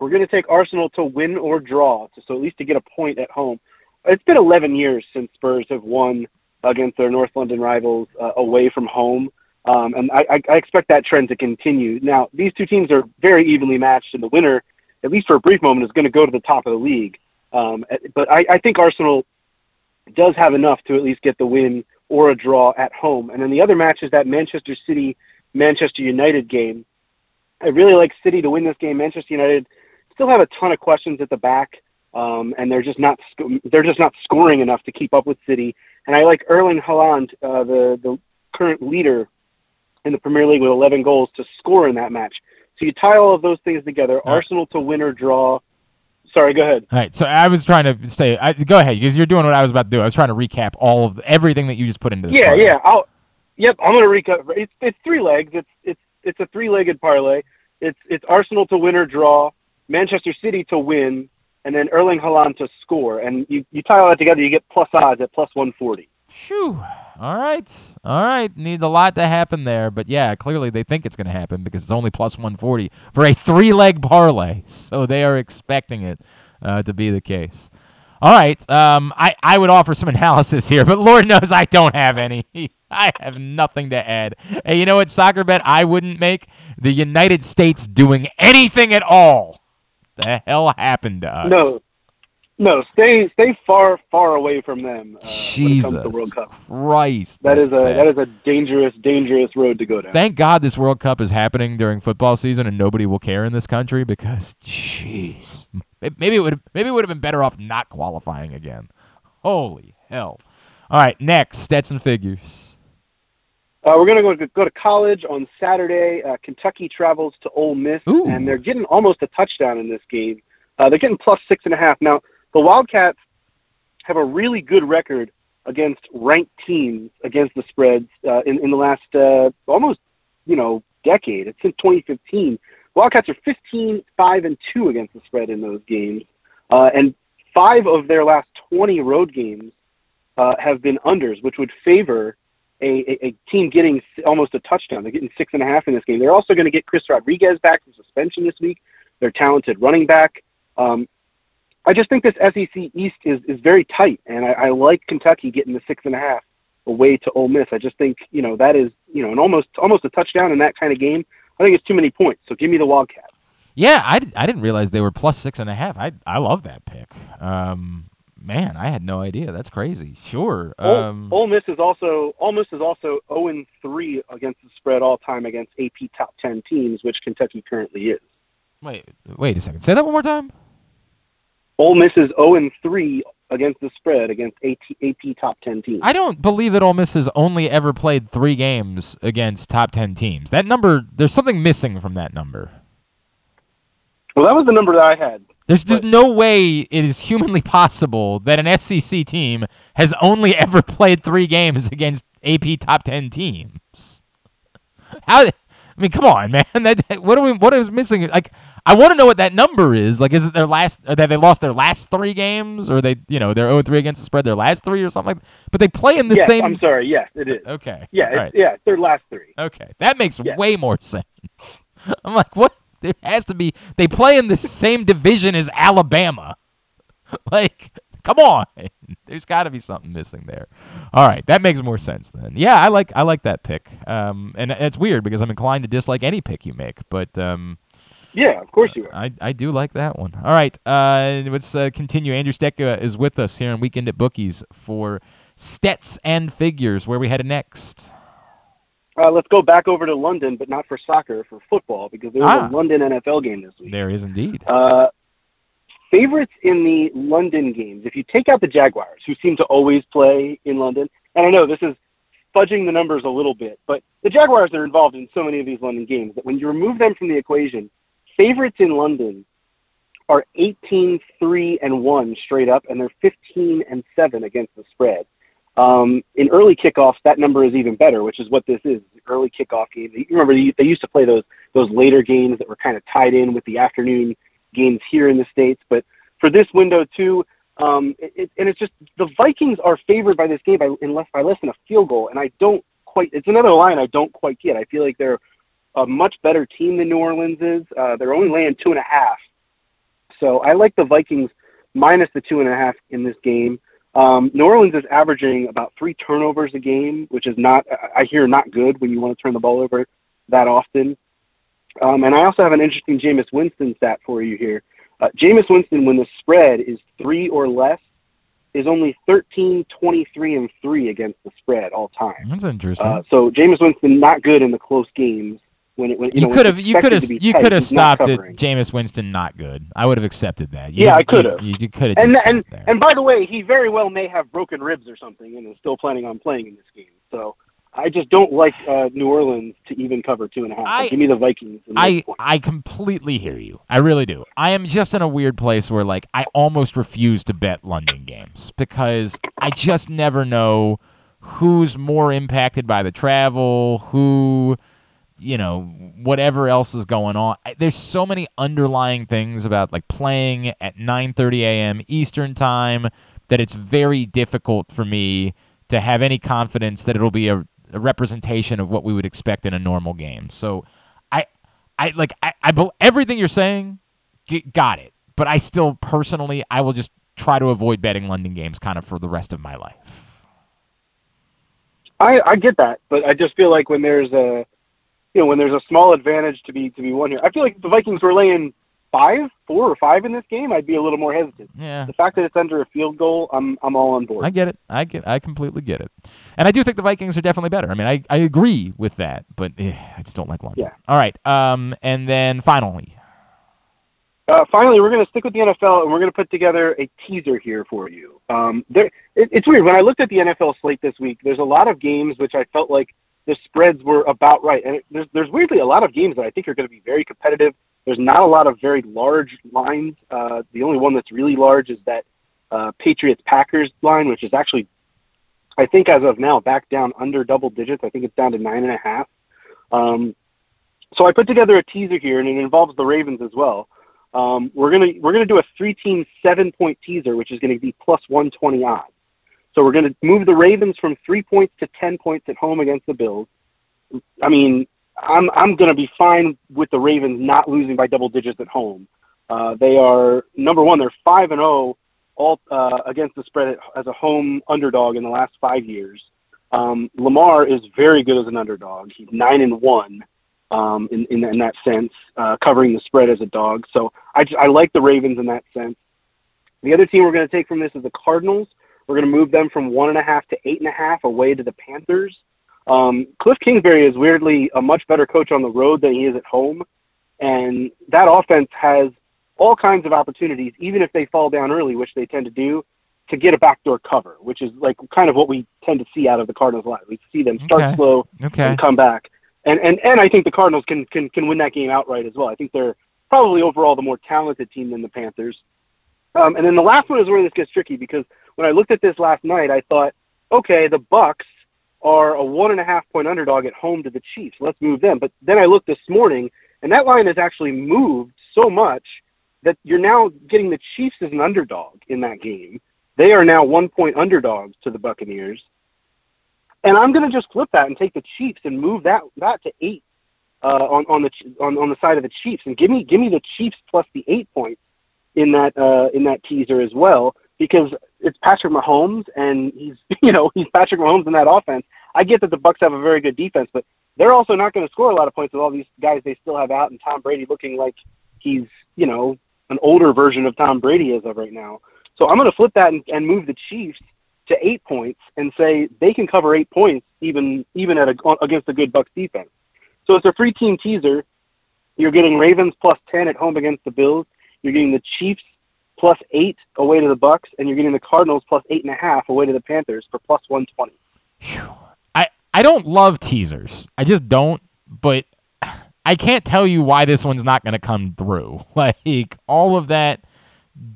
We're going to take Arsenal to win or draw, to, so at least to get a point at home. It's been 11 years since Spurs have won against their North London rivals uh, away from home, um, and I, I, I expect that trend to continue. Now, these two teams are very evenly matched, and the winner, at least for a brief moment, is going to go to the top of the league. Um, but I, I think Arsenal does have enough to at least get the win or a draw at home. And then the other match is that Manchester City Manchester United game. I really like City to win this game. Manchester United still have a ton of questions at the back, um, and they're just not sc- they're just not scoring enough to keep up with City. And I like Erling Haaland, uh, the the current leader in the Premier League with 11 goals, to score in that match. So you tie all of those things together: Arsenal to win or draw. Sorry, go ahead. All right, so I was trying to stay. I, go ahead, because you're doing what I was about to do. I was trying to recap all of everything that you just put into this. Yeah, parlay. yeah. I'll. Yep, I'm gonna recap. It's it's three legs. It's it's it's a three-legged parlay. It's it's Arsenal to win or draw, Manchester City to win, and then Erling Haaland to score. And you you tie all that together, you get plus odds at plus 140. Phew. All right. All right. Needs a lot to happen there. But yeah, clearly they think it's going to happen because it's only plus 140 for a three leg parlay. So they are expecting it uh, to be the case. All right. Um, I, I would offer some analysis here, but Lord knows I don't have any. I have nothing to add. Hey, you know what soccer bet I wouldn't make? The United States doing anything at all. The hell happened to us? No, no, stay stay far far away from them. Uh, when it comes Jesus to World Cup. Christ. That's a bad. that is a dangerous dangerous road to go down. Thank God this World Cup is happening during football season and nobody will care in this country because, jeez, maybe it would maybe it would have been better off not qualifying again. Holy hell! All right, next Stetson figures. Uh, we're going to go to go to college on Saturday. Uh, Kentucky travels to Ole Miss, and they're getting almost a touchdown in this game. Uh, they're getting plus six and a half. Now, the Wildcats have a really good record against ranked teams against the spreads uh, in in the last uh, almost you know decade. It's since 2015. Wildcats are 15 5 and 2 against the spread in those games, uh, and five of their last 20 road games uh, have been unders, which would favor a, a, a team getting almost a touchdown. They're getting six and a half in this game. They're also going to get Chris Rodriguez back from suspension this week. They're talented running back. Um, I just think this SEC East is, is very tight, and I, I like Kentucky getting the six and a half away to Ole Miss. I just think you know that is you know an almost almost a touchdown in that kind of game. I think it's too many points. So give me the Wildcats. Yeah, I, I didn't realize they were plus six and a half. I I love that pick. Um, man, I had no idea. That's crazy. Sure. Ole, Um, Ole Miss is also Ole Miss is also 0 and 3 against the spread all time against AP top 10 teams, which Kentucky currently is. wait, wait a second. Say that one more time. Ole Miss is 0 and 3 against the spread against AP, AP top 10 teams. I don't believe that Ole Miss has only ever played three games against top ten teams. That number, there's something missing from that number. Well, that was the number that I had. There's just no way it is humanly possible that an SEC team has only ever played three games against AP top ten teams. How? I mean, come on, man. That what are we? What is missing? Like, I want to know what that number is. Like, is it their last? Or that they lost their last three games, or they, you know, they're 0 3 against the spread their last three, or something like. But they play in the yes, same. I'm sorry. Yes, it is. Okay. Yeah, it's, right. yeah, it's their last three. Okay, that makes Yeah. way more sense. I'm like, what? There has to be. They play in the same division as Alabama. like, come on. There's got to be something missing there. All right, that makes more sense then. Yeah, I like I like that pick. Um, and it's weird because I'm inclined to dislike any pick you make, but um, yeah, of course you are. I, I do like that one. All right, uh, let's uh, continue. Andrew Stetka is with us here on Weekend at Bookies for Stets and Figures. Where we headed next? Uh, let's go back over to London, but not for soccer, for football, because there's Ah. a London NFL game this week. There is indeed. Uh, favorites in the London games, if you take out the Jaguars, who seem to always play in London, and I know this is fudging the numbers a little bit, but the Jaguars are involved in so many of these London games that when you remove them from the equation, favorites in London are 18 3 and 1 straight up, and they're 15 and 7 against the spread. Um, in early kickoffs, that number is even better, which is what this is early kickoff game. You remember they they used to play those those later games that were kind of tied in with the afternoon games here in the states, but for this window too, um, it, and it's just the Vikings are favored by this game by unless by less than a field goal, and I don't quite. It's another line I don't quite get. I feel like they're a much better team than New Orleans is. Uh, they're only laying two and a half, so I like the Vikings minus the two and a half in this game. Um, New Orleans is averaging about three turnovers a game, which is not, I hear, not good when you want to turn the ball over that often. Um, and I also have an interesting Jameis Winston stat for you here. Uh, Jameis Winston, when the spread is three or less, is only 13, 23, and 3 against the spread all time. That's interesting. Uh, so Jameis Winston not good in the close games. When it, when, you, you know, could have you could have expected to be you could have stopped it. Jameis Winston not good. I would have accepted that. You Yeah, I could have. You, you could have. And and and by the way, he very well may have broken ribs or something, and is still planning on playing in this game. So I just don't like uh, New Orleans to even cover two and a half. Like, give me the Vikings. in I. I completely hear you. I really do. I am just in a weird place where like I almost refuse to bet London games because I just never know who's more impacted by the travel, who you know, whatever else is going on. There's so many underlying things about like playing at 9:30 a.m. Eastern time that it's very difficult for me to have any confidence that it'll be a, a representation of what we would expect in a normal game. So I I like I, I everything you're saying got it. But I still personally I will just try to avoid betting London games kind of for the rest of my life. I, I get that, but I just feel like when there's a, you know, when there's a small advantage to be to be won here, I feel like the Vikings were laying five, four or five in this game, I'd be a little more hesitant. Yeah. The fact that it's under a field goal, I'm I'm all on board. I get it. I get. I completely get it. And I do think the Vikings are definitely better. I mean, I, I agree with that, but eh, I just don't like London. Yeah. All right. Um, and then finally, Uh, finally, we're going to stick with the NFL, and we're going to put together a teaser here for you. Um, there, it, it's weird when I looked at the NFL slate this week. There's a lot of games which I felt like the spreads were about right, and it, there's there's weirdly a lot of games that I think are going to be very competitive. There's not a lot of very large lines. Uh, the only one that's really large is that uh, Patriots Packers line, which is actually, I think, as of now, back down under double digits. I think it's down to nine and a half. Um, so I put together a teaser here, and it involves the Ravens as well. Um, we're gonna we're gonna do a three-team seven-point teaser, which is going to be plus 120 odds. So we're going to move the Ravens from three points to 10 points at home against the Bills. I mean, I'm I'm going to be fine with the Ravens not losing by double digits at home. Uh, they are number one. They're five and zero all uh, against the spread as a home underdog in the last five years. Um, Lamar is very good as an underdog. He's nine and one um, in, in in that sense, uh, covering the spread as a dog. So I I like the Ravens in that sense. The other team we're going to take from this is the Cardinals. We're going to move them from one and a half to eight and a half away to the Panthers. Um, Cliff Kingsbury is weirdly a much better coach on the road than he is at home, and that offense has all kinds of opportunities, even if they fall down early, which they tend to do, to get a backdoor cover, which is like kind of what we tend to see out of the Cardinals a lot. We see them start Okay. slow Okay. and come back, and and and I think the Cardinals can can can win that game outright as well. I think they're probably overall the more talented team than the Panthers. Um, and then the last one is where this gets tricky because when I looked at this last night, I thought, okay, the Bucks are a one and a half point underdog at home to the Chiefs. Let's move them. But then I looked this morning, and that line has actually moved so much that you're now getting the Chiefs as an underdog in that game. They are now one point underdogs to the Buccaneers. And I'm going to just flip that and take the Chiefs and move that that to eight uh, on on the on on the side of the Chiefs and give me give me the Chiefs plus the eight points in that uh, in that teaser as well because it's Patrick Mahomes and he's you know he's Patrick Mahomes in that offense. I get that the Bucks have a very good defense, but they're also not going to score a lot of points with all these guys they still have out and Tom Brady looking like he's you know an older version of Tom Brady as of right now. So I'm going to flip that and, and move the Chiefs to eight points and say they can cover eight points even even at a, against a good Bucks defense. So it's a free team teaser. You're getting Ravens plus ten at home against the Bills. You're getting the Chiefs plus eight away to the Bucks, and you're getting the Cardinals plus eight and a half away to the Panthers for plus one twenty. I I don't love teasers. I just don't. But I can't tell you why this one's not going to come through. Like all of that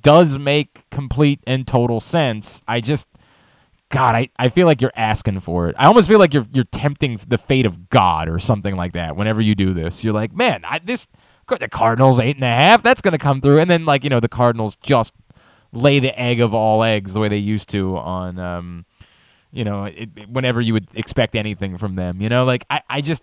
does make complete and total sense. I just God, I, I feel like you're asking for it. I almost feel like you're you're tempting the fate of God or something like that. Whenever you do this, you're like, man, I, this the Cardinals eight and a half, that's gonna come through, and then like you know the Cardinals just lay the egg of all eggs the way they used to on um, you know, it, whenever you would expect anything from them. You know, like I, I just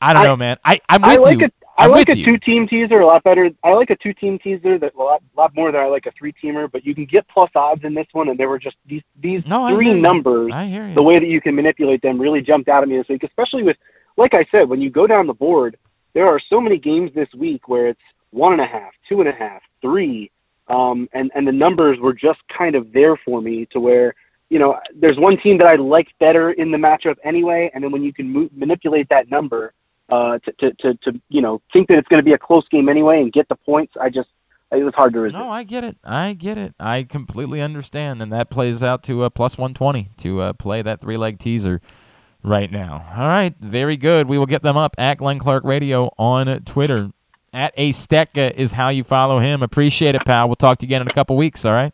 I don't I- know, man. I I'm with I like you. a I I'm like a two team teaser a lot better. I like a two team teaser that a lot, lot more than I like a three teamer. But you can get plus odds in this one, and there were just these these No, three numbers. I hear you. The way that you can manipulate them really jumped out at me this week, especially with, like I said, when you go down the board, there are so many games this week where it's one and a half, two and a half, three, um, and and the numbers were just kind of there for me to where you know there's one team that I like better in the matchup anyway, and then when you can manipulate that number uh, to, to to to you know think that it's going to be a close game anyway and get the points, I just it was hard to resist. No, I get it. I get it. I completely understand, and that plays out to a plus one twenty to uh, play that three leg teaser right now. All right, very good. We will get them up at Glenn Clark Radio on Twitter. At a Stetka is how you follow him. Appreciate it, pal. We'll talk to you again in a couple weeks. All right.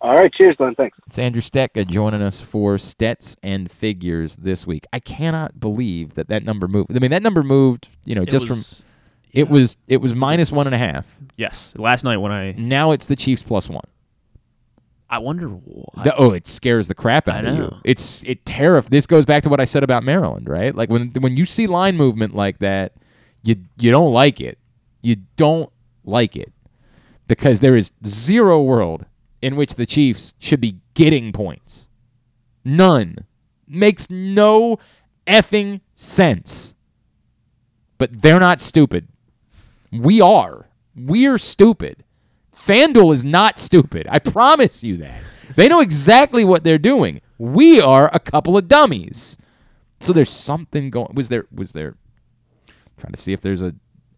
All right, cheers, Glenn. Thanks. It's Andrew Stetka joining us for Stets and Figures this week. I cannot believe that that number moved. I mean, that number moved. You know, It just was- from it was it was minus one and a half. Yes, last night when I Now it's the Chiefs plus one. I wonder why. The- oh, it scares the crap out of you. It's it terrif. This goes back to what I said about Maryland, right? Like when when you see line movement like that, you you don't like it. You don't like it because there is zero world in which the Chiefs should be getting points. None makes no effing sense. But they're not stupid. We are. We're stupid. FanDuel is not stupid. I promise you that. They know exactly what they're doing. We are a couple of dummies. So there's something going. Was there? Was there? Trying to see if there's a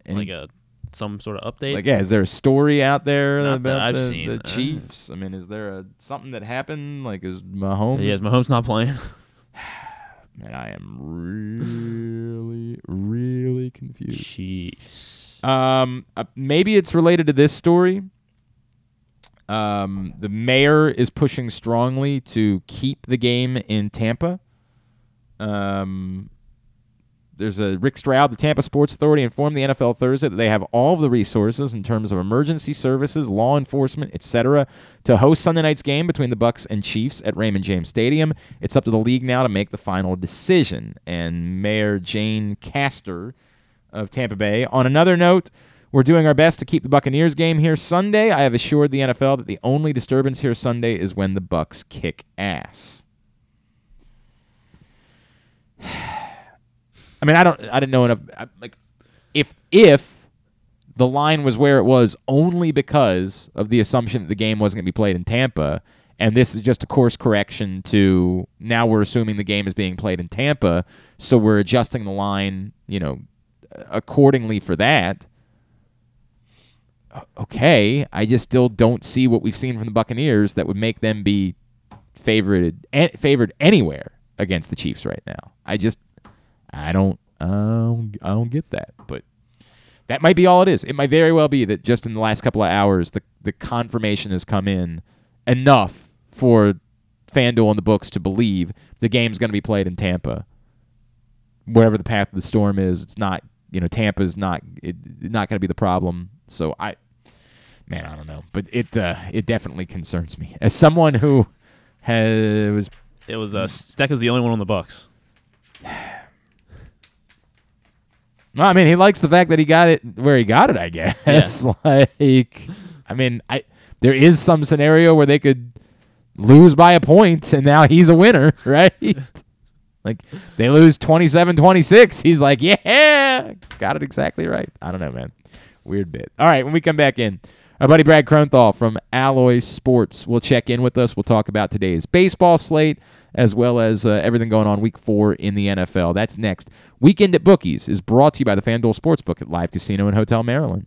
any, like a some sort of update. like yeah. Is there a story out there Not about the, seen. the Uh, Chiefs? I mean, is there a something that happened? Like is Mahomes? Yeah, is Mahomes not playing? Man, I am really, really confused. Chiefs. Um, uh, maybe it's related to this story. Um, the mayor is pushing strongly to keep the game in Tampa. Um, there's a Rick Stroud, the Tampa Sports Authority, informed the NFL Thursday that they have all of the resources in terms of emergency services, law enforcement, etc., to host Sunday night's game between the Bucks and Chiefs at Raymond James Stadium. It's up to the league now to make the final decision. And Mayor Jane Castor of Tampa Bay. On another note, we're doing our best to keep the Buccaneers game here Sunday. I have assured the NFL that the only disturbance here Sunday is when the Bucks kick ass. I mean, I don't, I didn't know enough. I- Like, if if the line was where it was only because of the assumption that the game wasn't going to be played in Tampa, and this is just a course correction to now we're assuming the game is being played in Tampa, so we're adjusting the line, you know, accordingly for that. Okay, I just still don't see what we've seen from the Buccaneers that would make them be favored favored anywhere against the Chiefs right now. I just I don't I I don't get that, but that might be all it is. It might very well be that just in the last couple of hours the the confirmation has come in enough for FanDuel and the books to believe the game's going to be played in Tampa. Whatever the path of the storm is, it's not, you know, Tampa's not it, not going to be the problem. So I man, I don't know, but it uh, it definitely concerns me as someone who has It was uh, Stetka's the only one on the Bucks. Well, I mean, he likes the fact that he got it where he got it. I guess. like, I mean, I there is some scenario where they could lose by a point and now he's a winner, right? like they lose 27-26. He's like, "Yeah, got it exactly right." I don't know, man. Weird bit. All right, when we come back in, our buddy Brad Kronthal from Alloy Sports will check in with us. We'll talk about today's baseball slate as well as uh, everything going on week four in the NFL. That's next. Weekend at Bookies is brought to you by the FanDuel Sportsbook at Live Casino and Hotel Maryland.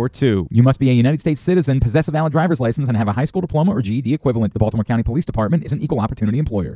410-887-5542. You must be a United States citizen, possess a valid driver's license, and have a high school diploma or GED equivalent. The Baltimore County Police Department is an equal opportunity employer.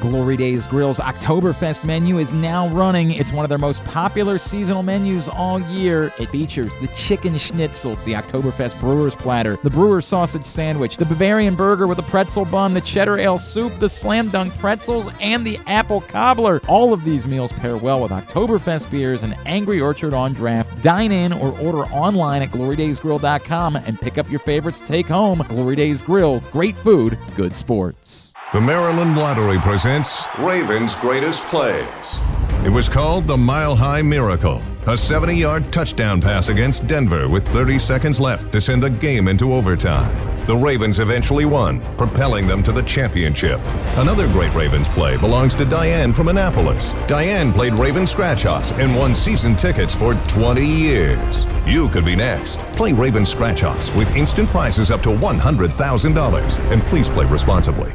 Glory Days Grill's Oktoberfest menu is now running. It's one of their most popular seasonal menus all year. It features the chicken schnitzel, the Oktoberfest brewer's platter, the brewer's sausage sandwich, the Bavarian burger with a pretzel bun, the cheddar ale soup, the slam dunk pretzels, and the apple cobbler. All of these meals pair well with Oktoberfest beers and Angry Orchard on draft. Dine in or order online at glorydaysgrill.com and pick up your favorites take home. Glory Days Grill, great food, good sports. The Maryland Lottery presents Ravens' Greatest Plays. It was called the Mile High Miracle, a 70 yard touchdown pass against Denver with 30 seconds left to send the game into overtime. The Ravens eventually won, propelling them to the championship. Another great Ravens play belongs to Diane from Annapolis. Diane played Raven Scratch Offs and won season tickets for 20 years. You could be next. Play Raven Scratch Offs with instant prizes up to $100,000. And please play responsibly.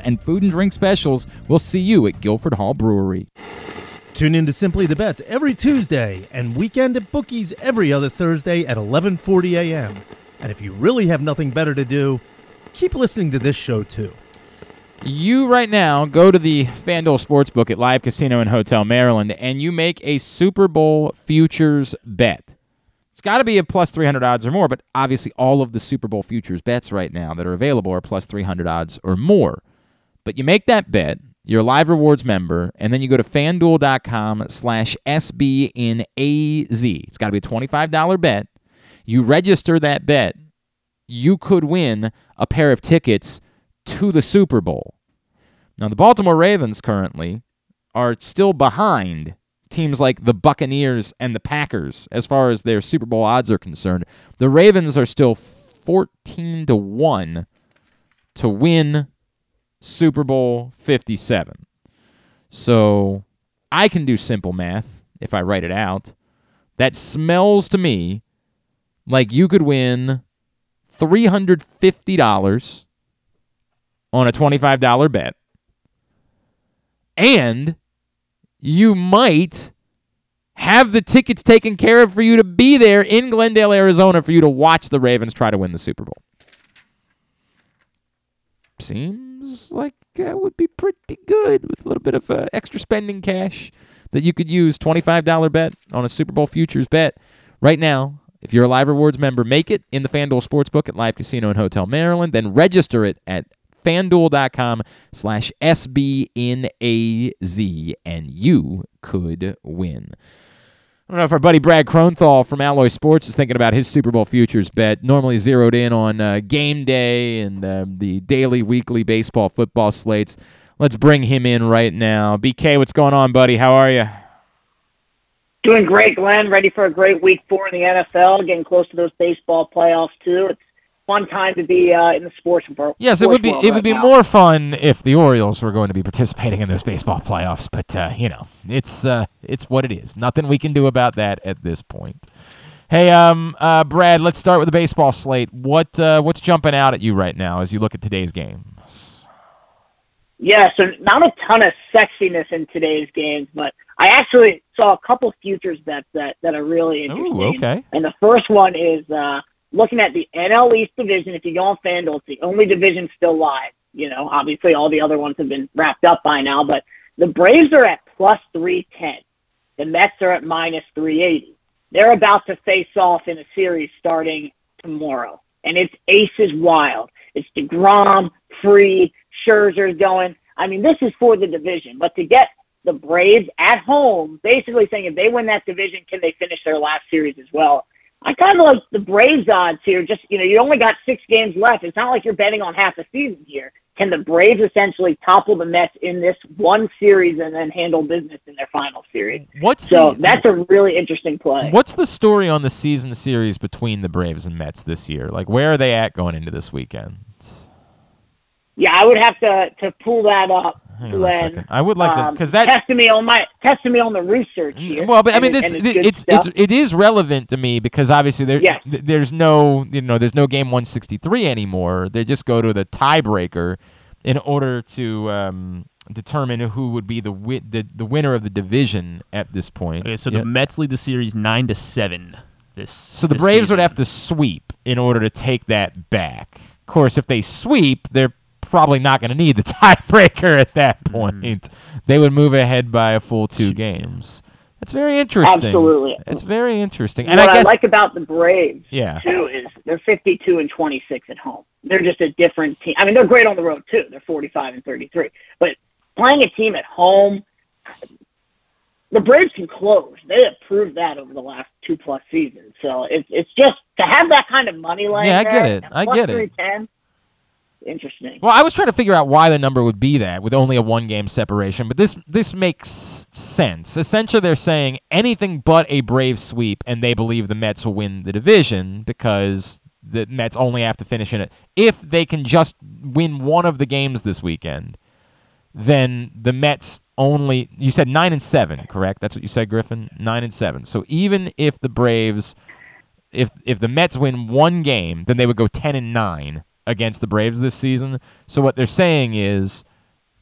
and food and drink specials. We'll see you at Guilford Hall Brewery. Tune in to Simply the Bets every Tuesday and Weekend at Bookies every other Thursday at 11:40 a.m. And if you really have nothing better to do, keep listening to this show too. You right now go to the FanDuel Sportsbook at Live Casino and Hotel Maryland and you make a Super Bowl futures bet. It's got to be a plus 300 odds or more, but obviously all of the Super Bowl futures bets right now that are available are plus 300 odds or more. But you make that bet, you're a Live Rewards member, and then you go to fanduel.com slash SBNAZ. It's got to be a $25 bet. You register that bet, you could win a pair of tickets to the Super Bowl. Now, the Baltimore Ravens currently are still behind teams like the Buccaneers and the Packers as far as their Super Bowl odds are concerned. The Ravens are still 14 to 1 to win Super Bowl 57. So I can do simple math if I write it out. That smells to me like you could win $350 on a $25 bet. And you might have the tickets taken care of for you to be there in Glendale, Arizona, for you to watch the Ravens try to win the Super Bowl. Seems like that would be pretty good with a little bit of uh, extra spending cash that you could use. $25 bet on a Super Bowl futures bet right now. If you're a Live Rewards member, make it in the FanDuel Sportsbook at Live Casino and Hotel Maryland. Then register it at fanduel.com slash SBNAZ, and you could win. I don't know if our buddy Brad Kronthal from Alloy Sports is thinking about his Super Bowl futures bet. Normally zeroed in on uh, game day and uh, the daily, weekly baseball, football slates. Let's bring him in right now. BK, what's going on, buddy? How are you? Doing great, Glenn. Ready for a great week four in the NFL. Getting close to those baseball playoffs too. It's fun time to be uh, in the sports world. Yes, it would be. It right would be now. more fun if the Orioles were going to be participating in those baseball playoffs. But uh, you know, it's uh, it's what it is. Nothing we can do about that at this point. Hey, um, uh, Brad, let's start with the baseball slate. What uh, what's jumping out at you right now as you look at today's games? Yeah, so not a ton of sexiness in today's games, but I actually saw a couple futures bets that, that are really interesting. Ooh, okay. And the first one is uh, looking at the NL East division. If you go on FanDuel, it's the only division still live. You know, obviously all the other ones have been wrapped up by now, but the Braves are at plus 310. The Mets are at minus 380. They're about to face off in a series starting tomorrow, and it's aces wild. It's DeGrom, Fried, Scherzer's going. I mean, this is for the division, but to get the Braves at home, basically saying if they win that division, can they finish their last series as well? I kind of like the Braves odds here. Just you know, you only got six games left. It's not like you're betting on half a season here. Can the Braves essentially topple the Mets in this one series and then handle business in their final series? What's so the- that's a really interesting play. What's the story on the season series between the Braves and Mets this year? Like, where are they at going into this weekend? Yeah, I would have to to pull that up. Hang on a second. I would like to- because that- testing me on my testing me on the research here. Well, but I mean, this and it's it's, stuff. it's it is relevant to me because obviously there Yes. th- there's no you know there's no game 163 anymore. They just go to the tiebreaker in order to um, determine who would be the, wi- the the winner of the division at this point. Okay, so Yep. the Mets lead the series nine to seven. This So the this Braves season. would have to sweep in order to take that back. Of course, if they sweep, they're probably not going to need the tiebreaker at that Mm-hmm. point. They would move ahead by a full two games. That's very interesting. Absolutely. It's very interesting. And what I guess like about the Braves Yeah. too is they're 52 and 26 at home. They're just a different team. I mean, they're great on the road too. They're 45 and 33. But playing a team at home, the Braves can close. They have proved that over the last two plus seasons. So it's it's just to have that kind of money line. Yeah, I get there, it. I get it. 310, Interesting. Well, I was trying to figure out why the number would be that with only a one game separation, but this this makes sense. Essentially, they're saying anything but a Brave sweep, and they believe the Mets will win the division because the Mets only have to finish in it. If they can just win one of the games this weekend, then the Mets only. You said nine and seven, correct? That's what you said, Griffin. Nine and seven. So even if the Braves, if if the Mets win one game, then they would go ten and nine against the Braves this season. So what they're saying is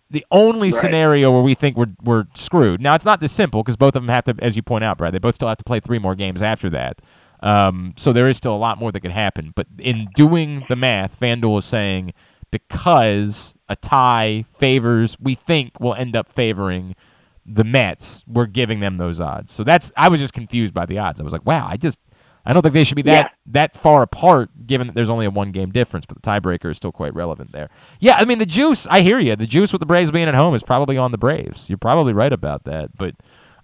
the only Right. scenario where we think we're we're screwed. Now it's not this simple because both of them have to, as you point out, Brad. They both still have to play three more games after that. Um, so there is still a lot more that could happen. But in doing the math, FanDuel is saying because a tie favors, we think will end up favoring the Mets. We're giving them those odds. So that's I was just confused by the odds. I was like, wow, I just I don't think they should be that that far apart, given that there's only a one game difference. But the tiebreaker is still quite relevant there. Yeah, I mean the juice. I hear you. The juice with the Braves being at home is probably on the Braves. You're probably right about that. But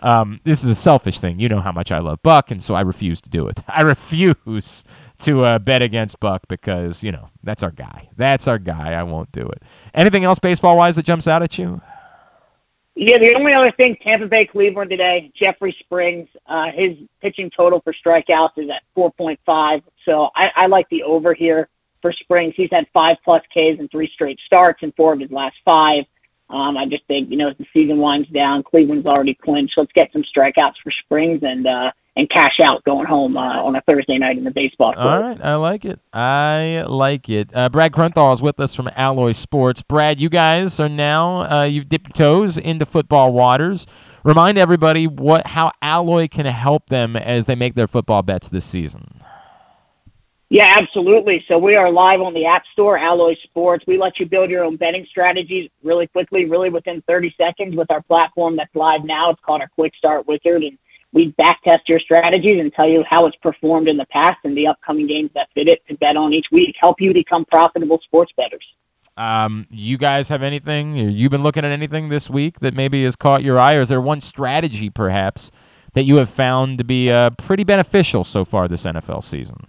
um, this is a selfish thing. You know how much I love Buck, and so I refuse to do it. I refuse to uh, bet against Buck because you know that's our guy. That's our guy. I won't do it. Anything else baseball wise that jumps out at you? Yeah, the only other thing, Tampa Bay, Cleveland today, Jeffrey Springs, uh, his pitching total for strikeouts is at 4.5. So I, I like the over here for Springs. He's had five plus Ks in three straight starts and four of his last five. Um, I just think, you know, as the season winds down, Cleveland's already clinched. Let's get some strikeouts for Springs and uh, and cash out going home uh, on a Thursday night in the baseball. All court. right, I like it. I like it. Uh, Brad Kronthal is with us from Alloy Sports. Brad, you guys are now uh, you've dipped your toes into football waters. Remind everybody what how Alloy can help them as they make their football bets this season. Yeah, absolutely. So we are live on the App Store, Alloy Sports. We let you build your own betting strategies really quickly, really within 30 seconds with our platform that's live now. It's called our Quick Start Wizard, and we backtest your strategies and tell you how it's performed in the past and the upcoming games that fit it to bet on each week. Help you become profitable sports bettors. Um, you guys have anything? You've been looking at anything this week that maybe has caught your eye, or is there one strategy perhaps that you have found to be uh, pretty beneficial so far this NFL season?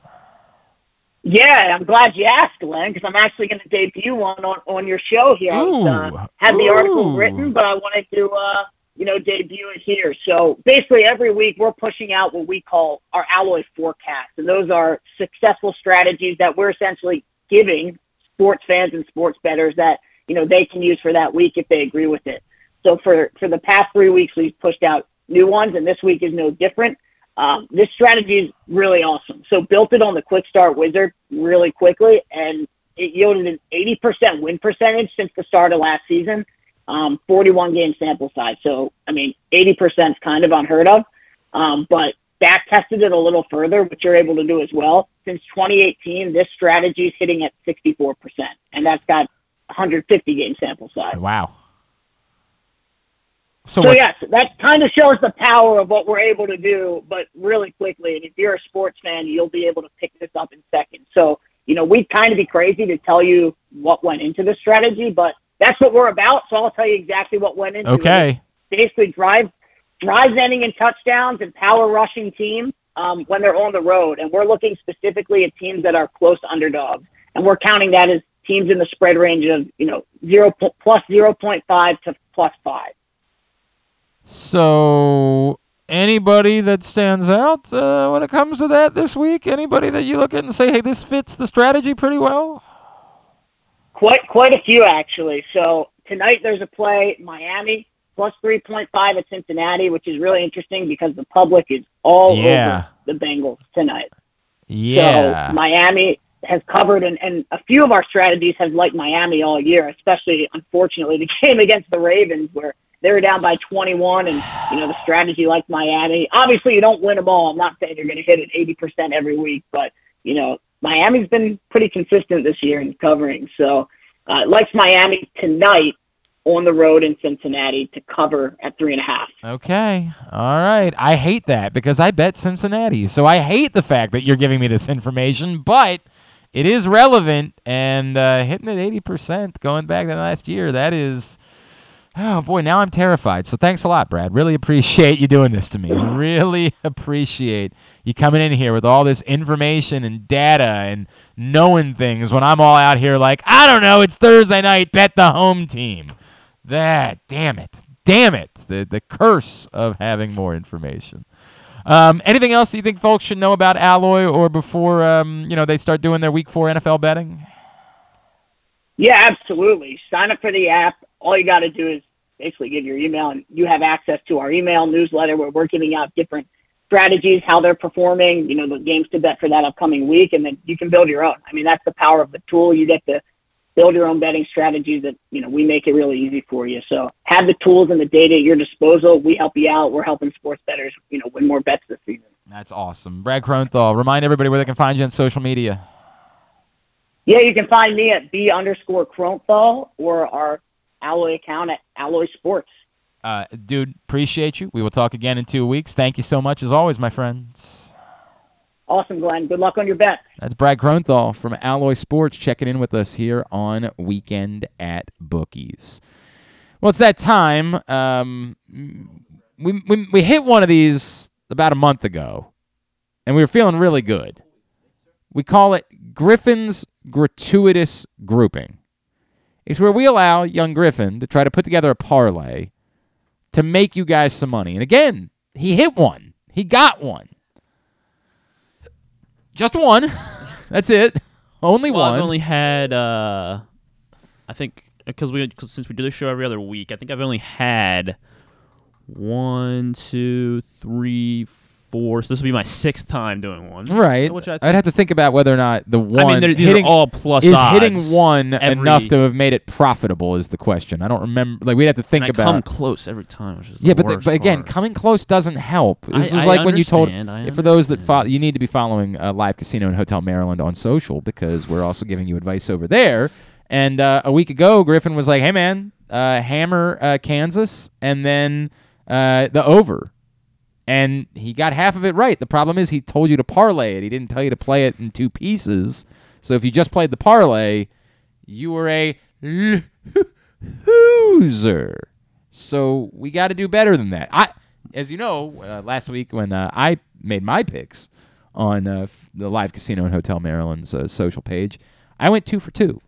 Yeah, I'm glad you asked, Glenn, because I'm actually going to debut one on, on your show here. I was, uh, had the article written, but I wanted to, uh, you know, debut it here. So basically, every week we're pushing out what we call our alloy forecasts, and those are successful strategies that we're essentially giving sports fans and sports bettors that you know they can use for that week if they agree with it. So for for the past three weeks, we've pushed out new ones, and this week is no different. Um, this strategy is really awesome. So built it on the Quick Start Wizard really quickly, and it yielded an 80% win percentage since the start of last season. Um, 41 game sample size. So I mean, 80% is kind of unheard of. Um, but back tested it a little further, which you're able to do as well. Since 2018, this strategy is hitting at 64%, and that's got 150 game sample size. Wow. So, what's- yes, that kind of shows the power of what we're able to do, but really quickly. And if you're a sports fan, you'll be able to pick this up in seconds. So, you know, we'd kind of be crazy to tell you what went into the strategy, but that's what we're about. So I'll tell you exactly what went into it. Okay. Basically, drive drive ending in touchdowns and power rushing teams um, when they're on the road, and we're looking specifically at teams that are close underdogs, and we're counting that as teams in the spread range of you know zero plus zero point five to plus five. So, anybody that stands out uh, when it comes to that this week? Anybody that you look at and say, "Hey, this fits the strategy pretty well"? Quite quite a few actually. So tonight there's a play Miami plus three point five at Cincinnati, which is really interesting because the public is all Yeah. over the Bengals tonight. Yeah. So Miami has covered, and, and a few of our strategies have liked Miami all year, especially unfortunately the game against the Ravens where they were down by 21, and you know the strategy liked Miami. Obviously, you don't win them all. I'm not saying you're going to hit it 80% every week, but you know Miami's been pretty consistent this year in covering. So uh, likes Miami tonight on the road in Cincinnati to cover at three and a half. Okay. All right. I hate that because I bet Cincinnati. So I hate the fact that you're giving me this information, but it is relevant and uh, hitting at 80% going back to last year. That is. Oh boy, now I'm terrified. So thanks a lot, Brad. Really appreciate you doing this to me. Really appreciate you coming in here with all this information and data and knowing things when I'm all out here like, I don't know, it's Thursday night, bet the home team. That, damn it. Damn it. The the curse of having more information. Um, anything else that you think folks should know about Alloy or before um, you know they start doing their week four NFL betting? Yeah, absolutely. Sign up for the app. All you got to do is basically give your email, and you have access to our email newsletter where we're giving out different strategies, how they're performing, you know, the games to bet for that upcoming week, and then you can build your own. I mean, that's the power of the tool. You get to build your own betting strategies that, you know, we make it really easy for you. So have the tools and the data at your disposal. We help you out. We're helping sports bettors, you know, win more bets this season. That's awesome. Brad Kronthal, remind everybody where they can find you on social media. Yeah, you can find me at B underscore Kronthal or our Alloy account at Alloy Sports. Uh, dude, appreciate you. We will talk again in two weeks. Thank you so much, as always, my friends. Awesome, Glenn. Good luck on your bet. That's Brad Kronthal from Alloy Sports checking in with us here on Weekend at Bookies. Well, it's that time. Um, we, we, we hit one of these about a month ago, and we were feeling really good. We call it Griffin's Gratuitous Grouping. It's where we allow young Griffin to try to put together a parlay to make you guys some money. And again, he hit one. He got one. Just one. That's it. Only well, one. I've only had, uh, I think, because we cause since we do the show every other week, I think I've only had one, two, three, four. So this will be my sixth time doing one. Right. Which I I'd have to think about whether or not the one they're- these are hitting all plus is odds hitting one every- enough to have made it profitable is the question. I don't remember. Like we'd have to think And I about. come close every time. Which is yeah, the but the, worst but again, part. coming close doesn't help. This I- was I like when you told understand, I for those that follow, you need to be following uh, Live Casino and Hotel Maryland on social because we're also giving you advice over there. And uh, a week ago, Griffin was like, "Hey man, uh, hammer uh, Kansas and then uh, the over." And he got half of it right. The problem is he told you to parlay it. He didn't tell you to play it in two pieces. So if you just played the parlay, you were a loser. So we got to do better than that. I, as you know, uh, last week when uh, I made my picks on uh, the Live Casino and Hotel Maryland's uh, social page, I went two for two.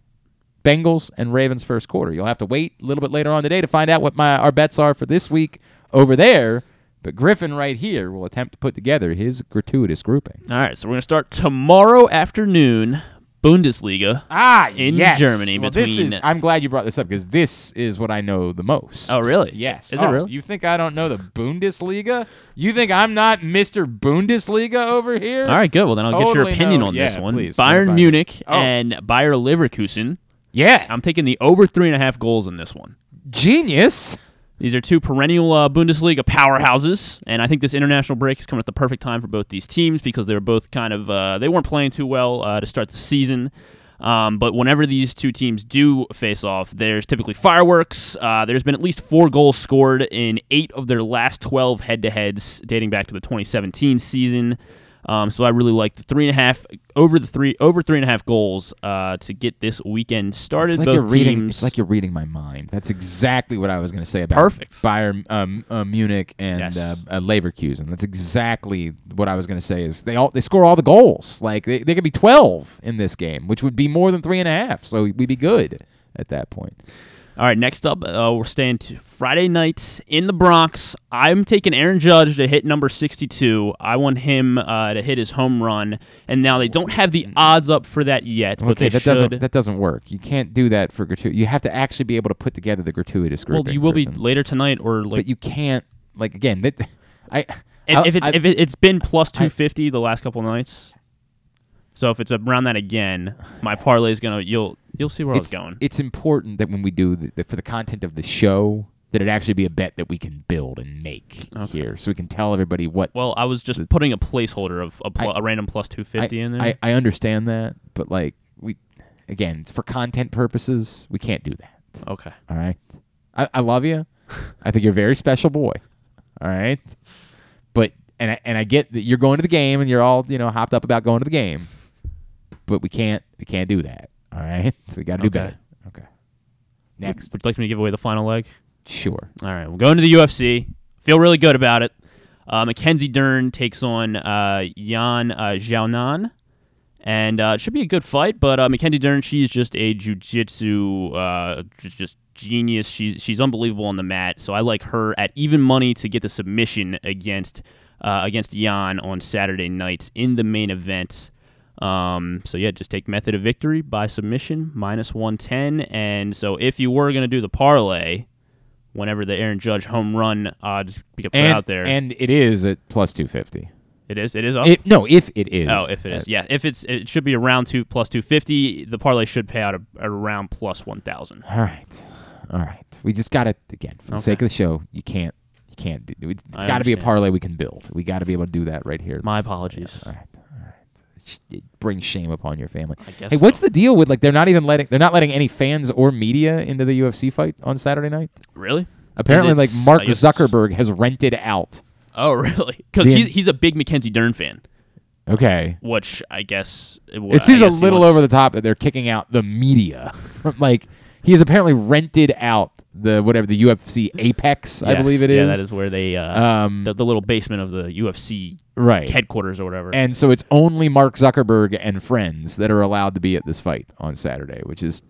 Bengals and Ravens first quarter. You'll have to wait a little bit later on today to find out what my our bets are for this week over there. But Griffin right here will attempt to put together his gratuitous grouping. All right, so we're gonna start tomorrow afternoon. Bundesliga. Ah, in yes. Germany. Well, between this is. I'm glad you brought this up because this is what I know the most. Oh, really? Yes. Is it Oh, really? You think I don't know the Bundesliga? You think I'm not Mr. Bundesliga over here? All right, good. Well, then I'll get your opinion know- on this yeah, one. please. Bayern Bayern. Munich Oh. and Bayer Leverkusen. Yeah, I'm taking the over three and a half goals in this one. Genius. These are two perennial uh, Bundesliga powerhouses, and I think this international break is coming at the perfect time for both these teams because they were both kind of uh, they weren't playing too well uh, to start the season. Um, but whenever these two teams do face off, there's typically fireworks. Uh, there's been at least four goals scored in eight of their last 12 head-to-heads dating back to the 2017 season. Um, so I really like the three and a half over the three over three and a half goals uh, to get this weekend started. It's like Both you're reading. teams- It's like you're reading my mind. That's exactly what I was going to say about Perfect. Bayern um, uh, Munich and Yes. uh, uh, Leverkusen. That's exactly what I was going to say. Is they all they score all the goals? Like they, they could be twelve in this game, which would be more than three and a half. So we'd be good at that point. All right, next up, uh, we're staying to Friday night in the Bronx. I'm taking Aaron Judge to hit number 62. I want him uh, to hit his home run, and now they don't have the odds up for that yet, but okay, they that should. doesn't that doesn't work. You can't do that for gratuitous. You have to actually be able to put together the gratuitous well, you will be later tonight, or like but you can't. Like again, that I. if, I- if, it's, I- if it, it's been plus 250 the last couple nights. So if it's around that again, my parlay is gonna you'll you'll see where I it's, going. It's important that when we do the, the, for the content of the show, that it actually be a bet that we can build and make here, so we can tell everybody what. Well, I was just putting a placeholder of a, pl- a random plus 250 in there. I, I understand that, but like we, again, it's for content purposes. We can't do that. Okay. All right. I, I love you. I think you're a very special boy. All right. But and I, and I get that you're going to the game and you're all you know hopped up about going to the game, but we can't we can't do that. All right. So we got to do Okay. better. Okay. Next. Would you like me to give away the final leg? Sure. All right, we're going to the UFC. Feel really good about it. Uh, Mackenzie Dern takes on uh, Yan uh, Xiaonan. And uh, it should be a good fight, but uh, Mackenzie Dern, she's just a jujitsu uh, just genius. She's she's unbelievable on the mat. So I like her at even money to get the submission against uh, against Yan on Saturday night in the main event. Um, so yeah, just take method of victory by submission minus one ten. And so if you were gonna do the parlay, whenever the Aaron Judge home run odds be put and, out there, and it is at plus two fifty. it is. It is up. It, no, if it is. Oh, if it is, yeah. If it's, it should be around two plus two fifty. The parlay should pay out a, around plus one thousand. All right, all right. We just got to again for the Okay. sake of the show. You can't, you can't do. It's got to be a parlay we can build. We got to be able to do that right here. My apologies. Right, all right. It brings shame upon your family. I guess hey, what's the deal with like they're not even letting they're not letting any fans or media into the UFC fight on Saturday night? Really? Apparently, like Mark Zuckerberg has rented out. Oh, really? Because he's he's a big Mackenzie Dern fan. Okay. Which I guess It seems a little over the top that they're kicking out the media. like he has apparently rented out the whatever the UFC Apex, I Yes, believe it is. Yeah, that is where they uh, Um, the, the little basement of the UFC right headquarters or whatever. And so it's only Mark Zuckerberg and friends that are allowed to be at this fight on Saturday, which is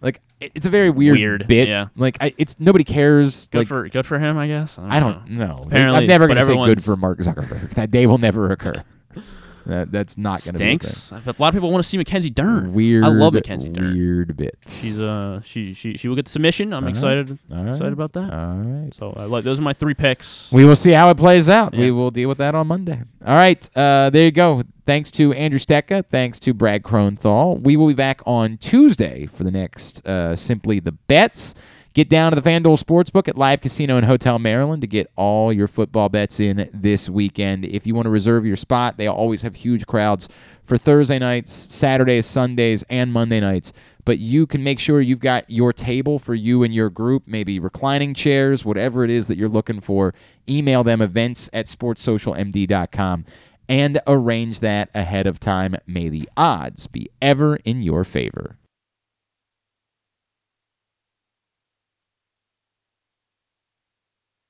like it- it's a very weird, Weird, bit. yeah. Like I, it's nobody cares. good like, for good for him, I guess. I don't know. Apparently, I'm never but going to say good everyone's- for Mark Zuckerberg. That day will never occur. That, that's not going to be a thing. Stinks. But a lot of people want to see Mackenzie Dern. Weird. I love Mackenzie Dern. Weird bit. She's uh she she she will get the submission. I'm All right. excited All excited right. about that. All right. So I like those are my three picks. We will see how it plays out. We will deal with that on Monday. All right. Uh, there you go. Thanks to Andrew Stetka. Thanks to Brad Kronthal. We will be back on Tuesday for the next uh, Simply the Bets. Get down to the FanDuel Sportsbook at Live Casino and Hotel Maryland to get all your football bets in this weekend. If you want to reserve your spot, they always have huge crowds for Thursday nights, Saturdays, Sundays, and Monday nights. But you can make sure you've got your table for you and your group, maybe reclining chairs, whatever it is that you're looking for. Email them events at sportssocialmd.com and arrange that ahead of time. May the odds be ever in your favor.